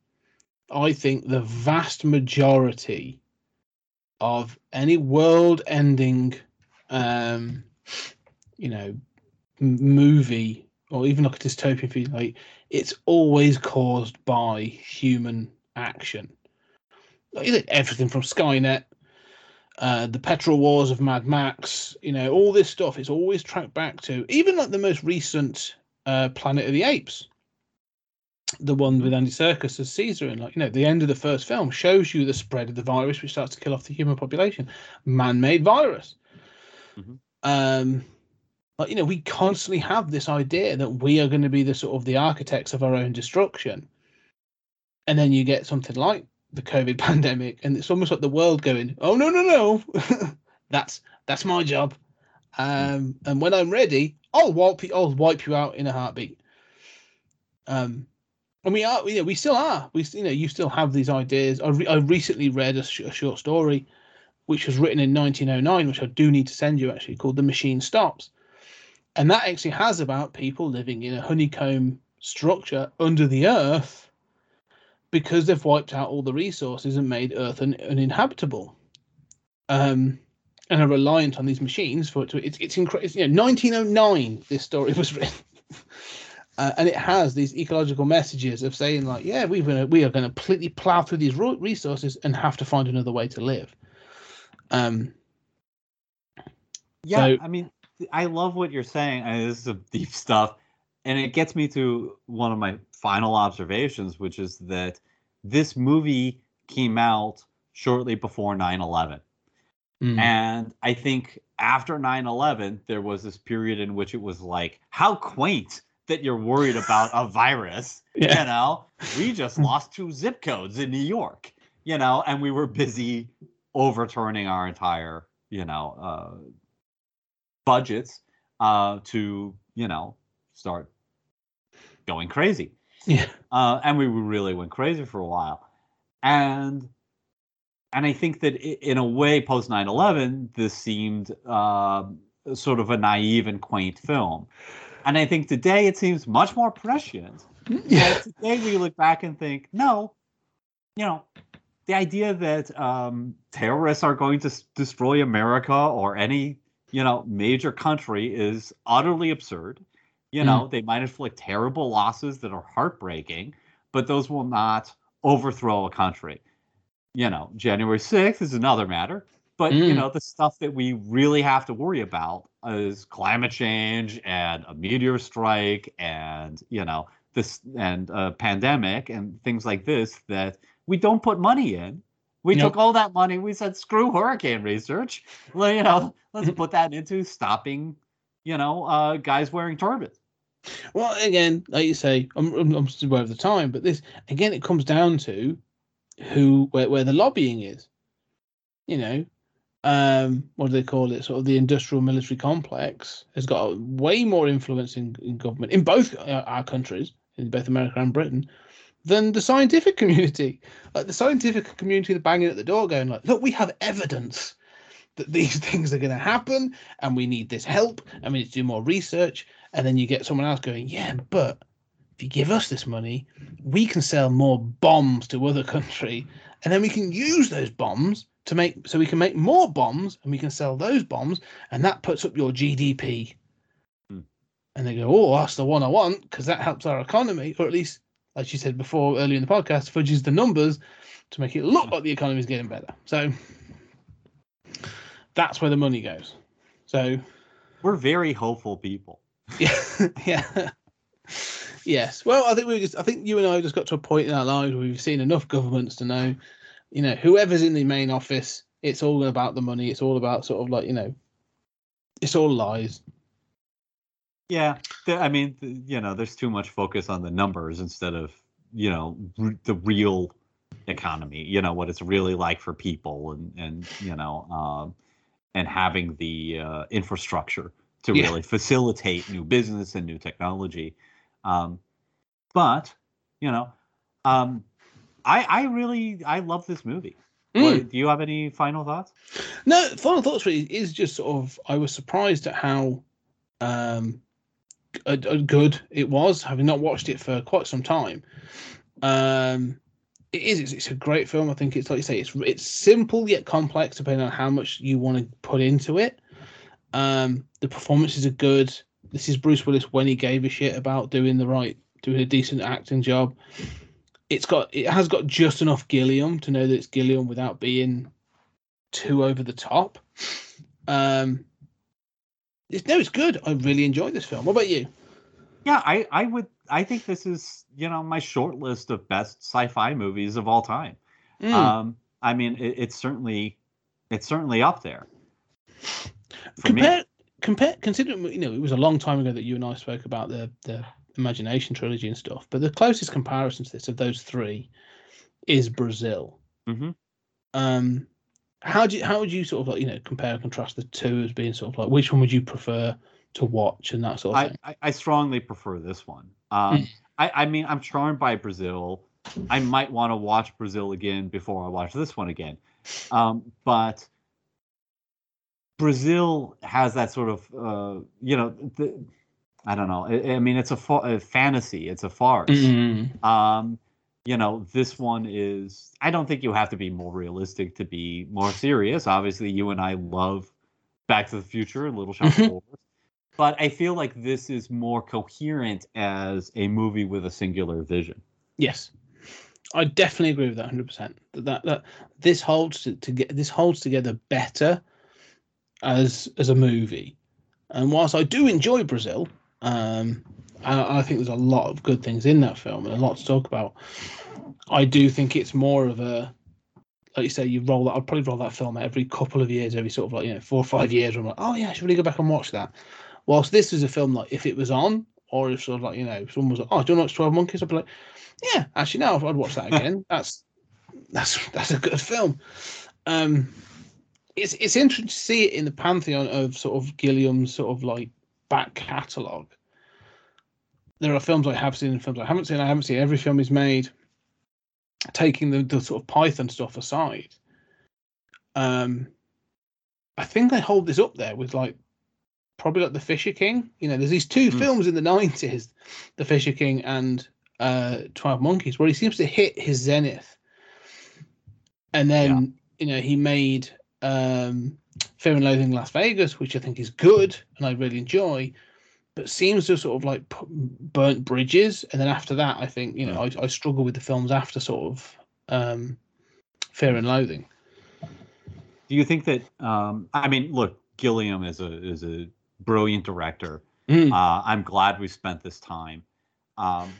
I think the vast majority of any world-ending, um, you know, m- movie or even like a dystopian film, like it's always caused by human action. Like, you know, everything from Skynet, uh, the petrol wars of Mad Max, you know, all this stuff. is always tracked back to even like the most recent uh, Planet of the Apes. the one with Andy Serkis as Caesar, and like you know, the end of the first film shows you the spread of the virus, which starts to kill off the human population. Man-made virus. Mhm. Um, like you know, we constantly have this idea that we are going to be the sort of the architects of our own destruction, and then you get something like the COVID pandemic, and it's almost like the world going, "Oh no, no, no, that's that's my job." Um, and when I'm ready, I'll wipe you, I'll wipe you out in a heartbeat. Um, and we are, you know, we still are. We, you know, you still have these ideas. I, re- I recently read a, sh- a short story, which was written in 1909, which I do need to send you actually, called "The Machine Stops," and that actually has about people living in a honeycomb structure under the earth because they've wiped out all the resources and made Earth un- uninhabitable. Um, and are reliant on these machines for it to. It's it's incredible. You know, 1909. This story was written. Uh, and it has these ecological messages of saying like, yeah, we're gonna we are gonna completely plow through these resources and have to find another way to live. Um, Yeah, So- I mean, I love what you're saying. I mean, this is some deep stuff, and it gets me to one of my final observations, which is that this movie came out shortly before 9/11, mm, and I think after 9/11 there was this period in which it was like, how quaint that you're worried about a virus. Yeah. You know, we just lost two zip codes in New York. You know, and we were busy overturning our entire, you know, uh, budgets uh, to, you know, start going crazy. yeah, Uh, and we really went crazy for a while. And and I think that in a way, post 9/11, this seemed uh, sort of a naive and quaint film. And I think today it seems much more prescient. yeah, today we look back and think, no, you know, the idea that um, terrorists are going to s- destroy America or any, you know, major country is utterly absurd. You know, they might inflict terrible losses that are heartbreaking, but those will not overthrow a country. You know, January 6th is another matter. But you Mm. know, the stuff that we really have to worry about is climate change and a meteor strike and you know this and a pandemic and things like this that we don't put money in. We Nope. took all that money. We said, screw hurricane research. Well, you know, let's put that into stopping, you know, uh, guys wearing turbans. Well, again, like you say, I'm, I'm, I'm aware of the time, but this again, it comes down to who where, where the lobbying is. You know, um, what do they call it? Sort of the industrial military complex has got way more influence in, in government in both our, our countries, in both America and Britain, than the scientific community. Like the scientific community, are banging at the door, going like, "Look, we have evidence." That these things are going to happen, and we need this help, and we need to do more research. And then you get someone else going, yeah, but if you give us this money, we can sell more bombs to other country, and then we can use those bombs to make so we can make more bombs, and we can sell those bombs, and that puts up your GDP. Hmm. And they go, oh, that's the one I want because that helps our economy, or at least, like you said before earlier in the podcast, fudges the numbers to make it look like the economy is getting better. So that's where the money goes. So We're very hopeful people. Yeah, yeah. Yes. Well, I think we just I think you and I just got to a point in our lives where we've seen enough governments to know, you know, whoever's in the main office, it's all about the money. It's all about sort of like, you know, it's all lies. Yeah, I mean, you know, there's too much focus on the numbers instead of, you know, the real economy. You know what it's really like for people, and and you know, um, and having the uh, infrastructure to Yeah. really facilitate new business and new technology. Um, but you know, um, I I really I love this movie. Mm. What, do you have any final thoughts? No, final thoughts really is just sort of I was surprised at how um a, a good it was, having not watched it for quite some time. Um it is it's, it's a great film. I think it's like you say, it's it's simple yet complex depending on how much you want to put into it. Um the performances are good. This is Bruce Willis when he gave a shit about doing the right doing a decent acting job. It's got it has got just enough Gilliam to know that it's Gilliam without being too over the top. Um, it's, no, it's good. I really enjoyed this film. What about you? Yeah, I, I would I think this is you know my short list of best sci-fi movies of all time. Mm. Um, I mean, it, it's certainly it's certainly up there. For me. compare, compare, considering you know it was a long time ago that you and I spoke about the the Imagination trilogy and stuff, but the closest comparison to this of those three is Brazil. Mhm. Um, how do you, how would you sort of like you know compare and contrast the two as being sort of like which one would you prefer to watch and that sort of I, thing? I, I strongly prefer this one. Um, Mm. I, I mean, I'm charmed by Brazil. I might want to watch Brazil again before I watch this one again. Um, but Brazil has that sort of, uh, you know, the, I don't know. I, I mean, it's a, fa- a fantasy. It's a farce. Mm. Um, you know, this one is. I don't think you have to be more realistic to be more serious. Obviously, you and I love Back to the Future, Little Shop of Mhm. Horrors, but I feel like this is more coherent as a movie with a singular vision. Yes, I definitely agree with that hundred percent. That that that this holds to, to get this holds together better as as a movie. And whilst I do enjoy Brazil, um, I, I think there's a lot of good things in that film and a lot to talk about. I do think it's more of a like you say, you roll that. I'd probably roll that film every couple of years, every sort of like you know four or five years. I'm like, oh yeah, I should really go back and watch that. Whilst this is a film like if it was on, or if sort of like you know someone was like, oh, do you want to watch Twelve Monkeys? I'd be like, yeah, actually, no, I'd watch that again. that's that's that's a good film. Um, it's it's interesting to see it in the pantheon of sort of Gilliam's sort of like back catalogue. There are films I have seen and films I haven't seen. I haven't seen every film he's made. Taking the, the sort of Python stuff aside, um, I think I hold this up there with like probably like the Fisher King. You know, there's these two Mm. films in the nineties, the Fisher King and uh, Twelve Monkeys, where he seems to hit his zenith. And then you know he made um, Fear and Loathing in Las Vegas, which I think is good and I really enjoy, but seems to sort of like burnt bridges. And then after that, I think you know I, I struggle with the films after sort of um, Fear and Loathing. Do you think that? Um, I mean, look, Gilliam is a is a brilliant director. Mm. Uh, I'm glad we spent this time. Um,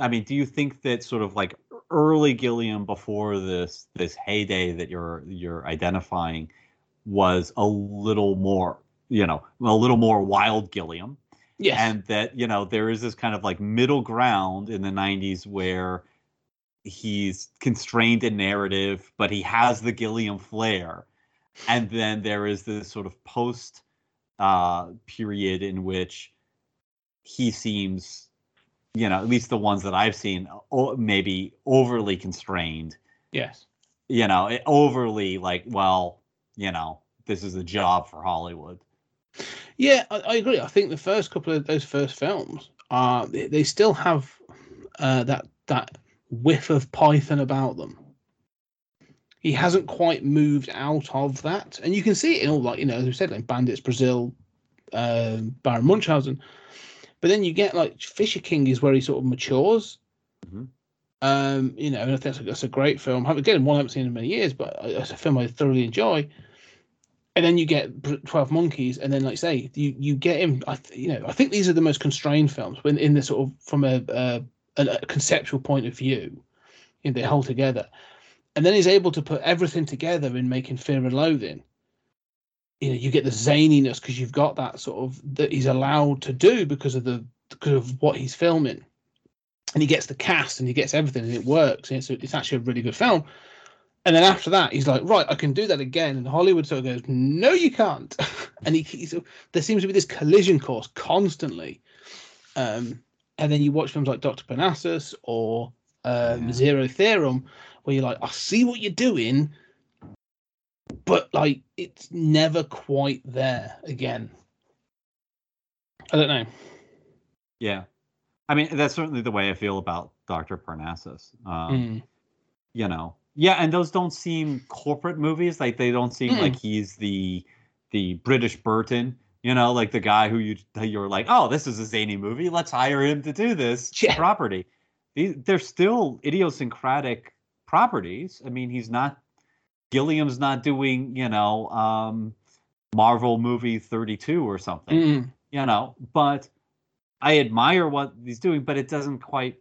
I mean, do you think that sort of like early Gilliam before this this heyday that you're you're identifying was a little more, you know, a little more wild Gilliam, Yes. and that you know there is this kind of like middle ground in the 90s where he's constrained in narrative, but he has the Gilliam flair, and then there is this sort of post uh, period in which he seems, you know, at least the ones that I've seen, o- maybe overly constrained. yes. You know, it- overly like, well, you know, this is a job for Hollywood. Yeah, I, I agree. I think the first couple of those first films, uh, they, they still have uh, that that whiff of Python about them. He hasn't quite moved out of that, and you can see it in all like you know, as we said, like Bandits, Brazil, um, Baron Munchausen. But then you get like Fisher King is where he sort of matures. Mhm. Um, you know, and I think that's a, that's a great film. Again, one I haven't seen in many years, but it's a film I thoroughly enjoy and then you get Twelve Monkeys, and then like I say, you you get him. I th- you know I think these are the most constrained films when in the sort of from a, a, a conceptual point of view, you know, they hold together, and then he's able to put everything together in making Fear and Loathing. You know, you get the zaniness because you've got that sort of that he's allowed to do because of the because of what he's filming, and he gets the cast and he gets everything and it works. And it's it's actually a really good film. And then after that, he's like, right, I can do that again. And Hollywood sort of goes, no, you can't. and he, he's, there seems to be this collision course constantly. Um, and then you watch films like Dr. Parnassus or um, Yeah. Zero Theorem, where you're like, I see what you're doing, but like it's never quite there again. I don't know. Yeah. I mean, that's certainly the way I feel about Dr. Parnassus. Um, Mm. you know yeah and those don't seem corporate movies like they don't seem Mm. like he's the the british burton you know like the guy who you you're like oh this is a zany movie let's hire him to do this Yeah. property these, they're still idiosyncratic properties i mean he's not gilliam's not doing you know um marvel movie 32 or something Mm. you know but I admire what he's doing, but it doesn't quite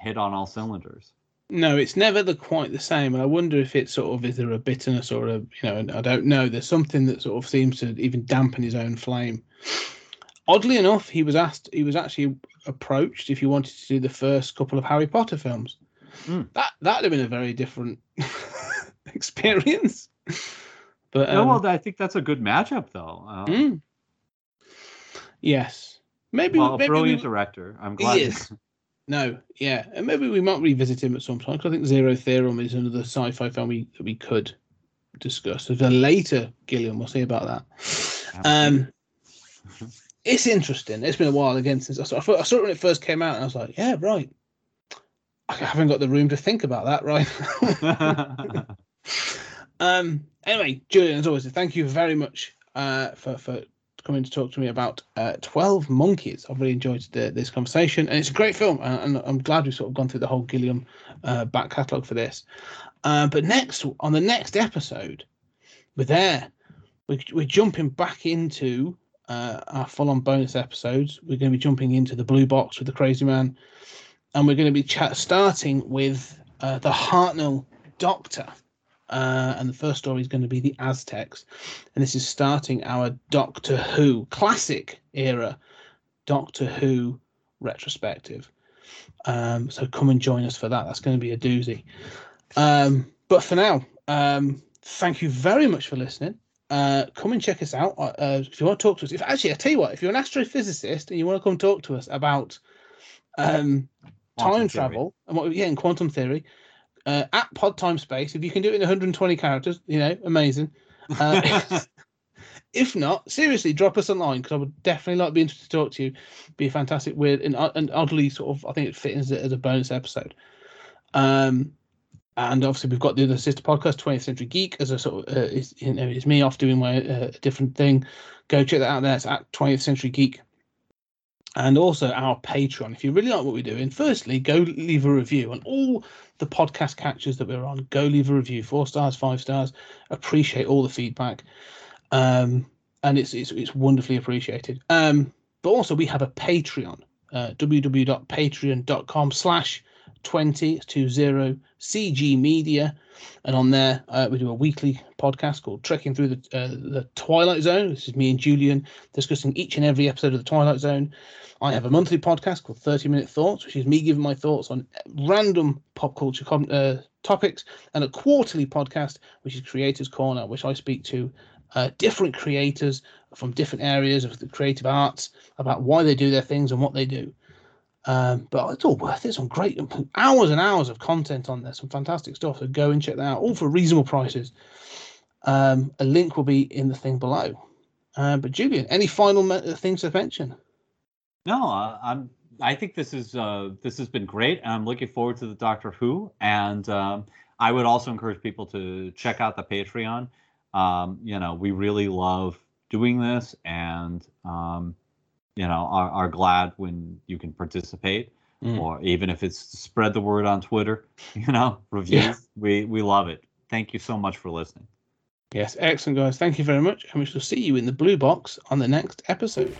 hit on all cylinders. No, it's never the quite the same. I wonder if it's sort of is there a bitterness or a you know I don't know. There's something that sort of seems to even dampen his own flame. Oddly enough, he was asked he was actually approached if he wanted to do the first couple of Harry Potter films. Hmm. That that'd have been a very different experience. But No, um, well, I think that's a good matchup, though. Uh, mm. yes, maybe well, a brilliant we, director. I'm glad. He is. No, yeah, and maybe we might revisit him at some point. 'cause I think Zero Theorem is another sci-fi film we, that we could discuss. There's a later Gilliam. We'll see about that. Um, it's interesting. It's been a while again since I saw. I I saw it when it first came out, and I was like, "Yeah, right." I haven't got the room to think about that, right? Um. Anyway, Julian, as always, thank you very much uh, for for coming to talk to me about uh, Twelve Monkeys. I've really enjoyed the, this conversation, and it's a great film, and, and I'm glad we've sort of gone through the whole Gilliam uh, back catalogue for this. Uh, but next, on the next episode, we're there. We, we're jumping back into uh, our full-on bonus episodes. We're going to be jumping into the blue box with the Crazy Man, and we're going to be chat starting with uh, the Hartnell Doctor. Uh, and the first story is going to be the Aztecs, and this is starting our Doctor Who classic era Doctor Who retrospective. Um, so come and join us for that. That's going to be a doozy. Um, but for now, um, thank you very much for listening. Uh, come and check us out. Uh, uh, if you want to talk to us, if actually, I tell you what, if you're an astrophysicist and you want to come talk to us about um, time travel and what, yeah, in quantum theory, uh, at Pod Time Space, if you can do it in 120 characters, you know, amazing. Uh, if not, seriously, drop us a line because I would definitely like to be interested to talk to you. Be a fantastic, weird, and, and oddly sort of, I think it fits as a, as a bonus episode. Um, and obviously we've got the other sister podcast, 20th Century Geek, as a sort of uh, is you know is me off doing my uh, different thing. Go check that out. There, it's at 20th Century Geek, and also our Patreon. If you really like what we're doing, firstly go leave a review on all the podcast catchers that we're on. Go leave a review, four stars, five stars. Appreciate all the feedback, um, and it's it's it's wonderfully appreciated. Um, but also we have a Patreon, uh, www.patreon.com slash 2020 CG Media. And on there, uh, we do a weekly podcast called Trekking Through the uh, the Twilight Zone. This is me and Julian discussing each and every episode of the Twilight Zone. I have a monthly podcast called 30 Minute Thoughts, which is me giving my thoughts on random pop culture com- uh, topics, and a quarterly podcast, which is Creators Corner, which I speak to uh, different creators from different areas of the creative arts about why they do their things and what they do. Um, but it's all worth it. Some great hours and hours of content on there, some fantastic stuff. So go and check that out, all for reasonable prices. Um, a link will be in the thing below. Uh, but Julian, any final me- things to mention? No, uh, I'm. I think this is uh, this has been great, and I'm looking forward to the Doctor Who. And um, I would also encourage people to check out the Patreon. Um, you know, we really love doing this, and um, you know, are, are glad when you can participate, Mm. or even if it's spread the word on Twitter. You know, reviews. Yeah. We we love it. Thank you so much for listening. Yes, excellent, guys. Thank you very much. And we shall see you in the blue box on the next episode.